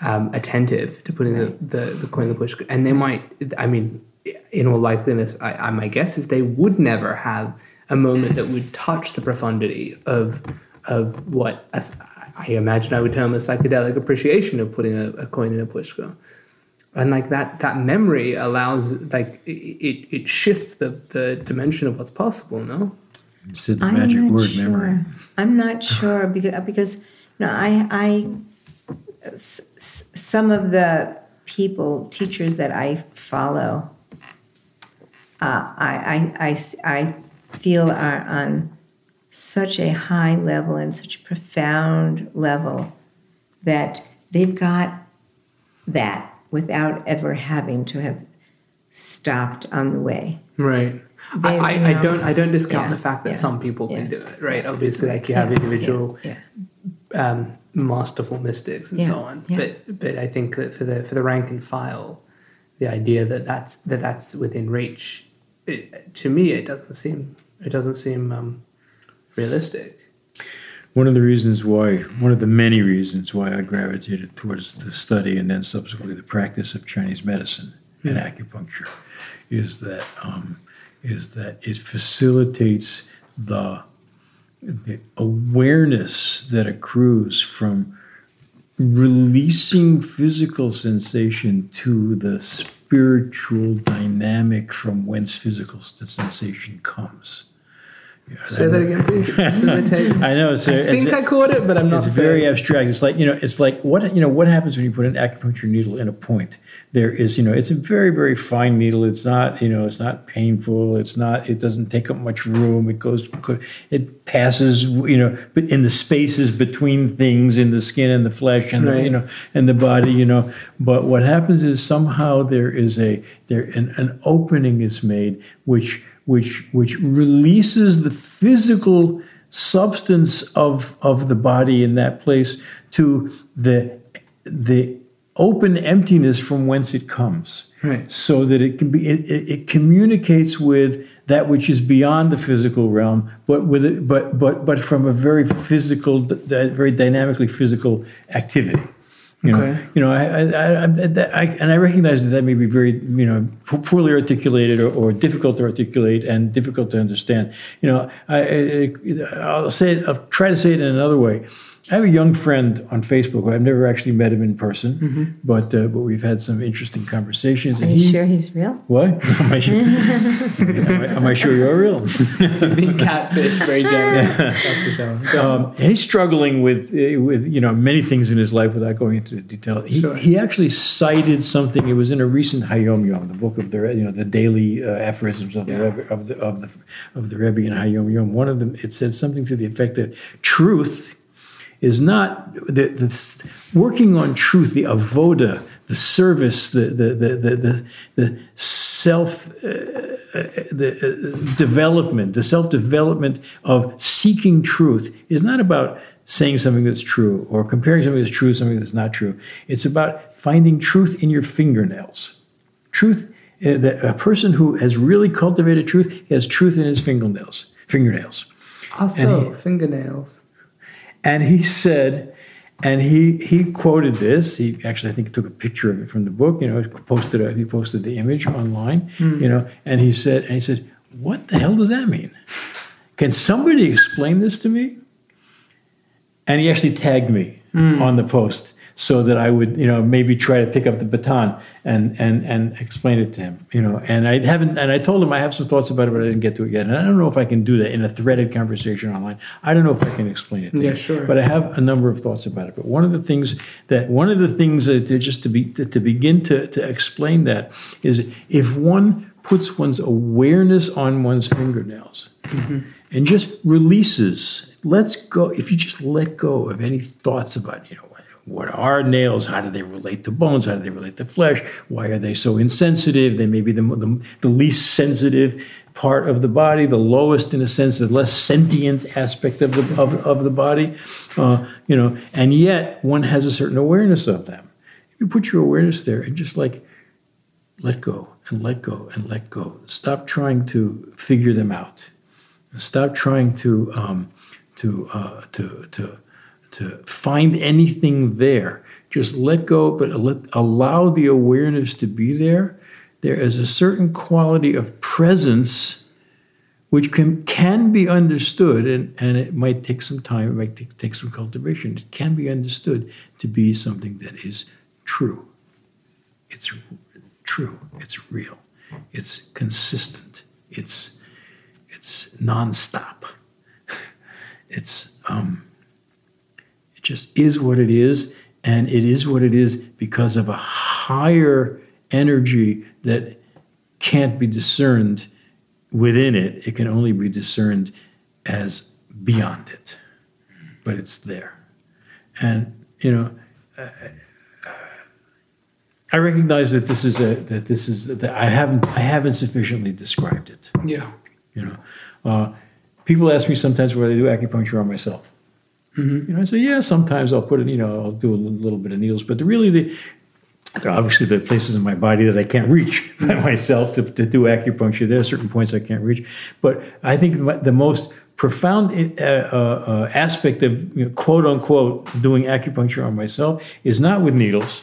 um, attentive to putting the, the, the coin in the push. And they might, I mean, in all likeliness, I, I, my guess is they would never have a moment that would touch the profundity of of what I imagine I would term a psychedelic appreciation of putting a, a coin in a pushka. And like that, that memory allows, like it, it shifts the, the dimension of what's possible. No, You said the magic not word sure. memory. I'm not sure because because no, I I s- s- some of the people teachers that I follow, uh, I, I I s- I feel are on such a high level and such a profound level that they've got that without ever having to have stopped on the way. right. They- I, you I, I don't I don't discount yeah, the fact that yeah, some people can do it, right? Obviously, like you have Yeah, individual yeah, um, masterful mystics and Yeah, so on. yeah. But but I think that for the for the rank and file, the idea that that's that that's within reach, it, to me, it doesn't seem it doesn't seem um, realistic. One of the reasons why, one of the many reasons why I gravitated towards the study and then subsequently the practice of Chinese medicine and acupuncture is that um, is that it facilitates the the awareness that accrues from releasing physical sensation to the spiritual dynamic from whence physical sensation comes. Say that again, please. Facilitate. I know. It's, I think I caught it, but I'm not. it's very abstract. It's like you know, it's like what you know. What happens when you put an acupuncture needle in a point? There is, you know, it's a very very fine needle. It's not, you know, it's not painful. It's not. It doesn't take up much room. It goes. It passes, you know, but in the spaces between things, in the skin and the flesh, and the, you know, and the body, you know. But what happens is somehow there is a there an, an opening is made, which which which releases the physical substance of of the body in that place to the the open emptiness from whence it comes Right. so that it can be it, it, communicates with that which is beyond the physical realm but with it but but but from a very physical very dynamically physical activity you know, you know, I, I, I, I, and I recognize that that may be very, you know, poorly articulated or, or difficult to articulate and difficult to understand. You know, I, I, I'll say it, I'll try to say it in another way. I have a young friend on Facebook. I've never actually met him in person, but uh, but we've had some interesting conversations. Are and you he, sure he's real? What? am, I sure, am, I, am I sure you're real? Being catfish very gently. That's for sure. Um, and he's struggling with uh, with you know many things in his life without going into detail. He, Sure. he actually cited something. It was in a recent Hayom Yom, the book of the you know the daily uh, aphorisms of Yeah. the Rebbe, of the of the of the Rebbe in Hayom Yom. One of them it said something to the effect that truth is not the, the working on truth, the avoda, the service, the the the the, the, self the uh, development, the self development of seeking truth is not about saying something that's true or comparing something that's true to something that's not true. It's about finding truth in your fingernails. Truth, uh, that a person who has really cultivated truth has truth in his fingernails. Fingernails. Also, fingernails. And he said, and he he quoted this. He actually, I think, took a picture of it from the book. You know, he posted a, he posted the image online. Hmm. You know, and he said, and he said, "What the hell does that mean? Can somebody explain this to me?" And he actually tagged me hmm. on the post so that I would, you know, maybe try to pick up the baton and and and explain it to him. You know, and I haven't, and I told him I have some thoughts about it, but I didn't get to it yet. And I don't know if I can do that in a threaded conversation online. I don't know if I can explain it to Yeah, you. sure. But I have a number of thoughts about it. But one of the things that one of the things that to just to be to, to begin to, to explain that is if one puts one's awareness on one's fingernails mm-hmm. and just releases, lets go. If you just let go of any thoughts about you know what are nails? How do they relate to bones? How do they relate to flesh? Why are they so insensitive? They may be the, the, the least sensitive part of the body, the lowest in a sense, the less sentient aspect of the of, of the body, uh, you know, and yet one has a certain awareness of them. You put your awareness there and just like let go and let go and let go. Stop trying to figure them out. Stop trying to um, to uh, to to to find anything there. just let go, but let, allow the awareness to be there, there is a certain quality of presence which can, can be understood, and, and it might take some time, it might take, take some cultivation. It can be understood to be something that is true. It's true, it's real, it's consistent, it's, it's nonstop. It's um, just is what it is, and it is what it is because of a higher energy that can't be discerned within it. It can only be discerned as beyond it, but it's there. And you know, I recognize that this is a that this is that I haven't I haven't sufficiently described it. Yeah. You know, uh, people ask me sometimes whether I do acupuncture on myself. You know, I say, yeah, sometimes I'll put it, you know, I'll do a little bit of needles, but the, really the, there are obviously the places in my body that I can't reach by myself to, to do acupuncture. There are certain points I can't reach, but I think the most profound uh, uh, aspect of you know, quote unquote doing acupuncture on myself is not with needles,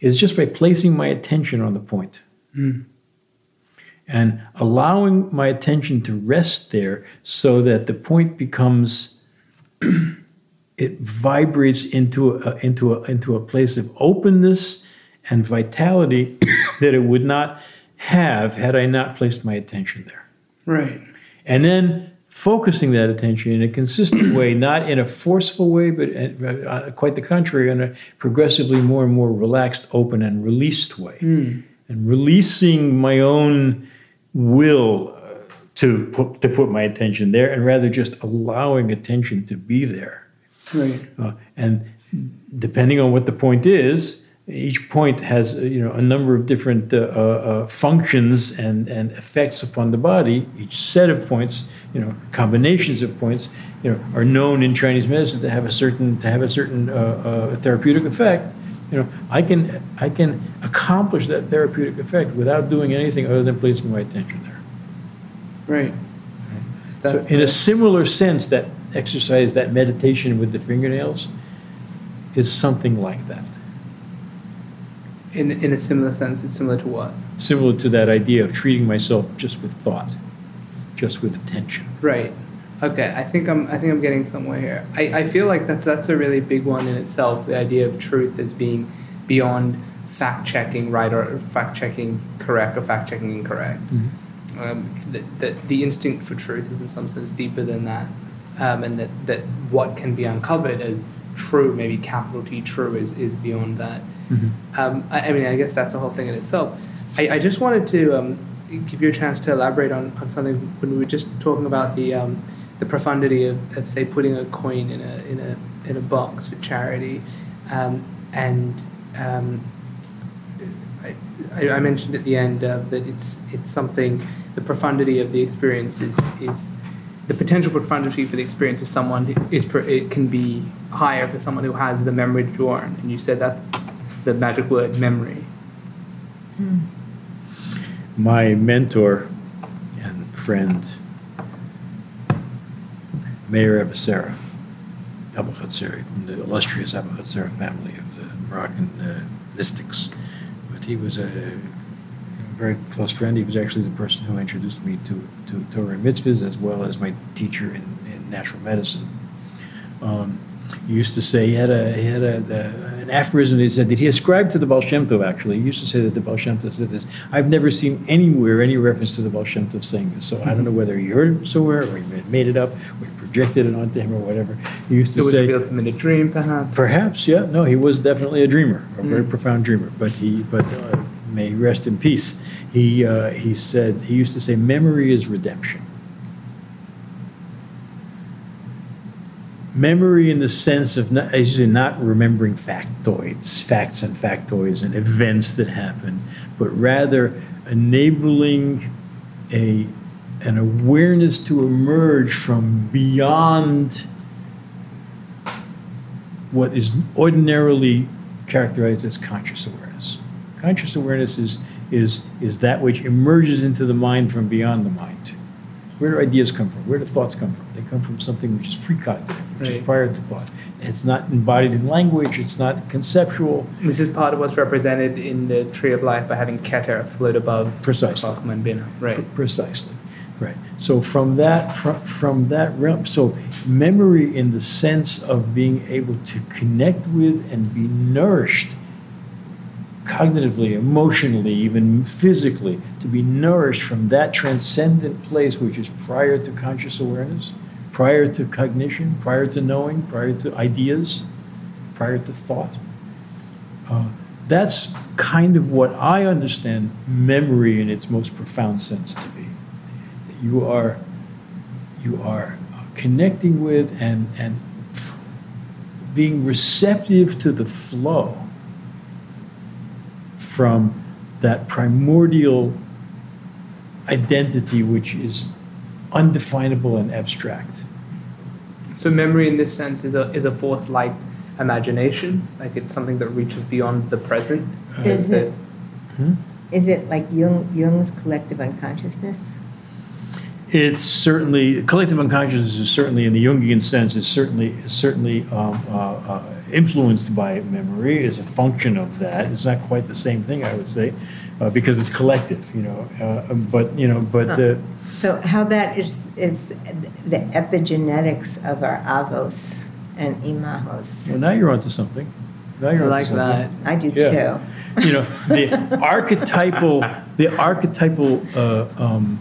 it's just by placing my attention on the point. And allowing my attention to rest there so that the point becomes it vibrates into a, into a, into a place of openness and vitality that it would not have had I not placed my attention there. Right. And then focusing that attention in a consistent way, not in a forceful way, but uh, uh, quite the contrary, in a progressively more and more relaxed, open, and released way. And releasing my own will uh, to put, to put my attention there, and rather just allowing attention to be there. Right. Uh, and depending on what the point is, each point has uh, you know a number of different uh, uh, uh, functions and, and effects upon the body. Each set of points, you know, combinations of points, you know, are known in Chinese medicine to have a certain to have a certain uh, uh, therapeutic effect. You know, I can I can accomplish that therapeutic effect without doing anything other than placing my attention there. Right. So in a similar sense, that exercise, that meditation with the fingernails, is something like that. in in a similar sense, it's similar to what? Similar to that idea of treating myself just with thought, just with attention. Right. Okay. I think I'm I think I'm getting somewhere here. I, I feel like that's that's a really big one in itself. The idea of truth as being beyond fact checking right or fact checking correct or fact checking incorrect. Um, that, that the instinct for truth is in some sense deeper than that, um, and that, that what can be uncovered as true, maybe capital T true, is, is beyond that. Um, I, I mean, I guess that's the whole thing in itself. I, I just wanted to um, give you a chance to elaborate on, on something when we were just talking about the um, the profundity of, of say putting a coin in a in a in a box for charity, um, and um, I, I I mentioned at the end uh, that it's it's something the profundity of the experience is is the potential profundity for the experience of someone who is per- it can be higher for someone who has the memory drawn and you said that's the magic word memory My mentor and friend, Meir Abehsera, Abu Khatsari, from the illustrious Abuhatzeira family of the Moroccan uh, mystics. But he was a very close friend. He was actually the person who introduced me to, to Torah and mitzvahs as well as my teacher in, in natural medicine. Um, he used to say he had a he had a, a an aphorism. That he said that he ascribed to the Baal Shem Tov. Actually, he used to say that the Baal Shem Tov said this. I've never seen anywhere any reference to the Baal Shem Tov saying this. So I don't know whether he heard it somewhere or he made it up or he projected it onto him or whatever. He used it to was say revealed to him in a dream perhaps Perhaps, yeah. No, he was definitely a dreamer, a very profound dreamer. But he, but uh, may he rest in peace. He uh, he said he used to say, "Memory is redemption." Memory, in the sense of not, as you say, not remembering factoids, facts and factoids, and events that happen, but rather enabling a an awareness to emerge from beyond what is ordinarily characterized as conscious awareness. Conscious awareness is, is, is that which emerges into the mind from beyond the mind. Where do ideas come from? Where do thoughts come from? They come from something which is precognitive, which is prior to thought. It's not embodied in language. It's not conceptual. This is part of what's represented in the Tree of Life by having Keter float above Precisely. Bina. Right. Pre- Precisely, right. So from that, from, from that realm, so memory in the sense of being able to connect with and be nourished cognitively, emotionally, even physically, to be nourished from that transcendent place which is prior to conscious awareness, prior to cognition, prior to knowing, prior to ideas, prior to thought. Uh, that's kind of what I understand memory in its most profound sense to be. You are, you are connecting with and and being receptive to the flow from that primordial identity which is undefinable and abstract. So memory in this sense is a is a force like imagination, like it's something that reaches beyond the present. Is That- it, is it like Jung, Jung's collective unconsciousness? It's certainly collective unconsciousness is certainly in the Jungian sense is certainly is certainly um, uh, uh, influenced by memory. Is a function of that. It's not quite the same thing, I would say, uh, because it's collective. You know, uh, but you know, but uh, So how about it's, it's the epigenetics of our avos and imahos? well, now you're onto something. Now you're onto like something. that. I do Yeah. too. you know the archetypal the archetypal uh, um,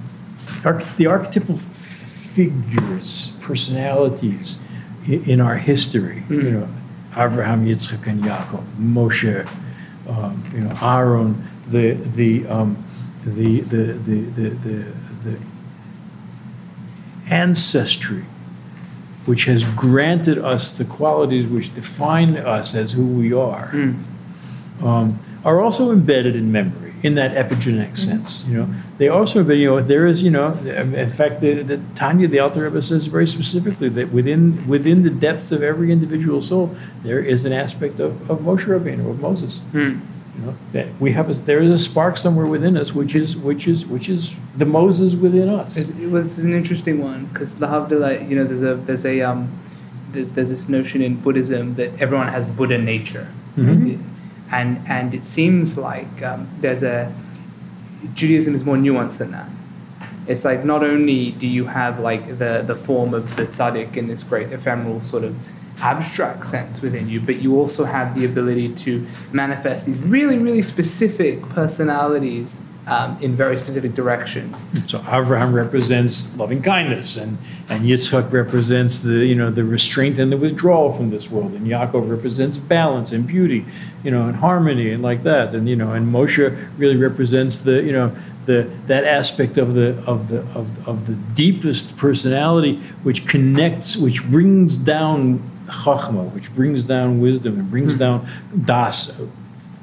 arch- the archetypal figures personalities in, in our history you know Abraham Yitzchak and Yaakov. Moshe um, you know Aaron the the um, the, the, the, the, the, the ancestry which has granted us the qualities which define us as who we are um, are also embedded in memory in that epigenetic sense. You know, they also, you know, there is, you know, in fact, the, the Tanya, the Alter Rebbe says very specifically that within within the depths of every individual soul, there is an aspect of, of Moshe Rabbeinu, of Moses. Hmm. You know, that we have a, there is a spark somewhere within us, which is which is which is the Moses within us. It's- It was an interesting one because the Havdalah, you know, there's a there's a um, there's there's this notion in Buddhism that everyone has Buddha nature, Mhm. And and it seems like um, there's a Judaism is more nuanced than that. It's like not only do you have like the the form of the tzaddik in this great ephemeral sort of abstract sense within you, but you also have the ability to manifest these really really specific personalities um, in very specific directions. So Abraham represents loving kindness, and and Yitzchak represents the you know the restraint and the withdrawal from this world, and Yaakov represents balance and beauty, you know, and harmony and like that, and you know, and Moshe really represents the you know the that aspect of the of the of, of the deepest personality which connects, which brings down chachma, which brings down wisdom and brings down das,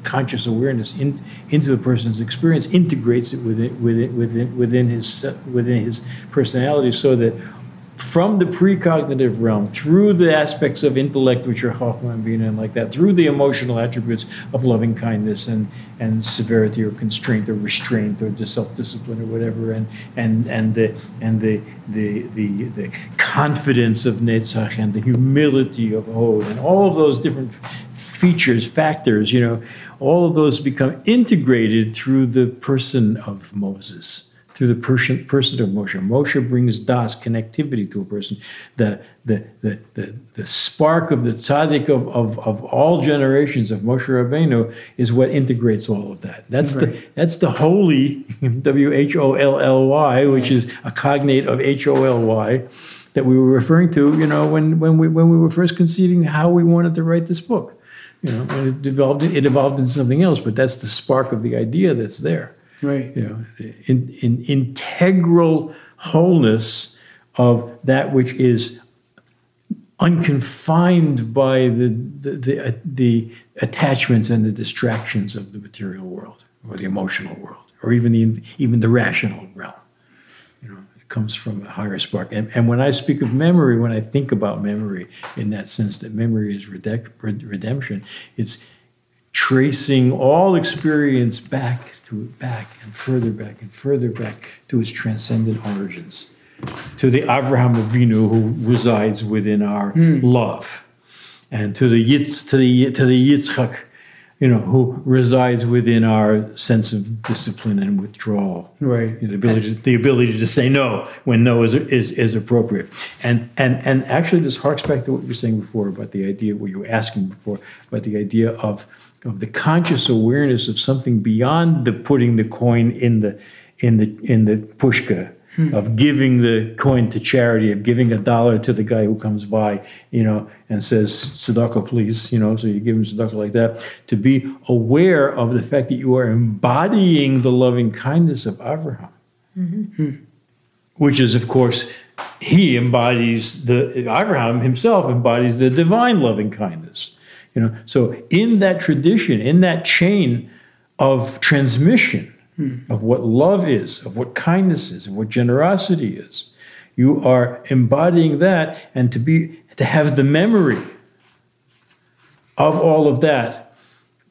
conscious awareness in, into the person's experience, integrates it within within within within his within his personality, so that from the precognitive realm, through the aspects of intellect, which are chachma and and like that, through the emotional attributes of loving kindness and and severity or constraint or restraint or self discipline or whatever, and and and the and the the the, the confidence of netzach and the humility of hod and all of those different features, factors, you know, all of those become integrated through the person of Moses, through the person, person of Moshe. Moshe brings das, connectivity to a person. The, the, the, the, the spark of the tzaddik of, of, of all generations of Moshe Rabbeinu is what integrates all of that. That's the that's the holy W H O L L Y, which is a cognate of H O L Y that we were referring to, you know, when, when we when we were first conceiving how we wanted to write this book. You know, and it developed it evolved into something else, but that's the spark of the idea that's there. Right. You know, in, in integral wholeness of that which is unconfined by the the, the, uh, the attachments and the distractions of the material world or the emotional world or even the even the rational realm you know it comes from a higher spark. And, and when i speak of memory when i think about memory in that sense that memory is redec- red- redemption it's tracing all experience back to back and further back and further back to its transcendent origins to the Avraham Avinu who resides within our hmm. love, and to the Yitz, to the to the Yitzchak, you know, who resides within our sense of discipline and withdrawal. Right. The ability, to, the ability to say no when no is, is is appropriate, and and and actually, this harks back to what you were saying before about the idea, what you were asking before about the idea of of the conscious awareness of something beyond the putting the coin in the in the in the pushka, Hmm. of giving the coin to charity, of giving a dollar to the guy who comes by, you know, and says tzedakah, please, you know, so you give him tzedakah like that. To be aware of the fact that you are embodying the loving kindness of Abraham, mm-hmm. hmm. which is, of course, he embodies the Abraham himself embodies the divine loving kindness. You know, so in that tradition, in that chain of transmission Hmm. of what love is, of what kindness is, of what generosity is, you are embodying that, and to be to have the memory of all of that,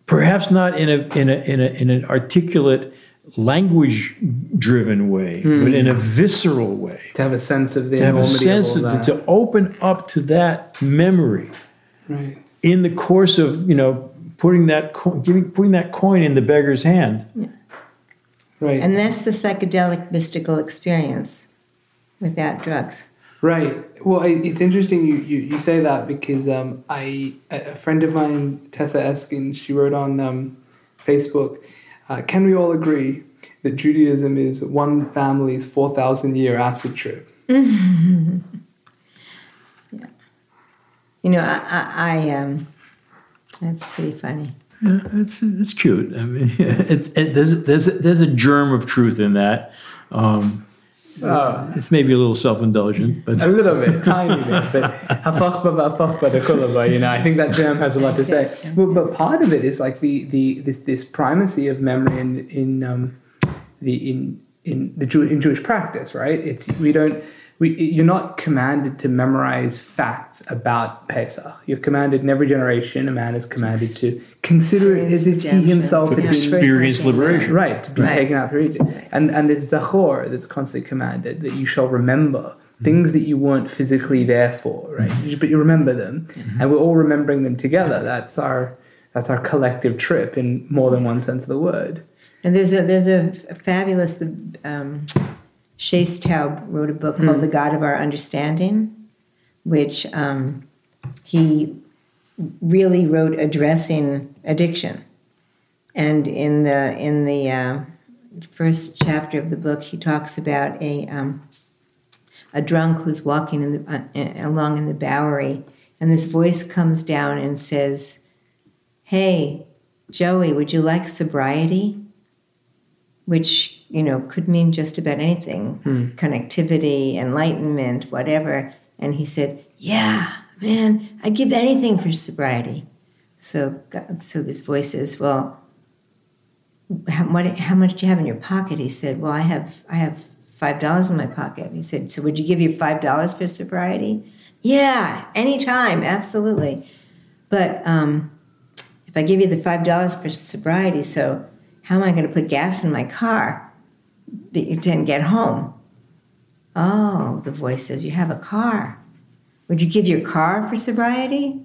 perhaps not in a in a in a in an articulate, language-driven way, hmm. but in a visceral way. To have a sense of the to have a sense of of, that. to open up to that memory. Right. in the course of you know putting that co- giving putting that coin in the beggar's hand Right. And that's the psychedelic mystical experience without drugs. Right. Well, I, it's interesting you, you, you say that because um, I a friend of mine, Tessa Eskin, she wrote on um, Facebook, uh, "Can we all agree that Judaism is one family's four thousand year acid trip?" Yeah. You know, I, I, I um, that's pretty funny. Yeah, it's it's cute i mean it's it, there's there's there's a germ of truth in that um, Uh, it's maybe a little self-indulgent but a little bit, tiny bit, but hafachba ba'fachba you know, I think that germ has a lot to say. But, but part of it is like the, the this this primacy of memory in in um, the in in the Jew, in Jewish practice, right? It's we don't we you're not commanded to memorize facts about Pesach. You're commanded in every generation. A man is commanded to consider it as if he himself to had been experience liberation Right, to be Right. taken out through Egypt. And and there's Zachor that's constantly commanded that you shall remember mm-hmm. things that you weren't physically there for, right? Mm-hmm. But you remember them. Mm-hmm. And we're all remembering them together. That's our that's our collective trip in more than one sense of the word. And there's a there's a fabulous the um, Shais Taub wrote a book called The God of Our Understanding, which um, he really wrote addressing addiction. And in the in the uh, first chapter of the book, he talks about a um, a drunk who's walking in the, uh, along in the Bowery, and this voice comes down and says, "Hey, Joey, would you like sobriety?" which you know could mean just about anything. Connectivity enlightenment whatever. And he said yeah man i'd give anything for sobriety. So so this voice says well how, what, how much do you have in your pocket? He said well i have i have five dollars in my pocket. He said so would you give your five dollars for sobriety? Yeah anytime absolutely. But um, if i give you the five dollars for sobriety so how am I going to put gas in my car be- to get home? Oh, the voice says, You have a car. Would you give your car for sobriety?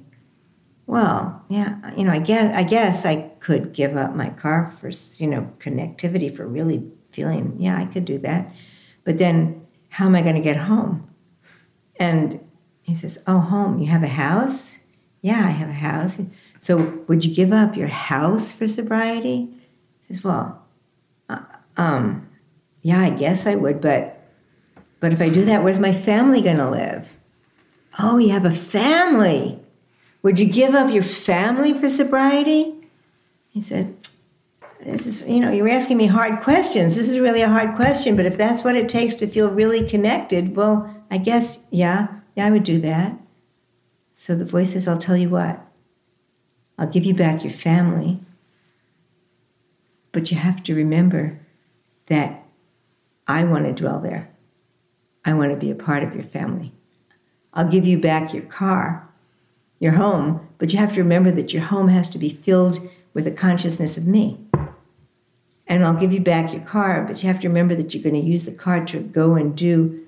Well, yeah, you know, I guess I guess I could give up my car for you know connectivity for really feeling. Yeah, I could do that, but then how am I going to get home? And he says, "Oh, home. You have a house? Yeah, I have a house. So would you give up your house for sobriety?" He says, "Well, uh, um, yeah, I guess I would, but but if I do that, where's my family going to live? Oh, you have a family. Would you give up your family for sobriety?" He said, "This is, you know, you're asking me hard questions. This is really a hard question, but if that's what it takes to feel really connected, well, I guess, yeah, yeah, I would do that." So the voice says, "I'll tell you what. I'll give you back your family." But you have to remember that I want to dwell there. I want to be a part of your family. I'll give you back your car, your home, but you have to remember that your home has to be filled with the consciousness of me. And I'll give you back your car, but you have to remember that you're going to use the car to go and do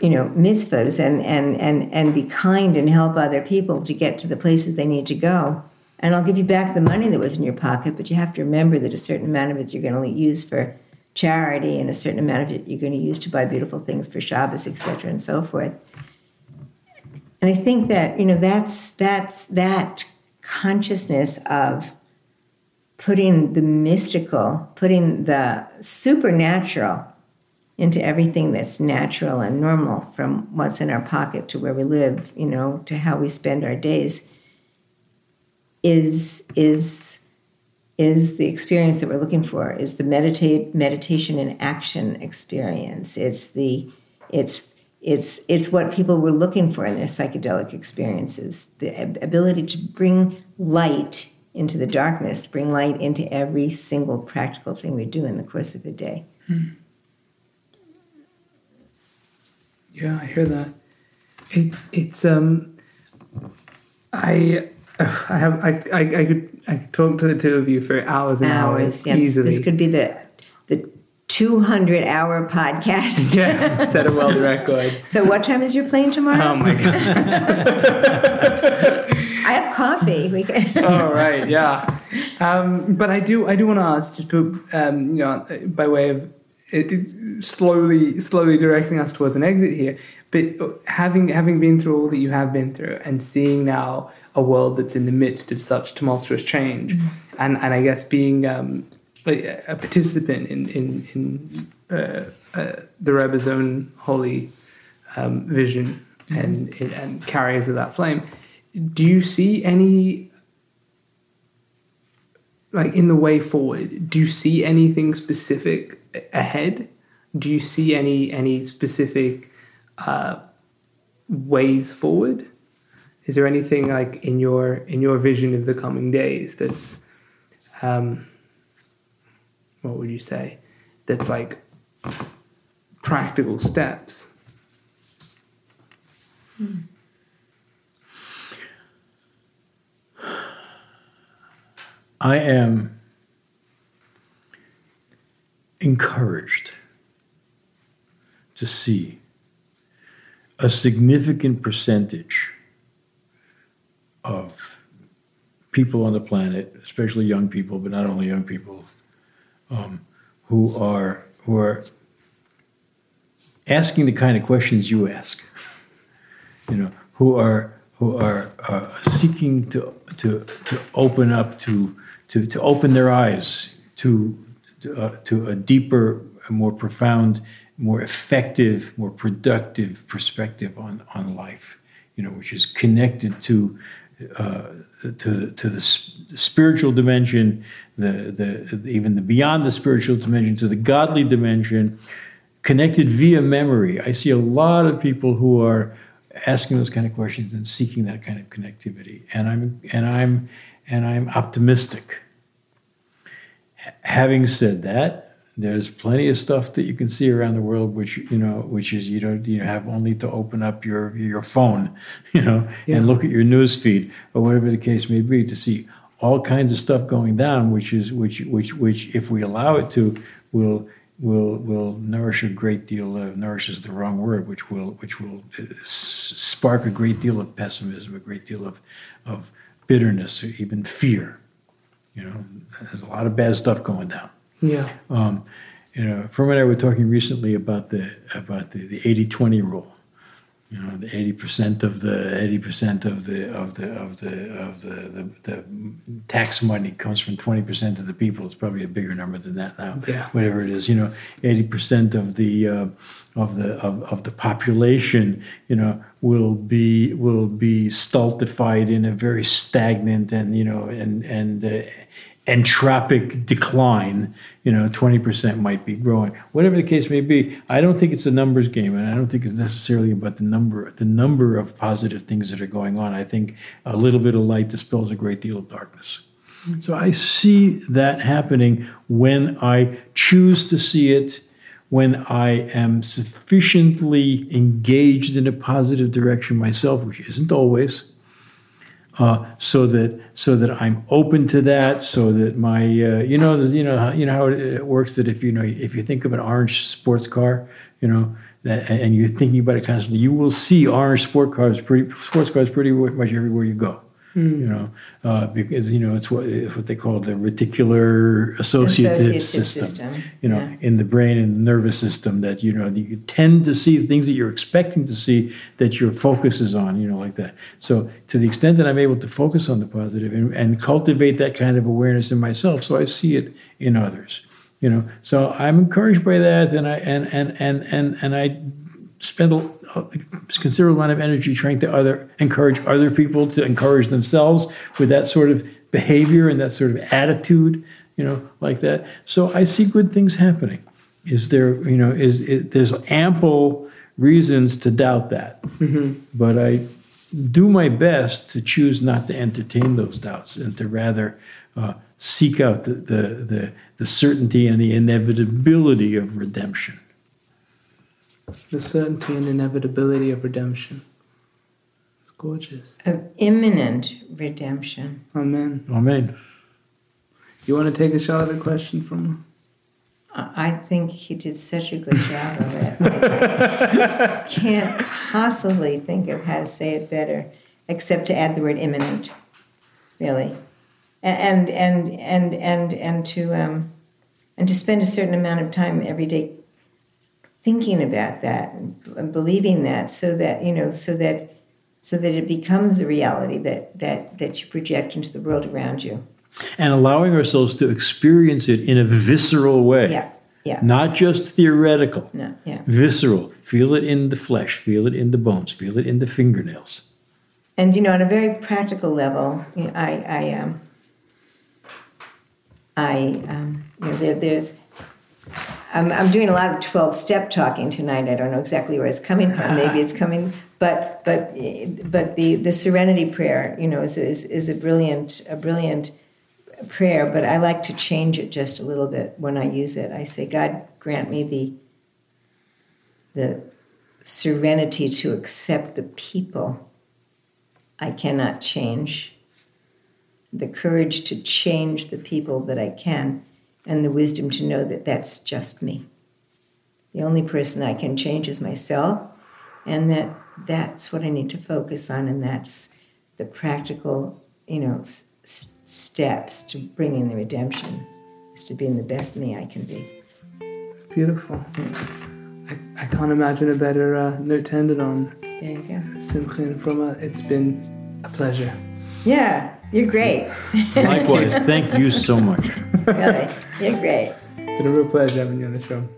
you know, mitzvahs and, and, and, and be kind and help other people to get to the places they need to go. And I'll give you back the money that was in your pocket, but you have to remember that a certain amount of it you're going to use for charity and a certain amount of it you're going to use to buy beautiful things for Shabbos, etc., and so forth. And I think that, you know, that's, that's that consciousness of putting the mystical, putting the supernatural into everything that's natural and normal from what's in our pocket to where we live, you know, to how we spend our days is is is the experience that we're looking for is the meditate meditation and action experience. It's the it's it's it's what people were looking for in their psychedelic experiences. The ability to bring light into the darkness bring light into every single practical thing we do in the course of a day. Hmm. yeah i hear that. It, it's um i I have I, I, I could I could talk to the two of you for hours and hours, hours yeah, easily. This could be the the 200 hour podcast. yeah, set a world record. So, what time is your plane tomorrow? Oh my god! I have coffee. We can. oh right, yeah. Um, but I do I do want to ask just to um, you know by way of it, it, slowly slowly directing us towards an exit here. But having having been through all that you have been through and seeing now a world that's in the midst of such tumultuous change, mm-hmm. and and I guess being um, a, a, participant in in in uh, uh, the Rebbe's own holy um, vision mm-hmm. and and carriers of that flame, do you see any like in the way forward? Do you see anything specific ahead? Do you see any any specific uh, ways forward? is there anything like in your in your vision of the coming days that's um, what would you say that's like practical steps hmm. I am encouraged to see a significant percentage of people on the planet, especially young people, but not only young people, um, who are who are asking the kind of questions you ask. You know, who are who are uh, seeking to to to open up to to to open their eyes to to, uh, to a deeper, more profound, more effective, more productive perspective on on life. You know, which is connected to uh, to to the spiritual dimension, the the even the beyond the spiritual dimension to the godly dimension, connected via memory. I see a lot of people who are asking those kind of questions and seeking that kind of connectivity, and I'm and I'm and I'm optimistic. Having said that, there's plenty of stuff that you can see around the world which you know which is you don't you have only to open up your your phone you know yeah. and look at your news feed or whatever the case may be to see all kinds of stuff going down which is which which which if we allow it to will will will nourish a great deal of nourishes the wrong word which will which will uh, spark a great deal of pessimism a great deal of of bitterness or even fear you know there's a lot of bad stuff going down yeah. Um, you know, Frumma and I were talking recently about the about the, the 80-20 rule. You know, the eighty percent of the eighty percent of the of the of the of the, the, the tax money comes from twenty percent of the people. It's probably a bigger number than that now. Yeah. Whatever it is, you know, eighty percent of the uh, of the of, of the population, you know, will be will be stultified in a very stagnant and you know and and uh, entropic decline, you know, 20% might be growing. Whatever the case may be, I don't think it's a numbers game and I don't think it's necessarily about the number the number of positive things that are going on. I think a little bit of light dispels a great deal of darkness. So I see that happening when I choose to see it, when I am sufficiently engaged in a positive direction myself, which isn't always uh, so that so that I'm open to that, so that my uh, you know you know you know how it works that if you know if you think of an orange sports car, you know that, and you're thinking about it constantly, you will see orange sport cars, pretty sports cars, pretty much everywhere you go. You know, uh, because you know it's what it's what they call the reticular associative, Associative system. system, You know, yeah. in the brain and the nervous system that you know you tend to see things that you're expecting to see that your focus is on. You know, like that. So to the extent that I'm able to focus on the positive and, and cultivate that kind of awareness in myself, so I see it in others. You know, so I'm encouraged by that, and I and and and and and I spend considerable amount of energy trying to other encourage other people to encourage themselves with that sort of behavior and that sort of attitude, you know, like that. So I see good things happening. Is there, you know, is, is there's ample reasons to doubt that, but I do my best to choose not to entertain those doubts and to rather uh, seek out the, the the the certainty and the inevitability of redemption. The certainty and inevitability of redemption. It's gorgeous. Of imminent redemption. Amen. Amen. You want to take a shot at the question from I I think he did such a good job of it. Can't possibly think of how to say it better, except to add the word imminent, really, and and and and and to um, and to spend a certain amount of time every day thinking about that and believing that, so that you know, so that so that it becomes a reality that that that you project into the world around you. and allowing ourselves to experience it in a visceral way. Yeah, yeah, Not just theoretical, no, yeah. visceral. Feel it in the flesh, feel it in the bones, feel it in the fingernails. And you know, on a very practical level, you know, I, I, um, I, um, you know, there, there's, I'm, I'm doing a lot of twelve-step talking tonight. I don't know exactly where it's coming from. Maybe it's coming, but, but, but the the Serenity Prayer, you know, is is, is a brilliant a brilliant prayer. But I like to change it just a little bit when I use it. I say, God, grant me the the serenity to accept the people I cannot change, the courage to change the people that I can, and the wisdom to know that that's just me. The only person I can change is myself, and that that's what I need to focus on, and that's the practical, you know, s- steps to bringing the redemption is to being the best me I can be. Beautiful. I, I can't imagine a better uh, note to end it on. There you go. Frumma, it's been a pleasure. Yeah, you're great. Likewise, thank you so much. really, you're great. It's been a real pleasure having you on the show.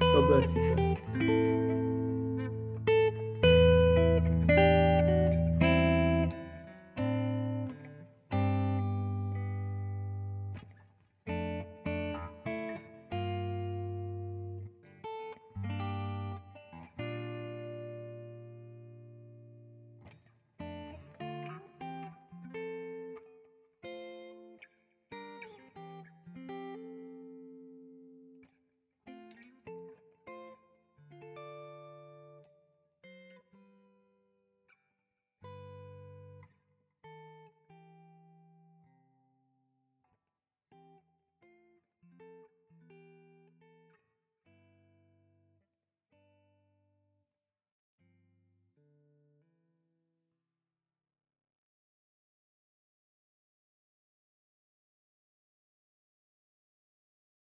God bless you.